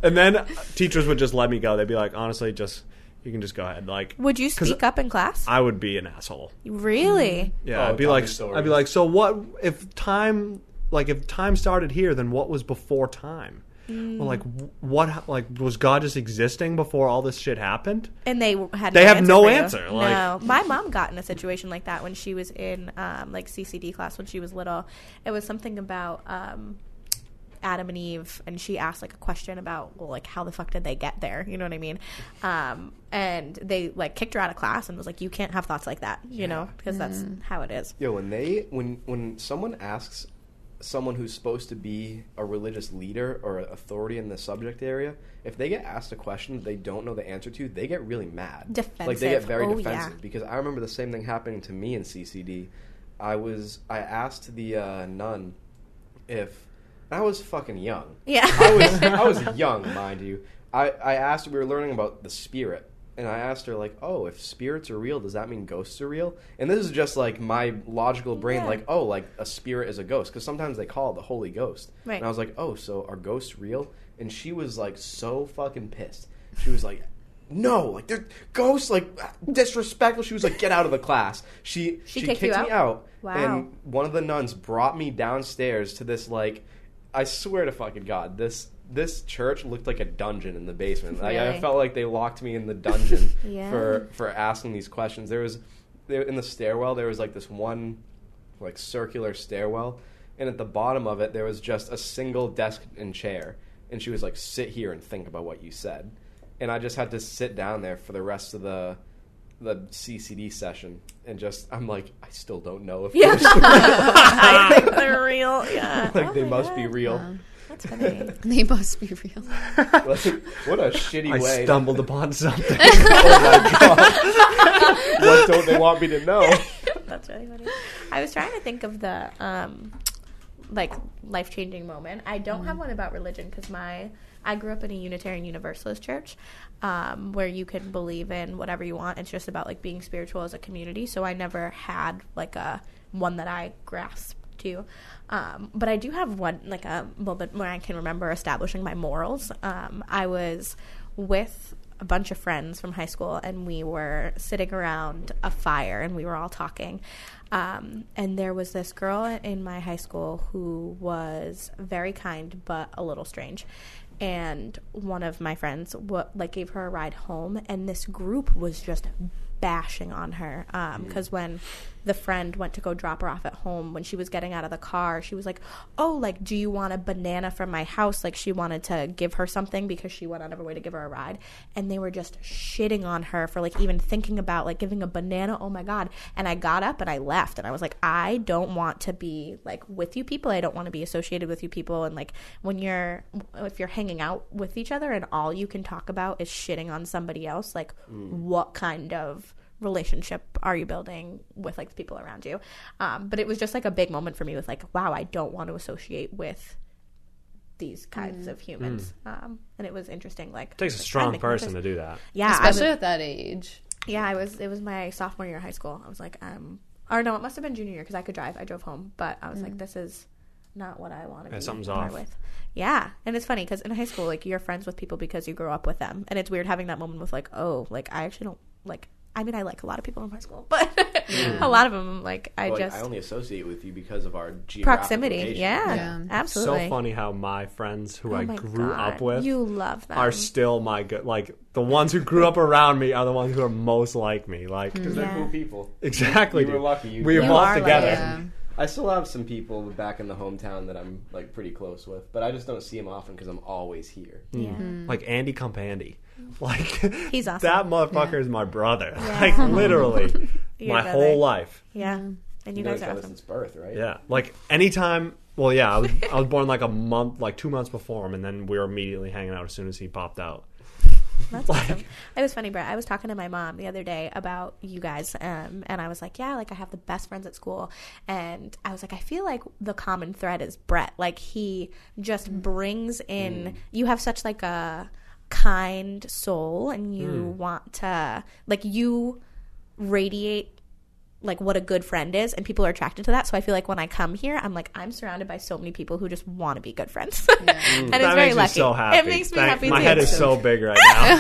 and then teachers would just let me go. They'd be like, "Honestly, just you can just go ahead." Like, would you speak up in class I would be an asshole. really Yeah, Oh, I'd be like, me stories. I'd be like, so what if time, like, if time started here, then what was before time? Well, like, what, like, was God just existing before all this shit happened? and they had They no have answer no for you. answer, like- no my mom got in a situation like that when she was in um, like ccd class when she was little. It was something about um, adam and eve and she asked like a question about well like how the fuck did they get there? You know what i mean? Um, and they like kicked her out of class and was like you can't have thoughts like that you know because that's how it is. Yo, when they when when someone asks someone who's supposed to be a religious leader or authority in the subject area, if they get asked a question that they don't know the answer to, they get really mad. Defensive. Like they get very Oh, defensive yeah. because I remember the same thing happening to me in CCD. I was I asked the uh, nun if I was fucking young. yeah I was I was young, mind you. I, I asked we were learning about the spirit and I asked her like, "Oh, if spirits are real, does that mean ghosts are real?" And this is just like my logical brain Yeah. like, "Oh, like a spirit is a ghost" because sometimes they call it the Holy Ghost. Right. And I was like, "Oh, so are ghosts real?" And she was like so fucking pissed. She was like, "No, like they're ghosts like disrespectful." She was like, "Get out of the class." She She she, kicked you me out? out. Wow. And one of the nuns brought me downstairs to this like I swear to fucking god, this this church looked like a dungeon in the basement. Like, I felt like they locked me in the dungeon Yeah. for for asking these questions. There was there in the stairwell there was like this one like circular stairwell and at the bottom of it there was just a single desk and chair and she was like sit here and think about what you said. And I just had to sit down there for the rest of the the CCD session and just I'm like I still don't know if yeah ghosts are real. i think they're real yeah like Oh they must be God. real. That's funny They must be real. Like, what a shitty I way. to- stumbled upon something. oh my god. what don't they want me to know? That's really funny. I was trying to think of the um, like life changing moment. I don't have one about religion because my I grew up in a Unitarian Universalist church um, where you can believe in whatever you want. It's just about like being spiritual as a community. So I never had like a one that I grasped to. Um, but I do have one like a moment where I can remember establishing my morals. Um, I was with a bunch of friends from high school and we were sitting around a fire and we were all talking um, and there was this girl in my high school who was very kind but a little strange and one of my friends wa like gave her a ride home and this group was just bashing on her because when the friend went to go drop her off at home when she was getting out of the car. She was like oh like do you want a banana from my house? Like she wanted to give her something because she went out of her way to give her a ride. And they were just shitting on her for like even thinking about like giving a banana. Oh my god. And i got up and i left. And i was like i don't want to be like with you people. I don't want to be associated with you people. And like when you're if you're hanging out with each other and all you can talk about is shitting on somebody else like mm. what kind of relationship are you building with like the people around you um, but it was just like a big moment for me with like wow i don't want to associate with these kinds of humans um, and it was interesting like It takes a strong trying to make person to do that. yeah I was- especially at that age. yeah, I was. It was my sophomore year of high school. I was like, um, or no, it must have been junior year because I could drive. I drove home, but I was like, this is not what I want to Yeah, be something's off. with. Yeah, and it's funny because in high school, like you're friends with people because you grew up with them, and it's weird having that moment with like, oh, like I actually don't like. I mean, I like a lot of people in high school, but a lot of them, like I Like, just I only associate with you because of our geographic proximity. Yeah, Yeah. absolutely. So funny how my friends who Oh I grew God. up with you love them. are still my good. Like the ones who grew up around me are the ones who are most like me. Like Because they're cool people. exactly. You were lucky. You we evolved are together. lucky. Yeah. I still have some people back in the hometown that I'm like pretty close with, but I just don't see them often because I'm always here. yeah, Mm. Like Andy Compandy. Like He's awesome. that motherfucker is my brother. Yeah. Like literally my brother. whole life. yeah, and you You know guys each are awesome. since birth, right? Yeah. Like anytime well yeah, I was I was born like a month like two months before him and then we were immediately hanging out as soon as he popped out. That's awesome. It was funny, Brett. I was talking to my mom the other day about you guys, um, and I was like, "Yeah, like I have the best friends at school," and I was like, "I feel like the common thread is Brett. Like he just brings in. You have such like a kind soul, and you hmm. want to like you radiate." Like what a good friend is, and people are attracted to that. So I feel like when I come here, I'm like I'm surrounded by so many people who just want to be good friends, and it's very lucky. so happy. It makes me Thank- happy. My too. head is so big right now.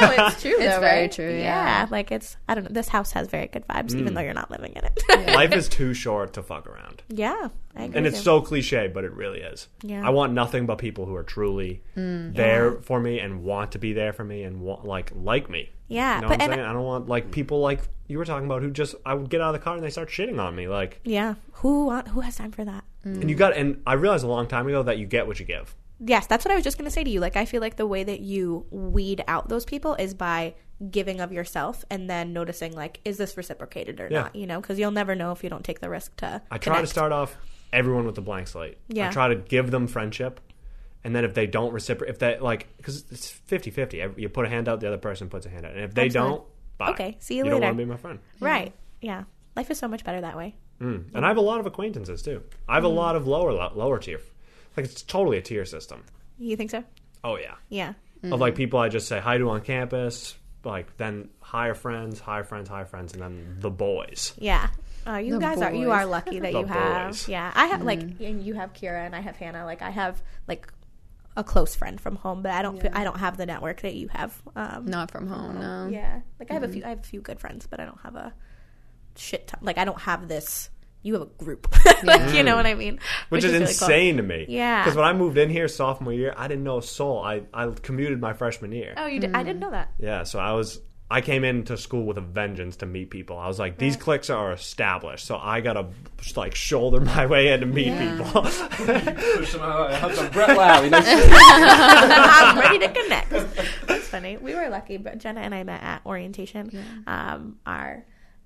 no, it's true. It's though, very right? true, Yeah. yeah. like it's. I don't know. This house has very good vibes, Mm. even though you're not living in it. Life is too short to fuck around. yeah, I agree. And it's so cliche, but it really is. Yeah. I want nothing but people who are truly there for me and want to be there for me and want, like like me. Yeah, You know but what I'm saying? I don't want like people like you were talking about who just I would get out of the car and they start shitting on me like yeah, who want, who has time for that? Mm. and you got and I realized a long time ago that you get what you give. Yes, that's what I was just going to say to you. Like, I feel like the way that you weed out those people is by giving of yourself and then noticing, like, is this reciprocated or Yeah. not? You know, because you'll never know if you don't take the risk to. I try to start off everyone with a blank slate. Yeah. I try to give them friendship. And then if they don't reciprocate, if they like, because it's 50 50. You put a hand out, the other person puts a hand out. And if they Absolutely. don't, bye. Okay, see you later. You don't want to be my friend. Right. Yeah. Life is so much better that way. Mm. And I have a lot of acquaintances too. I have Mm. a lot of lower lower tier. Like it's totally a tier system. You think so? Oh yeah. Yeah. Of like people I just say hi to on campus, like then higher friends, higher friends, higher friends, and then the boys. Yeah. Uh, you The guys are you are lucky that The you have boys. yeah I have like and you have Kira and I have Hannah like I have like a close friend from home but I don't feel, I don't have the network that you have um Not from home, no. yeah like I have a few I have a few good friends but I don't have a shit ton like I don't have this you have a group like you know what I mean Which, is, really cool. insane to me. Yeah. Because when I moved in here sophomore year, I didn't know a soul. I, I commuted my freshman year. oh you did, I didn't know that Yeah, so I was I came into school with a vengeance to meet people. I was like, these cliques are established, so I gotta like shoulder my way in to meet Yeah. people. Push them out. I have some Brett Lally. Nice to I'm ready to connect. That's funny. We were lucky, but Jenna and I met at orientation. Um, our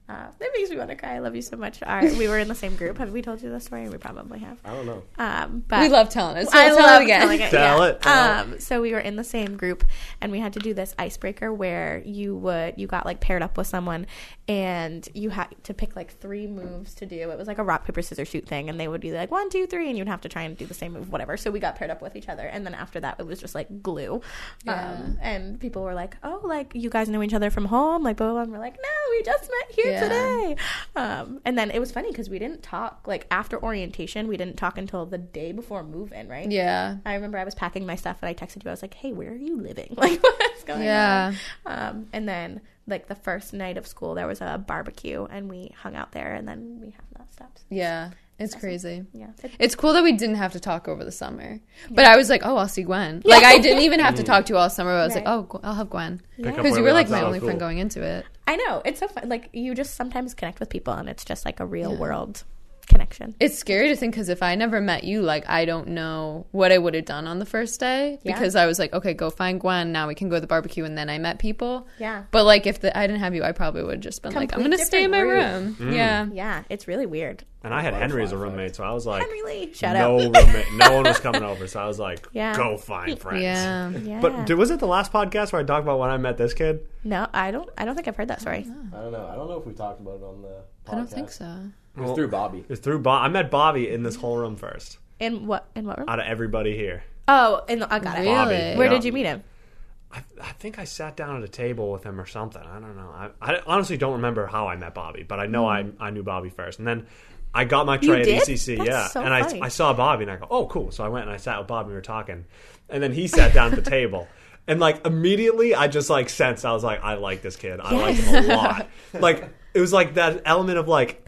uh, that makes me want to cry. I love you so much. Our, we were in the same group. Have we told you the story? We probably have. I don't know. Um, but We love telling it. So I tell love it again. telling it. Tell yeah. it, tell um, so we were in the same group, and we had to do this icebreaker where you would you got like paired up with someone, and you had to pick like three moves to do. It was like a rock paper scissors shoot thing, and they would be like one two three, and you'd have to try and do the same move, whatever. So we got paired up with each other, and then after that, it was just like glue. Yeah. Um, and people were like, "Oh, like you guys know each other from home?" Like blah blah. blah. And we're like, "No, we just met here Yeah. Today." Um, and then it was funny because we didn't talk like after orientation. We didn't talk until the day before move in, right? Yeah. I remember I was packing my stuff and I texted you. I was like, "Hey, where are you living? Like, what's going Yeah. on?" Um, and then like the first night of school, there was a barbecue and we hung out there, and then we have not stopped. Yeah. It's crazy. Yeah, It's cool that we didn't have to talk over the summer. But I was like, oh, I'll see Gwen. Like, I didn't even have to mm. talk to you all summer. But I was like, oh, I'll have Gwen. Pick Because where you were like my off. only friend going into it. I know it's so fun. Like you just sometimes connect with people, and it's just like a real Yeah. world connection. It's scary to think because if I never met you, like I don't know what I would have done on the first day Yeah. because I was like, okay, go find Gwen. Now we can go to the barbecue, and then I met people. Yeah. But like if the, I didn't have you, I probably would have just been like, I'm gonna stay in my different room. Mm. Yeah. Yeah, it's really weird. And I had Henry as a roommate, so I was like, Henry Lee, shout no out. roommate, no one was coming over, so I was like, Yeah. go find friends. Yeah. Yeah. But dude, was it the last podcast where I talked about when I met this kid? no, I don't. I don't think I've heard that story. I don't know. I don't know if we talked about it on the. Podcast. I don't think so. It was through Bobby. It's through Bob. I met Bobby in this whole room first, In what? In what room? out of everybody here. Oh, in the, I got it. Really? Bobby. Where Yeah. did you meet him? I, I think I sat down at a table with him or something. I don't know. I, I honestly don't remember how I met Bobby, but I know I, I knew Bobby first. And then I got my tray Hmm. At? ECC, That's yeah. so and I, funny. I saw Bobby and I go, oh, cool. So I went and I sat with Bobby and we were talking. And then he sat down at the table. And like immediately I just like sensed, I was like, I like this kid. I like him a lot. like it was like that element of like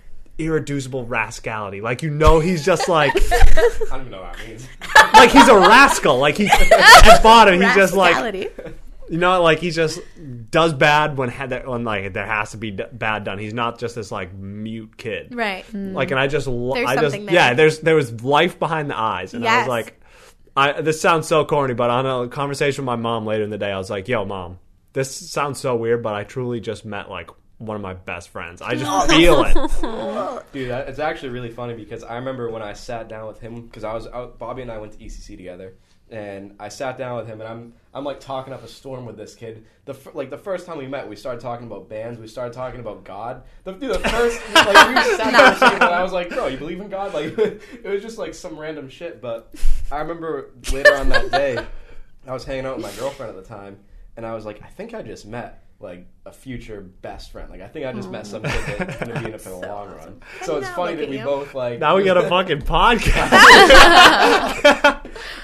irreducible rascality. Like you know he's just like I don't even know what that means. like he's a rascal. Like he at bottom he's just like you know, like he just does bad when had that when like there has to be d- bad done. He's not just this like mute kid, right. Mm. Like, and I just, lo- There's I just, there. yeah, there's there was life behind the eyes, and I was like, I this sounds so corny, but on a conversation with my mom later in the day, I was like, "Yo, mom, this sounds so weird, but I truly just met like one of my best friends. I just oh. feel it." Dude, that, it's actually really funny because I remember when I sat down with him because I was out, Bobby and I went to ECC together, and I sat down with him and I'm I'm like talking up a storm with this kid. The fir- like the first time we met, we started talking about bands, we started talking about God. The, dude, the first like we sat down with him and I was like, bro, you believe in God? Like it was just like some random shit. But I remember later on that day, I was hanging out with my girlfriend at the time, and I was like, I think I just met like a future best friend. Like I think I just met some kid that's gonna be in it for the long run. So it's funny that we you. both like Now we got a fucking podcast.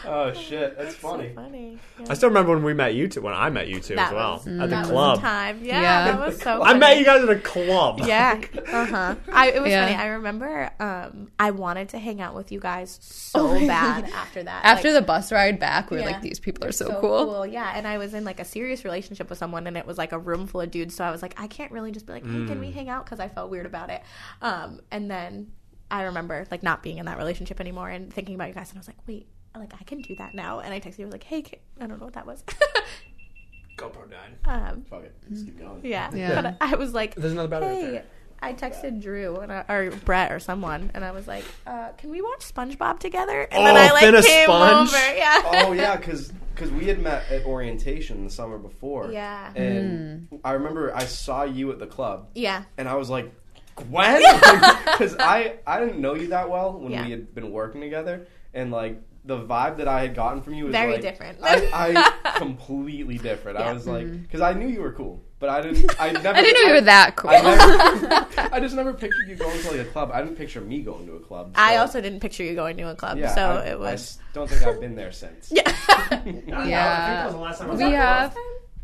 Oh shit, that's funny. So funny. Yeah. I still remember when we met you two, when I met you two That as well was- at the that was club. a time. Yeah, Yeah. that was so. I funny. met you guys at a club. Yeah. Uh huh. I it was Yeah. funny. I remember. Um, I wanted to hang out with you guys so Oh, bad after that. After Like, the bus ride back, we were Yeah. like, these people are so, so cool. Yeah, and I was in like a serious relationship with someone, and it was like a room full of dudes. So I was like, I can't really just be like, hey, can we hang out? Because I felt weird about it. Um, and then I remember like not being in that relationship anymore and thinking about you guys, and I was like, wait, like I can do that now. And I texted you, I was like, hey, can, I don't know what that was. GoPro died. um, Fuck it, let's keep going. yeah, Yeah. But I was like, There's another battery right hey. there. I texted Drew and I, or Brett or someone, and I was like, uh, "Can we watch SpongeBob together?" And then Oh, I like Finn a came Sponge? over. Yeah. Oh yeah, because we had met at orientation the summer before. Yeah. And I remember I saw you at the club, Yeah. and I was like, Gwen, because I I didn't know you that well when Yeah. we had been working together, and like the vibe that I had gotten from you was Very like, different. I, I completely different. I Yeah. was like, mm-hmm. because I knew you were cool, but I didn't. I never. I didn't know you were that cool. I, never, I just never pictured you going to like a club. I didn't picture me going to a club. I also didn't picture you going to a club, yeah, so I, it was. s- don't think I've been there since. Yeah. I think that was the last time I was we at club. have.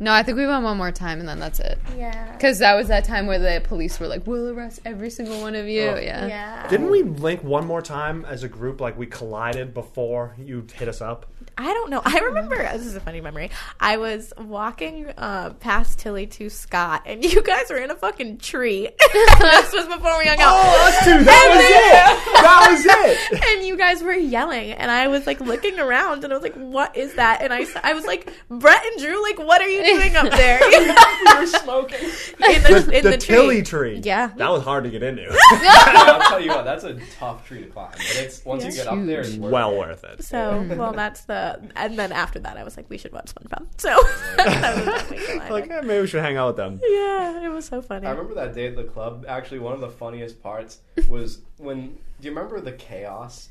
No, I think we went one more time and then that's it. yeah. Because that was that time where the police were like, "We'll arrest every single one of you." Oh. Yeah. Yeah. Didn't we link one more time as a group? Like we collided before you hit us up. I don't know. I remember this is a funny memory. I was walking uh, past Tilly to Scott, and you guys were in a fucking tree. this was before we hung out. Oh, us two. That was it. That was it. and you guys were yelling, and I was like looking around, and I was like, "What is that?" And I, I was like, "Brett and Drew, like, what are you doing up there?" we were smoking. in the, in the, the, Tilly tree. tree. Yeah. that was hard to get into. I'll tell you what, that's a tough tree to climb. But it's once Yeah. you get up there, it's worth well it. worth it. So, well, that's the, and then after that, I was like, we should watch SpongeBob. So, that was. Like eh, maybe we should hang out with them. yeah, it was so funny. I remember that day at the club. Actually, one of the funniest parts was when. Do you remember the chaos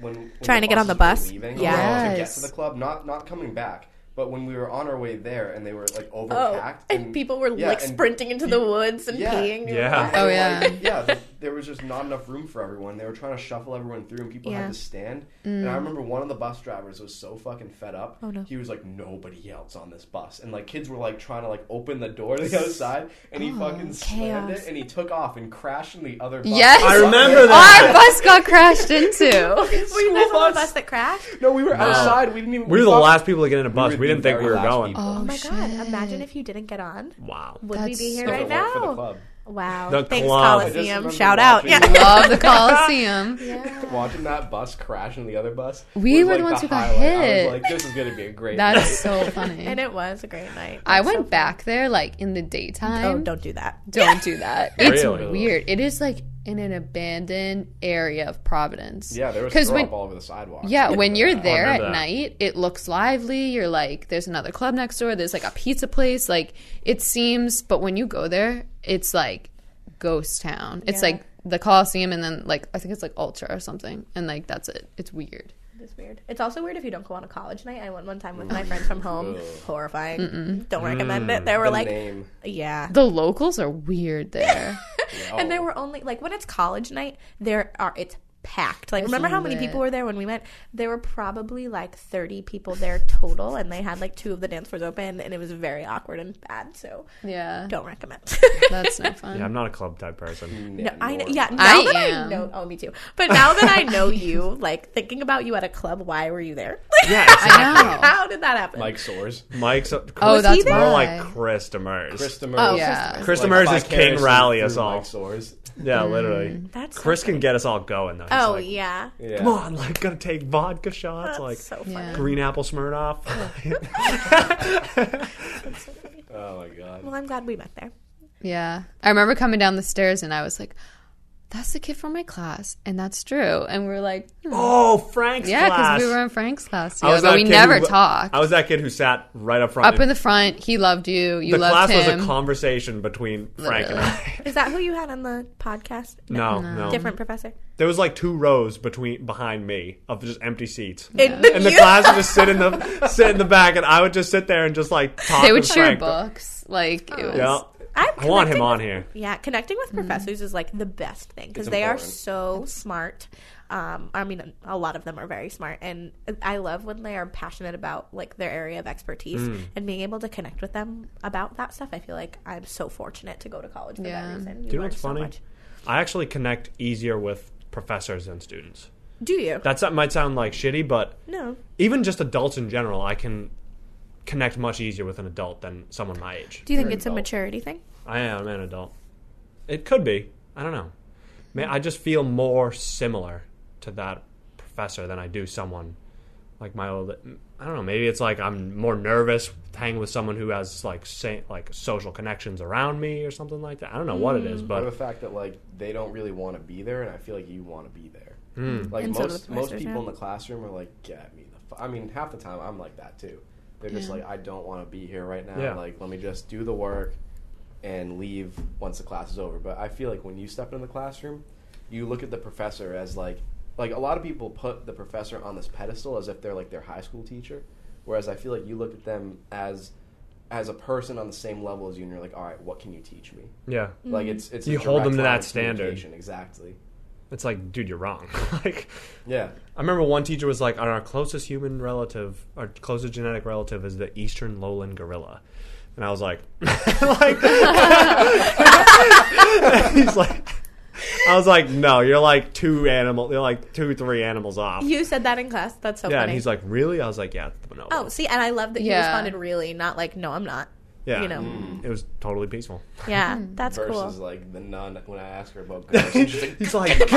when, when Trying to get on the bus? leaving Yeah. to get Yes. to the club? Not not coming back, but when we were on our way there and they were like Oh, overpacked and people were yeah, like and sprinting into the woods and Yeah. peeing. Yeah. And, Oh, like, yeah. yeah. th- There was just not enough room for everyone. They were trying to shuffle everyone through, and people Yeah. had to stand. And I mm. remember one of the bus drivers was so fucking fed up. Oh, no. He was like, "Nobody else on this bus," and like kids were like trying to like open the door to the other side, and he oh, fucking slammed Oh, chaos. it, and he took off and crashed in the other bus. Yes. I remember Our bus got crashed into. Were you School guys on bus. the bus that crashed? No, we were outside. We didn't even. We were the thought- last people to get in a bus. were We, the didn't think very we were last going. people. Oh, my oh, shit. god! Imagine if you didn't get on. Wow. Would That's we be here If right it weren't for the now? club. Wow. The Thanks, club. Coliseum. Shout out. watching Yeah. Love the Coliseum. yeah. Watching that bus crash into the other bus. We was, were the like, ones who got highlight. I hit. was like, this is gonna be a great. That's night. so funny. And it was a great night. I That's so went fun. back there like in the daytime. Oh, don't do that. Don't do that. It's Really? weird. It is like in an abandoned area of Providence. Yeah, there was 'Cause throw when- all over the sidewalk. Yeah, when you're Yeah. there at that. night, it looks lively. You're like, there's another club next door. There's like a pizza place. Like it seems, but when you go there, it's like ghost town. It's Yeah. like the Coliseum, and then like I think it's like Ultra or something, and like that's it. It's weird. It's weird. It's also weird if you don't go on a college night. I went one time with my mm. friends from home. Ugh. Horrifying. Don't recommend it. Mm. They were The like, name. yeah. The locals are weird there. And there Oh. were only like when it's college night, there are it's packed. Like remember how many lit. people were there when we went? There were probably like 30 people there total and they had like two of the dance floors open and it was very awkward and bad. So yeah, don't recommend. that's not fun. Yeah, I'm not a club type person. Mm, no, I know, yeah. Now I that am. I know, oh, me too. But now that I know you, like thinking about you at a club, why were you there? Yeah, I know. How did that happen? Mike Soares. Mike's. Oh, Chris- that's more why. like Chris Demers. Chris Demers. Oh, yeah. Chris Like, Demers is king rally us all. Mike Soares. Yeah, literally. Mm, that's so Chris can get us all going though. He's Oh like, yeah, Yeah. Come on, like gonna take vodka shots, that's like so funny. Yeah. green apple Smirnoff. Oh my god. Well, I'm glad we met there. Yeah. I remember coming down the stairs and I was like, that's the kid from my class. And that's true. And we are like, hmm. oh, Frank's yeah, class. because we were in Frank's class I was together, but we never who- talked. I was that kid who sat right up front. Up in the front, he loved you. You the loved class him. was a conversation between Frank and I. Is that who you had on the podcast? No, no. Different professor. There was like two rows between behind me of just empty seats. In And the class would just sit in the sit in the back, and I would just sit there and just like talk. they would share Frank. books. Like, it was. Yeah, I'm I want him connecting on here. Yeah, connecting with professors is like the best thing because It's they are important. so smart. Um, I mean, a lot of them are very smart, and I love when they are passionate about like their area of expertise Mm. and being able to connect with them about that stuff. I feel like I'm so fortunate to go to college for Yeah. that reason. Do you know learn what's so funny? much. I actually connect easier with professors than students. Do you? That might sound like shitty, but no. even just adults in general, I can connect much easier with an adult than someone my age. Do you think You're it's a adult. maturity thing? I am an adult. It could be. I don't know. May I just feel more similar to that professor than I do someone like my old. I don't know. Maybe it's like I'm more nervous hanging with someone who has like say, like social connections around me or something like that. I don't know what it is, but Or the fact that like they don't really want to be there, and I feel like you want to be there. Hmm. Like And so do most the most professors, people yeah. in the classroom are like, "Get me the." F-. I mean, half the time I'm like that too. They're just Yeah. like, "I don't want to be here right now. Yeah. Like, let me just do the work and leave once the class is over." But I feel like when you step in the classroom, you look at the professor as like like a lot of people put the professor on this pedestal as if they're like their high school teacher, whereas I feel like you look at them as as a person on the same level as you, and you're like, "All right, what can you teach me?" yeah, Like it's it's a You hold them to that standard. Exactly. It's like, dude, you're wrong. like, Yeah. I remember one teacher was like, "Our closest human relative, our closest genetic relative, is the eastern lowland gorilla," and I was like, "Like," he's like, I was like, "No, you're like two animal, you're like two, three animals off." You said that in class. That's so yeah, funny. and he's like, "Really?" I was like, "Yeah, it's the bonobo." oh, see, and I love that you Yeah. responded really, not like, no, I'm not. Yeah, you know. Mm. it was totally peaceful. Yeah, mm. that's cool. Versus like the nun when I ask her about ghosts, and she's like, He's like, "Go!"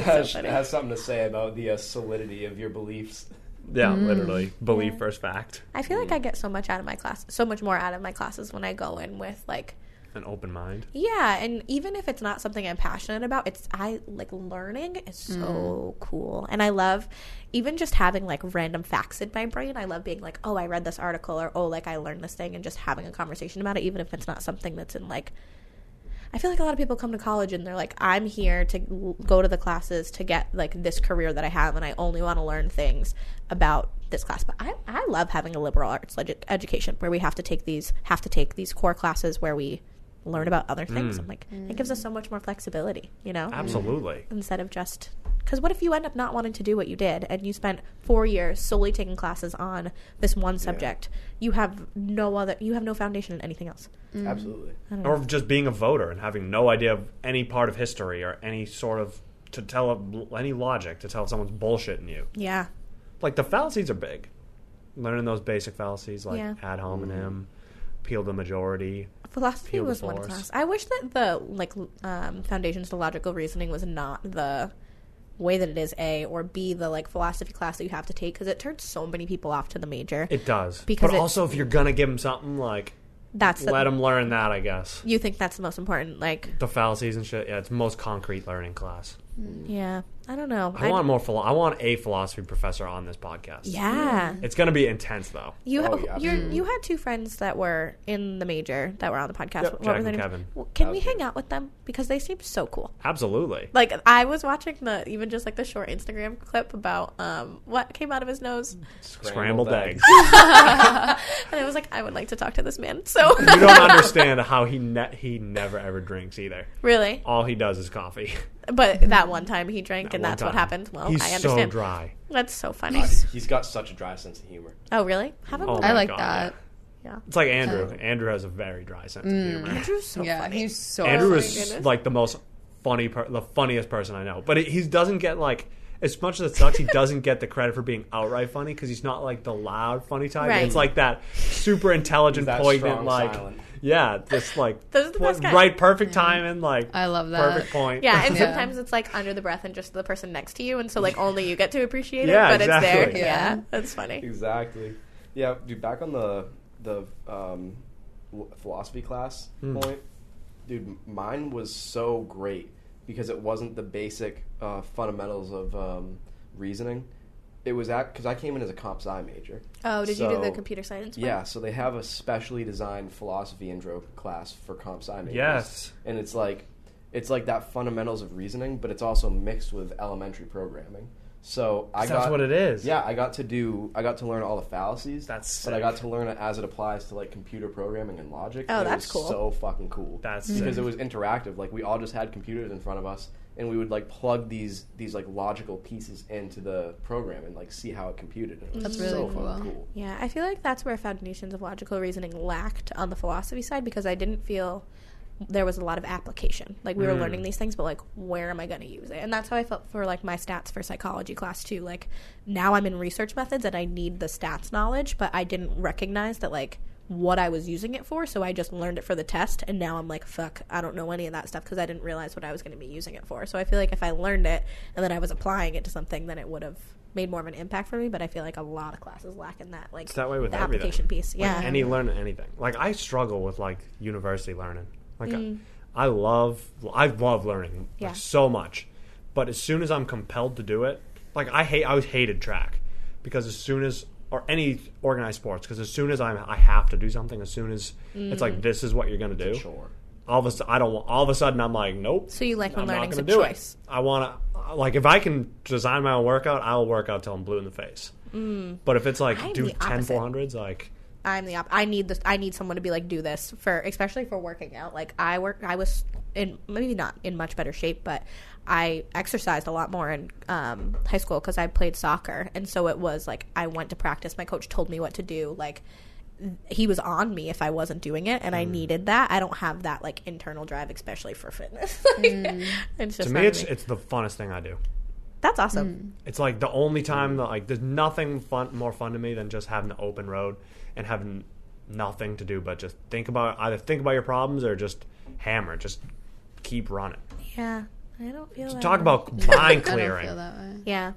has, funny. has something to say about the uh, solidity of your beliefs. "Yeah, mm. literally, believe first fact, I feel like I get so much out of my class, so much more out of my classes when I go in with like, an open mind." yeah, and even if it's not something I'm passionate about, it's I like learning is so mm. cool, and I love even just having like random facts in my brain. I love being like, oh, I read this article, or oh, like I learned this thing, and just having a conversation about it, even if it's not something that's in like. I feel like a lot of people come to college and they're like, I'm here to go to the classes to get like this career that I have, and I only want to learn things about this class. But I, I love having a liberal arts edu- education where we have to take these have to take these core classes where we learn about other things. Mm. I'm like, it gives us mm. so much more flexibility, you know, Absolutely. Mm. instead of just because what if you end up not wanting to do what you did and you spent four years solely taking classes on this one subject? You have no other, you have no foundation in anything else. Absolutely. or just being a voter and having no idea of any part of history or any sort of to tell a, any logic to tell if someone's bullshitting you. Yeah, Like the fallacies are big. Learning those basic fallacies like Yeah. ad hominem, peel the majority. Philosophy Feel was one force. class. I wish that the like um, foundations to logical reasoning was not the way that it is A or B the like philosophy class that you have to take because it turns so many people off to the major. It does. Because but it- also, if you're gonna give them something, like That's the, let them learn that. I guess you think that's the most important. Like, the fallacies and shit. Yeah, it's most concrete learning class. yeah, I don't know. I want more. Philo- I want a philosophy professor on this podcast. Yeah, It's gonna be intense though. you Oh, yeah, you you had two friends that were in the major that were on the podcast. Yep, What Jack were their and names? Kevin. Well, Can we hang good. out with them because they seem so cool? Absolutely. Like I was watching the even just like the short Instagram clip about um what came out of his nose, Scrambled eggs. and I was like, I would like to talk to this man. So you don't understand how he ne- he never ever drinks either. really, All he does is coffee. But that one time he drank, and One that's what time. happened. Well, He's I so understand. dry. That's so funny. He's got such a dry sense of humor. Oh really? Have a Oh. I my like God, that. Yeah. It's like Andrew. Andrew has a very dry sense of humor. Mm. Andrew's so yeah, funny. he's so Andrew my is goodness. like the most funny, per- the funniest person I know. But he he doesn't get like as much as it sucks. He doesn't get the credit for being outright funny because he's not like the loud funny type. Right. It's like that super intelligent, He's that poignant, strong like silent. Yeah, just like Those are the best guys. right, perfect timing, like I love that. perfect point. Yeah, and Yeah. sometimes it's like under the breath and just the person next to you, and so like only you get to appreciate it, Yeah, but it's there. exactly. Yeah. Yeah. that's funny. Exactly. Yeah, dude. Back on the the um, philosophy class Hmm. point, dude. Mine was so great because it wasn't the basic uh, fundamentals of um, reasoning. It was at because I came in as a comp sci major. Oh, did you do the computer science? one? Yeah, so they have a specially designed philosophy intro class for comp sci majors. Yes. and it's like it's like that fundamentals of reasoning, but it's also mixed with elementary programming. So I That's got what it is. Yeah, I got to do. I got to learn all the fallacies. That's But I got to learn it as it applies to like computer programming and logic. Oh, and it that's was cool. So fucking cool. That's because sick. it was interactive. Like we all just had computers in front of us, and we would like plug these these like logical pieces into the program and like see how it computed. And it was That's so really fucking cool. cool. Yeah, I feel like that's where foundations of logical reasoning lacked on the philosophy side because I didn't feel there was a lot of application. Like we were Mm. learning these things, but like where am I going to use it? And that's how I felt for like my stats for psychology class too. Like now I'm in research methods and I need the stats knowledge, but I didn't recognize that like what I was using it for, so I just learned it for the test and now I'm like fuck, I don't know any of that stuff because I didn't realize what I was going to be using it for. So I feel like if I learned it and then I was applying it to something then it would have made more of an impact for me, but I feel like a lot of classes lack in that like It's that way with the everything. application piece. Like, Yeah. any learn anything. Like I struggle with like university learning. Like Mm. I, I love I love learning like, Yeah. so much, but as soon as I'm compelled to do it, like I hate I always hated track because as soon as or any organized sports because as soon as I'm I have to do something as soon as it's Mm. like this is what you're gonna do. Sure. All of a sudden, I don't. want- All of a sudden, I'm like, nope. So you like when I'm not learning's gonna a do choice. It. I want to like if I can design my own workout, I'll work out till I'm blue in the face. But if it's like Mm. I'm do the 10 400s, like I'm the op- I need this. I need someone to be like, do this for, especially for working out. Like I work, I was in maybe not in much better shape, but I exercised a lot more in um, high school because I played soccer, and so it was like I went to practice. My coach told me what to do. Like he was on me if I wasn't doing it, and I Mm. needed that. I don't have that like internal drive, especially for fitness. like, It's just to me, it's me. it's the funnest thing I do. that's awesome. It's like the only time that like there's nothing fun more fun to me than just having an open road and having nothing to do but just think about either think about your problems or just hammer, just keep running. Yeah, I don't feel that Talk way. about mind I don't clearing. feel that way. yeah.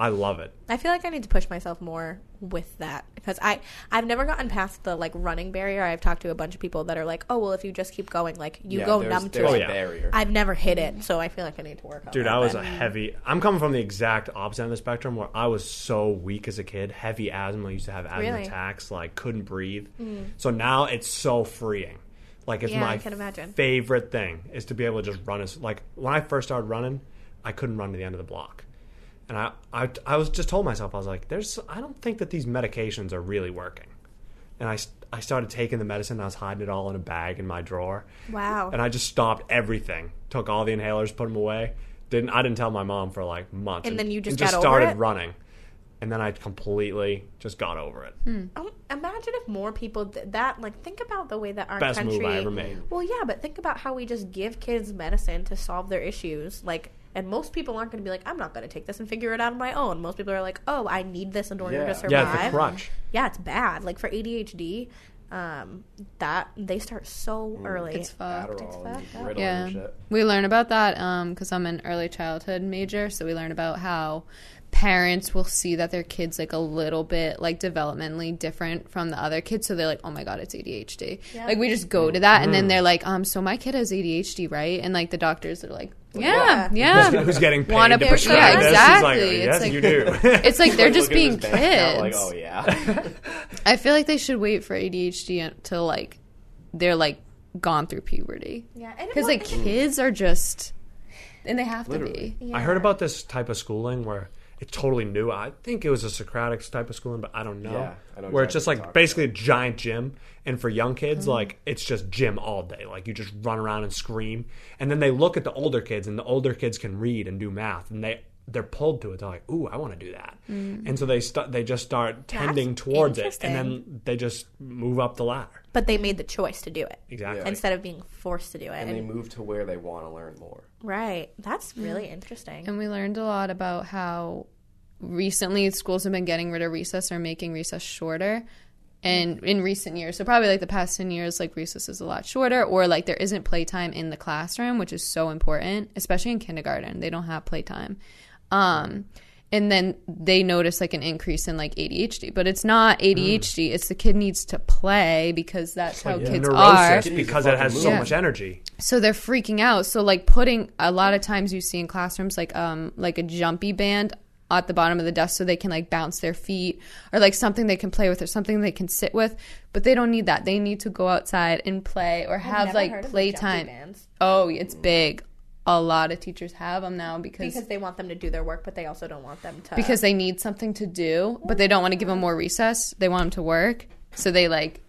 I love it. I feel like I need to push myself more with that because I I've never gotten past the like running barrier. I've talked to a bunch of people that are like, "Oh, well, if you just keep going, like you Yeah, go there's- numb to there's oh, it." a Oh, yeah. barrier. I've never hit it, so I feel like I need to work on it. Dude, that I was bit. a heavy. I'm coming from the exact opposite end of the spectrum where I was so weak as a kid. Heavy asthma. I used to have asthma Really? attacks. Like couldn't breathe. Mm. So now it's so freeing. Like it's Yeah, my I can imagine. favorite thing is to be able to just run as like when I first started running, I couldn't run to the end of the block. And I, I, I was just told myself, I was like, "There's, I don't think that these medications are really working." And I, I started taking the medicine. And I was hiding it all in a bag in my drawer. Wow. And I just stopped everything. Took all the inhalers, put them away. Didn't I didn't tell my mom for like months. And then you just just got over started it? running. And then I completely just got over it. Um, imagine if more people did that. Like, think about the way that our Best country. move I ever made. Well, yeah, but think about how we just give kids medicine to solve their issues. Like, and most people aren't going to be like, "I'm not going to take this and figure it out on my own." Most people are like, "Oh, I need this in order Yeah. to survive." Yeah, it's a crutch. Yeah, it's bad. Like for ADHD, um, that they start so early. It's fucked. It's fucked and up. Ritalin Yeah. shit. We learn about that because I'm an early childhood major, so we learn about how parents will see that their kids like a little bit like developmentally different from the other kids, so they're like, "Oh my god, it's ADHD." Yeah. Like we just go to that, and then they're like, "Um, so my kid has ADHD, right?" And like the doctors are like, "Yeah, yeah. yeah." Who's getting paid Wanna to prescribe yeah, this? He's exactly. like, It's yes, like- you do. It's like they're Like, just look at his being bank account, kids. Like, oh yeah. I feel like they should wait for ADHD until like they're like gone through puberty Yeah, because like kids are just and they have to Literally. be. I heard about this type of schooling where it's totally new. I think it was a Socratic type of schooling, but I don't know. Yeah, I know where it's just like what you're basically a giant gym, and for young kids, mm-hmm. like it's just gym all day. Like you just run around and scream, and then they look at the older kids, and the older kids can read and do math, and they they're pulled to it. They're like, "Ooh, I want to do that," mm. and so they start they just start tending towards it, and then they just move up the ladder. But they made the choice to do it Exactly. Yeah. instead of being forced to do it. and And- they move to where they want to learn more. right, that's really interesting. And we learned a lot about how recently schools have been getting rid of recess or making recess shorter. And in recent years, so probably like the past 10 years, like recess is a lot shorter, or like there isn't playtime in the classroom, which is so important, especially in kindergarten. They don't have playtime. Um, and then they notice like an increase in like ADHD, but it's not ADHD. It's the kid needs to play because that's how kids are. because it has so Yeah. much energy. so they're freaking out so like putting a lot of times you see in classrooms like um like a jumpy band at the bottom of the desk so they can like bounce their feet or like something they can play with or something they can sit with but they don't need that they need to go outside and play or have like playtime oh it's big a lot of teachers have them now because because they want them to do their work, but they also don't want them to. because they need something to do but they don't want to give them more recess they want them to work so they like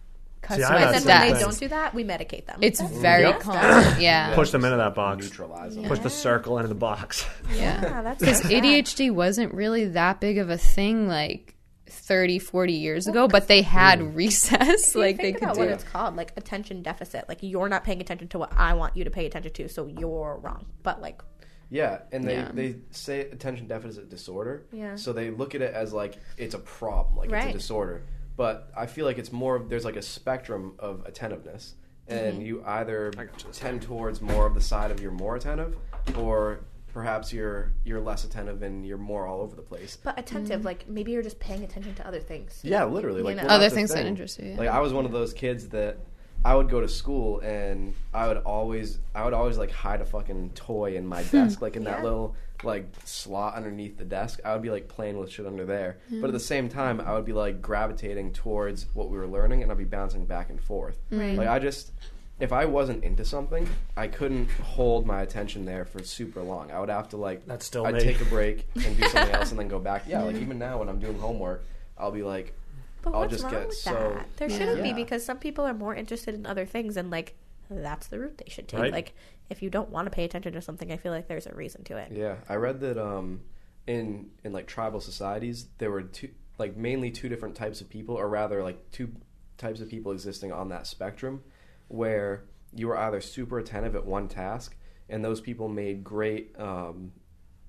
See, I customize had and then when they desk don't do that, we medicate them. it's very Yep. common yeah Push them into that box. Neutralize them. Push the circle into the box. yeah yeah, that's because so. ADHD wasn't really that big of a thing like 30 40 years ago but they had recess If you like they could about do what it's called, like attention deficit. Like you're not paying attention to what I want you to pay attention to, so you're wrong. But like, Yeah, and they, Yeah. they say attention deficit disorder. Yeah. So they look at it as like it's a problem, like Right. it's a disorder. But I feel like it's more of there's like a spectrum of attentiveness, and Mm-hmm. you either you. tend towards more of the side of you're more attentive, or perhaps you're you're less attentive and you're more all over the place. but attentive. Like maybe you're just paying attention to other things. Yeah, literally. Like know. Other that's the things that interest you, yeah. Like I was one of those kids that I would go to school and I would always I would always like hide a fucking toy in my hmm. desk, like in that little like slot underneath the desk. I would be like playing with shit under there. Hmm. But at the same time, I would be like gravitating towards what we were learning, and I'd be bouncing back and forth. Right. Like I just. If I wasn't into something, I couldn't hold my attention there for super long. I would have to like That's still I'd me. take a break and do something else and then go back. Yeah, like even now when I'm doing homework, I'll be like, But I'll what's just wrong get with so- that? There shouldn't be because some people are more interested in other things, and like that's the route they should take. Right. Like if you don't want to pay attention to something, I feel like there's a reason to it. Yeah, I read that um, in in like tribal societies, there were two like mainly two different types of people, or rather like two types of people existing on that spectrum, where you were either super attentive at one task, and those people made great, um,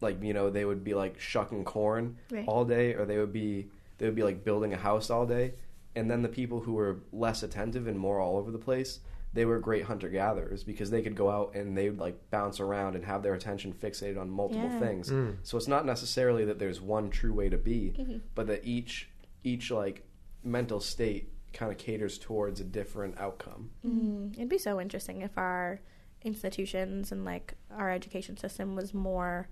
like you know they would be like shucking corn Right. all day, or they would be they would be like building a house all day, and then the people who were less attentive and more all over the place they were great hunter gatherers because they could go out and they would like bounce around and have their attention fixated on multiple Yeah. things. So it's not necessarily that there's one true way to be, but that each each like mental state kind of caters towards a different outcome. Mm, it'd be so interesting if our institutions and like our education system was more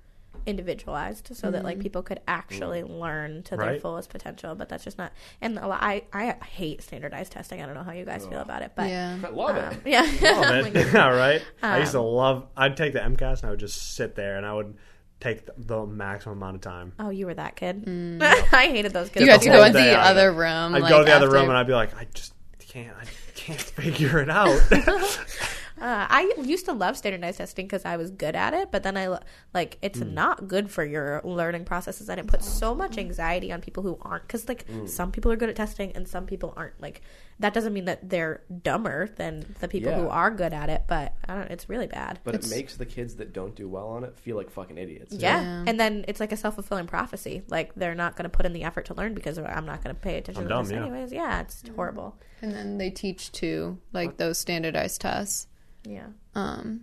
individualized so that like people could actually learn to their Right. fullest potential but that's just not and a lot, I, I hate standardized testing i don't know how you guys feel about it but yeah I love um, it. yeah Love it. Like, yeah, right. I used to Um, love. I'd take the MCAS and I would just sit there and I would take the, the maximum amount of time. oh you were that kid mm. i hated those kids you got to go whole into the out other room I'd like, go to the other room and I'd be like, I just can't. I can't figure it out. Uh, I used to love standardized testing because I was good at it, but then I lo- like it's not good for your learning processes, and it puts so much anxiety on people who aren't. Because like some people are good at testing, and some people aren't. Like that doesn't mean that they're dumber than the people who are good at it, but I don't. It's really bad. But It's- it makes the kids that don't do well on it feel like fucking idiots. Yeah. Yeah. and then it's like a self fulfilling prophecy. Like they're not going to put in the effort to learn because I'm not going to pay attention I'm to dumb, this yeah. anyways. Yeah, it's horrible. And then they teach too, like those standardized tests. Yeah. Um,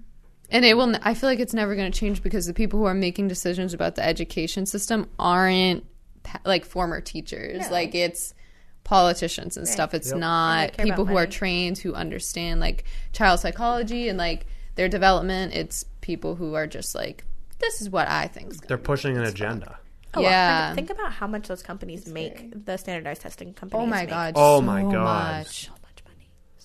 and it will. I feel like it's never going to change because the people who are making decisions about the education system aren't like former teachers. No. Like it's politicians and stuff. It's Yep. not And they care people about who are trained who understand like child psychology and like their development. It's people who are just like, this is what I think. They're pushing an agenda. Oh, Yeah. think, think about how much those companies make. The standardized testing companies. Oh my make god! Oh so my God. much,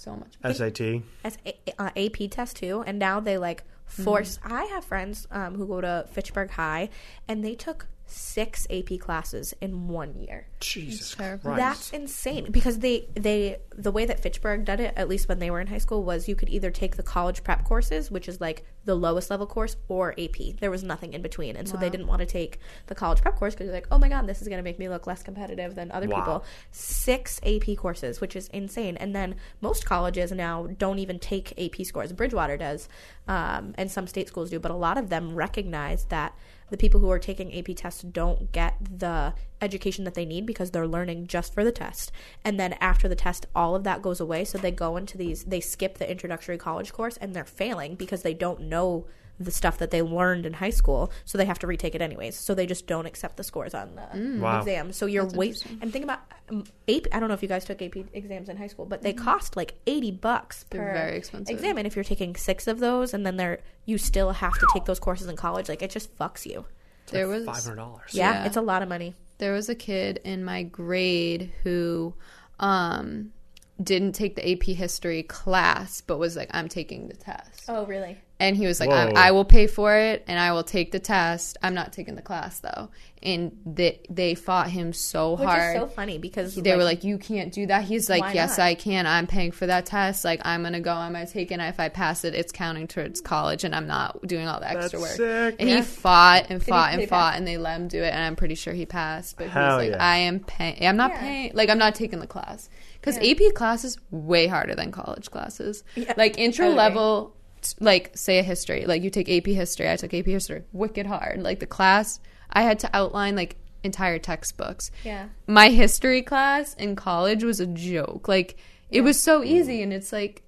so much money. so much. SAT. As uh, AP test too, and now they like force. I have friends um, who go to Fitchburg High, and they took six AP classes in one year. Jesus. Christ. That's insane because they they the way that Fitchburg did it, at least when they were in high school, was you could either take the college prep courses, which is like the lowest level course, or AP. There was nothing in between, and so they didn't want to take the college prep course because they're like, oh my god, this is going to make me look less competitive than other Wow. people. Six AP courses, which is insane, and then most colleges now don't even take AP scores. Bridgewater does, um, and some state schools do, but a lot of them recognize that the people who are taking AP tests don't get the education that they need because they're learning just for the test. And then after the test, all of that goes away. So they go into these, they skip the introductory college course and they're failing because they don't know the stuff that they learned in high school. So they have to retake it anyways. So they just don't accept the scores on the Wow. exam. So you're That's wait interesting. and think about um, AP. I don't know if you guys took AP exams in high school, but they cost like eighty bucks They're per very expensive. exam. And if you're taking six of those, and then they're you still have to take those courses in college, like it just fucks you. There was Five hundred dollars. Yeah, Yeah. it's a lot of money. there was a kid in my grade who um didn't take the AP history class but was like I'm taking the test. Oh, really? And he was like I, I will pay for it and I will take the test. I'm not taking the class though. And they they fought him so Which hard. is so funny because they were like, "You can't do that." He's like, "Yes, not? I can. I'm paying for that test. Like, I'm gonna go. I'm gonna take it. And if I pass it, it's counting towards college, and I'm not doing all the extra That's work." sick. And Yeah. he fought and fought and fought, pass? and they let him do it. And I'm pretty sure he passed. But he Hell was like, yeah. "I am paying. I'm not Yeah. paying. Like, I'm not taking the class because Yeah. AP class is way harder than college classes. Yeah. Like intro I level." Like say a history, like you take AP history. I took AP history, wicked hard. Like the class, I had to outline like entire textbooks yeah, my history class in college was a joke. Like it was so mm. easy, and it's like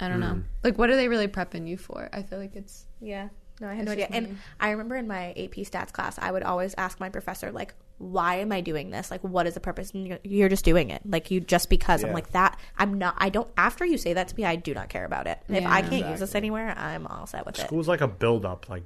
I don't know. Mm. Like what are they really prepping you for? I feel like it's yeah. No, I had no idea. And. I remember in my AP stats class, I would always ask my professor, like, "Why am I doing this? Like, what is the purpose?" And you're- you're just doing it, like you just because. I'm like that. I'm not. I don't. After you say that to me, I do not care about it. if I can't use this anywhere, I'm all set with it. School's like a build up. Like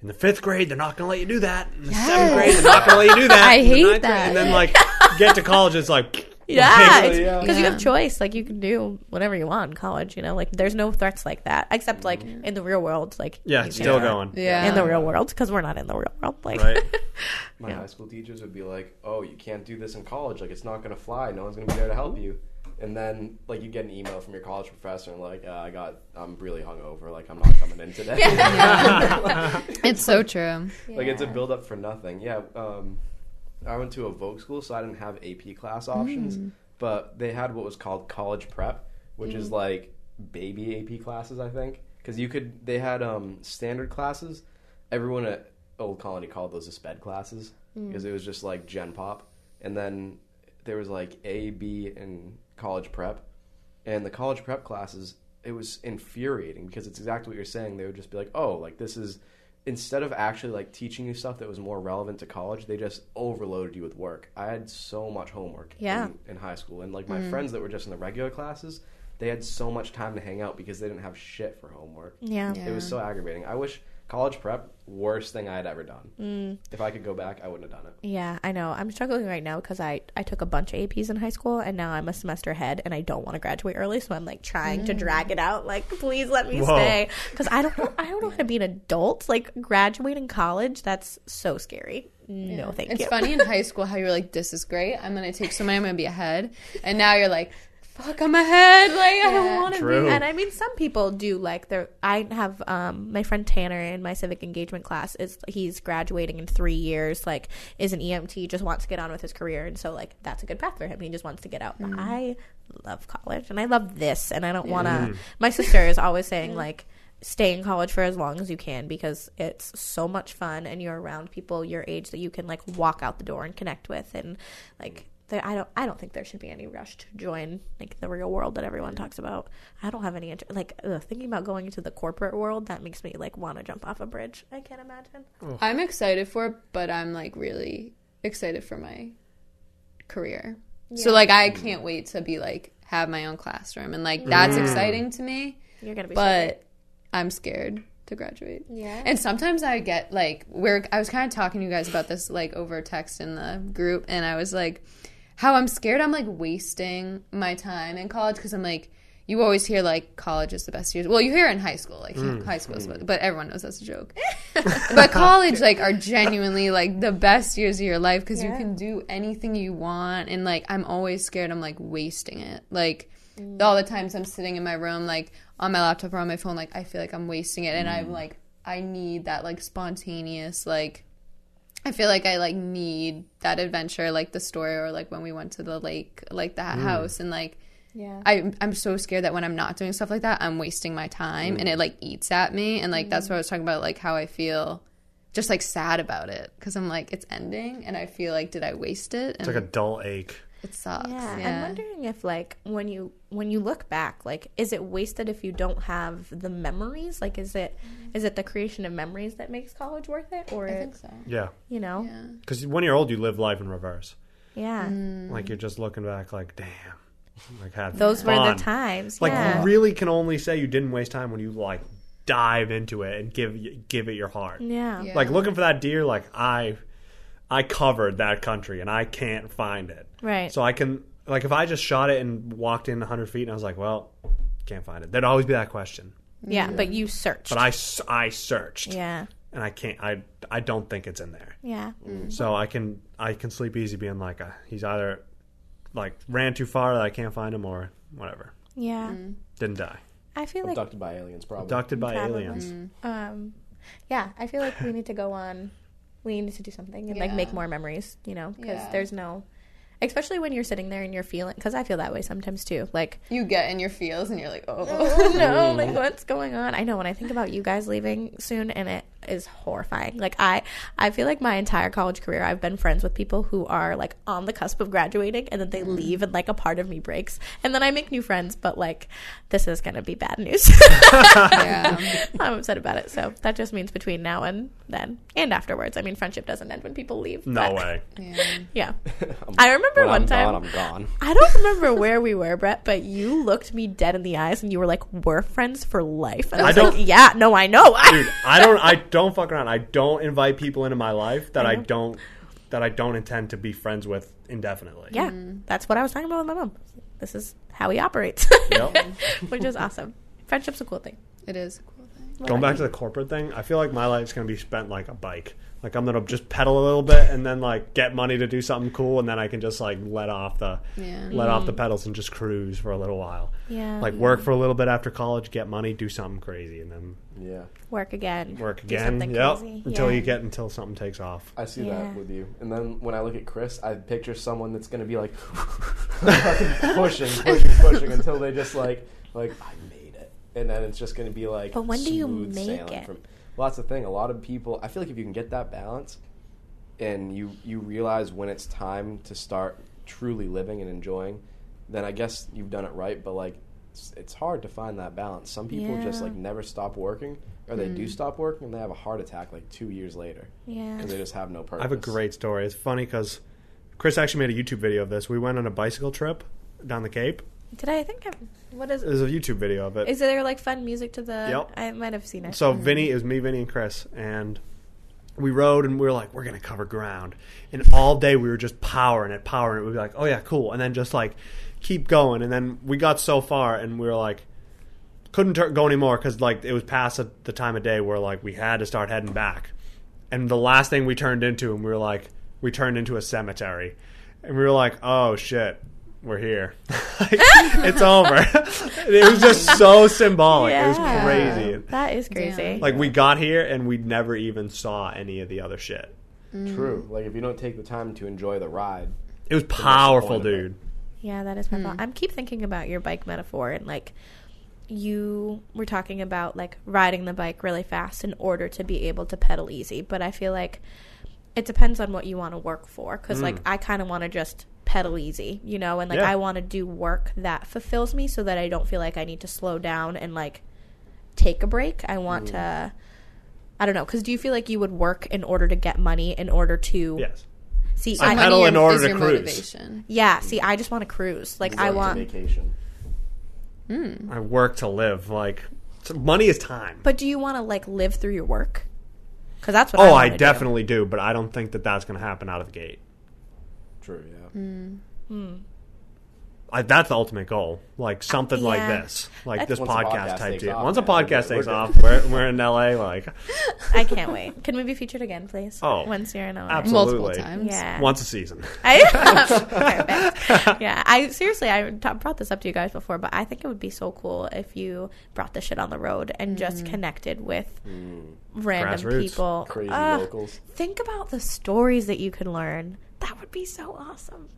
in the fifth grade, they're not going to let you do that. In the Yes. seventh grade, they're not going to let you do that. I In the hate ninth grade- that. And then like get to college, it's like Yeah, like, because yeah. you have choice. Like you can do whatever you want in college. You know, like there's no threats like that, except like in the real world. Like yeah, you still know, going. yeah. in the real world because we're not in the real world. Like, Right. My Yeah. high school teachers would be like, "Oh, you can't do this in college. Like, it's not gonna fly. No one's gonna be there to help you." And then, like, you get an email from your college professor and like, uh, "I got, I'm really hungover. Like, I'm not coming in today." It's so true. like, it's a build up for nothing. Yeah. Um, I went to a Vogue school, so I didn't have AP class options, Mm. but they had what was called college prep, which is like baby AP classes, I think, because you could. They had um, standard classes. Everyone at Old Colony called those the sped classes Mm. because it was just like Gen Pop, and then there was like A, B, and college prep, and the college prep classes. It was infuriating because it's exactly what you're saying. They would just be like, "Oh, like this is." Instead of actually like teaching you stuff that was more relevant to college, they just overloaded you with work. I had so much homework Yeah. in, in high school, and like my mm. friends that were just in the regular classes, they had so much time to hang out because they didn't have shit for homework. yeah. Yeah. It was so aggravating. I wish college prep worst thing I had ever done. Mm. If I could go back, I wouldn't have done it. Yeah, I know. I'm struggling right now because I I took a bunch of APs in high school and now I'm a semester ahead and I don't want to graduate early, so I'm like trying to drag it out. Like, please let me Whoa. stay because I don't I don't know how to be an adult. Like graduating college, that's so scary. No, thank it's you. It's funny in high school how you're like, "This is great. I'm gonna take so many. I'm gonna be ahead," and now you're like, fuck, I'm ahead. Like I don't want to be. And I mean, some people do like their. I have um my friend Tanner in my civic engagement class is he's graduating in three years. Like, is an EMT, just wants to get on with his career, and so like that's a good path for him. He just wants to get out. But I love college, and I love this, and I don't want to. My sister is always saying like. Stay in college for as long as you can because it's so much fun and you're around people your age that you can like walk out the door and connect with and like there, I don't I don't think there should be any rush to join like the real world that everyone talks about. I don't have any interest. like ugh, thinking about going into the corporate world that makes me like want to jump off a bridge. I can't imagine. I'm excited for it, but I'm like really excited for my career. So like I mm. can't wait to be like have my own classroom and like that's mm. exciting to me, You're gonna be. but I'm scared to graduate. Yeah. And sometimes I get like where I was kind of talking to you guys about this like over text in the group and I was like how I'm scared I'm like wasting my time in college cuz I'm like you always hear like college is the best years. Well, you hear it in high school, like mm. high school, is mm. but everyone knows that's a joke. but college, like, are genuinely like the best years of your life because you can do anything you want. And like, I'm always scared I'm like wasting it. Like, mm. all the times I'm sitting in my room, like on my laptop or on my phone, like I feel like I'm wasting it, and I'm like, I need that like spontaneous, like. I feel like I like need that adventure, like the story, or like when we went to the lake, like that mm. house, and like yeah. I, I'm so scared that when I'm not doing stuff like that, I'm wasting my time and mm. it like eats at me. And like, that's mm. what I was talking about, like how I feel just like sad about it because I'm like, it's ending and I feel like, did I waste it? It's like a dull ache. It sucks. yeah. Yeah. I'm wondering if like when you when you look back, like is it wasted if you don't have the memories? Like is it mm. is it the creation of memories that makes college worth it, or I think so. Yeah, you know? Yeah. because when you're old, you live life in reverse. Yeah. Mm. Like you're just looking back, like, damn, like had Those were the times. Like yeah. you really can only say you didn't waste time when you like dive into it and give give it your heart. yeah. Yeah. Like looking for that deer, like I I covered that country and I can't find it. Right. So I can like if I just shot it and walked in 100 feet and I was like, well, can't find it. There'd always be that question. yeah, but you searched. But I I searched yeah. and I can't. I I don't think it's in there. Yeah. So I can I can sleep easy being like uh, he's either like ran too far that I can't find him or whatever. Yeah. Didn't die. I feel like Abducted by aliens, probably. Abducted by Probably. aliens. um yeah, I feel like we need to go on we need to do something and like make more memories, you know, because Yeah. there's no especially when you're sitting there and you're feeling because I feel that way sometimes too. Like You get in your feels and you're like, oh. oh no, like what's going on? I know when I think about you guys leaving soon and it is horrifying. Like I I feel like my entire college career I've been friends with people who are like on the cusp of graduating and then they mm-hmm. leave and like a part of me breaks. And then I make new friends, but like this is gonna be bad news. yeah. I'm upset about it. So that just means between now and then and afterwards. I mean friendship doesn't end when people leave. No but- way. Yeah. Yeah. I remember when one I'm time gone, I'm gone. I don't remember where we were, Brett, but you looked me dead in the eyes and you were like, "We're friends for life." And I I was don't- like, "Yeah, no, I know." Dude, I don't I don't fuck around. I don't invite people into my life that I know. don't that I don't intend to be friends with indefinitely. yeah, mm. that's what I was talking about with my mom. This is how he operates, Yep. which is awesome. Friendship's a cool thing. It is a cool thing. What Going about back to the corporate thing, I feel like my life's gonna be spent like a bike. Like I'm gonna just pedal a little bit and then like get money to do something cool and then I can just like let off the Yeah. let off the mm-hmm. pedals and just cruise for a little while. Yeah, Like work for a little bit after college, get money, do something crazy, and then Yeah, work again, work do again. something Yep. crazy. Until Yeah. you get until something takes off. I see Yeah. that with you. And then when I look at Chris, I picture someone that's gonna be like fucking pushing, pushing, pushing until they just like, like I made it, and then it's just gonna be like. But when do you smooth make sailing it? From, well, that's the thing. A lot of people. I feel like if you can get that balance, and you you realize when it's time to start truly living and enjoying, then I guess you've done it right. But like, it's, it's hard to find that balance. Some people just like never stop working, or they do mm. stop working and they have a heart attack like two years later Yeah, because they just have no purpose. I have a great story. It's funny because Chris actually made a YouTube video of this. We went on a bicycle trip down the Cape. did I think? I, what is? There's a YouTube video of it. Is there like fun music to the? Yep. I might have seen it. So mm-hmm. Vinny, is me, Vinny, and Chris, and we rode, and we were like, we're gonna cover ground, and all day we were just powering it, powering it. We'd be like, oh yeah, cool, and then just like keep going, and then we got so far, and we were like, couldn't tur- go anymore because like it was past the- the time of day where like we had to start heading back, and the last thing we turned into, and we were like, we turned into a cemetery, and we were like, oh shit. We're here. Like, it's over. it was just so symbolic. It was crazy. That is crazy. Damn. Like we got here and we never even saw any of the other shit. Mm. True. Like if you don't take the time to enjoy the ride, It was powerful, point of it. dude. Yeah, that is my fault. I'm keep thinking about your bike metaphor and like you were talking about like riding the bike really fast in order to be able to pedal easy, but I feel like it depends on what you want to work for cuz like mm. I kind of want to just pedal easy, you know, and like Yeah. I want to do work that fulfills me so that I don't feel like I need to slow down and like take a break. I want mm. to I don't know, cuz do you feel like you would work in order to get money in order to Yes. see I I, pedal Money in order to cruise. motivation. yeah, see I just want to cruise. Like I Going to want vacation. I work to live. Like so money is time. But do you want to like live through your work? Because that's what. oh, I, I wanna do. definitely do. but I don't think that that's going to happen out of the gate. True. Yeah. Hmm. Hmm. I, that's the ultimate goal. Like something like this, like That's- this podcast podcast type takes deal. off, Once a man, we're podcast takes off, we're, we're in LA. Like I can't wait. Can we be featured again, please? Oh, once you're in LA. absolutely. Multiple times. Yeah. once a season. I, perfect. Yeah, I seriously, I t- brought this up to you guys before, but I think it would be so cool if you brought this shit on the road and just mm-hmm. connected with mm. random Grassroots. people. Crazy Ah, locals. Think about the stories that you could learn. That would be so awesome.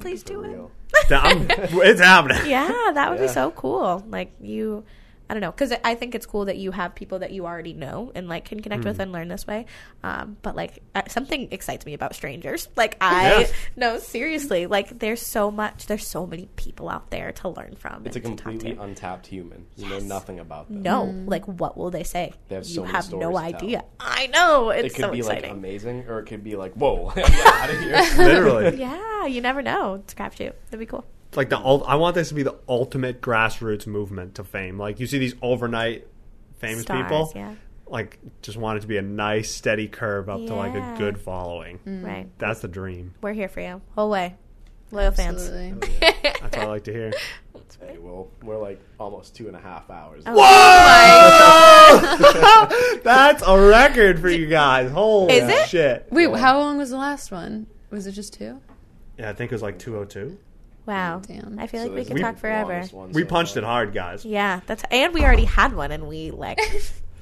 Please For do it. real. I'm- it's happening. Yeah, that would be so cool. Like you, I don't know, because I think it's cool that you have people that you already know and like can connect Hmm. with and learn this way. Um, but like uh, something excites me about strangers. Like I Yeah. no seriously, like there's so much, there's so many people out there to learn from. It's a and to completely to. untapped human. You know nothing about them. No, like what will they say? They have you so many have no stories to idea. I know It it's could so be like exciting. amazing, or it could be like, whoa, get out of here. Literally. yeah, you never know. It's crapshoot. That'd be cool. It's like the ul- I want this to be the ultimate grassroots movement to fame. Like you see these overnight famous Stars, people, yeah, like just want it to be a nice steady curve up to like a good following. Mm. right. That's the dream. We're here for you, whole way, loyal fans. Absolutely. That's all I like to hear. hey, well, we're like almost two and a half hours. Oh. That's a record for you guys. Holy Is it? shit! Wait, Yeah. how long was the last one? Was it just two? Yeah, I think it was like 202. Wow, oh, Damn. I feel So like we this could is talk the forever. longest one We so punched far. it hard, guys. Yeah, that's and we already had one, and we like.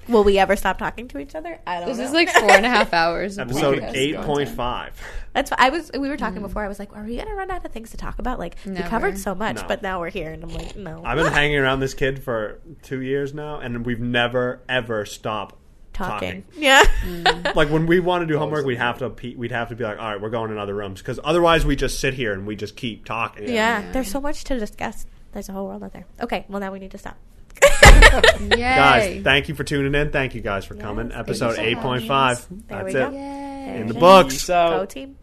will we ever stop talking to each other? I don't This know. is like four and a half hours. of Episode podcast eight content. point five. That's what I was. We were talking mm. before. I was like, "Are we gonna run out of things to talk about?" Like we Never. covered so much, No. but now we're here, and I'm like, no. I've been hanging around this kid for two years now, and we've never ever stopped talking. talking. Yeah. Mm. Like when we want to do homework, we'd have to pe- we'd have to be like, all right, we're going in other rooms because otherwise we just sit here and we just keep talking. yeah. Yeah. There's so much to discuss. There's a whole world out there. Okay. Well, now we need to stop. Yay. Guys, thank you for tuning in. Thank you guys for coming. Episode thank you eight so point much. five. There That's it. Yay. In the Yay. books. Peace out. Go team.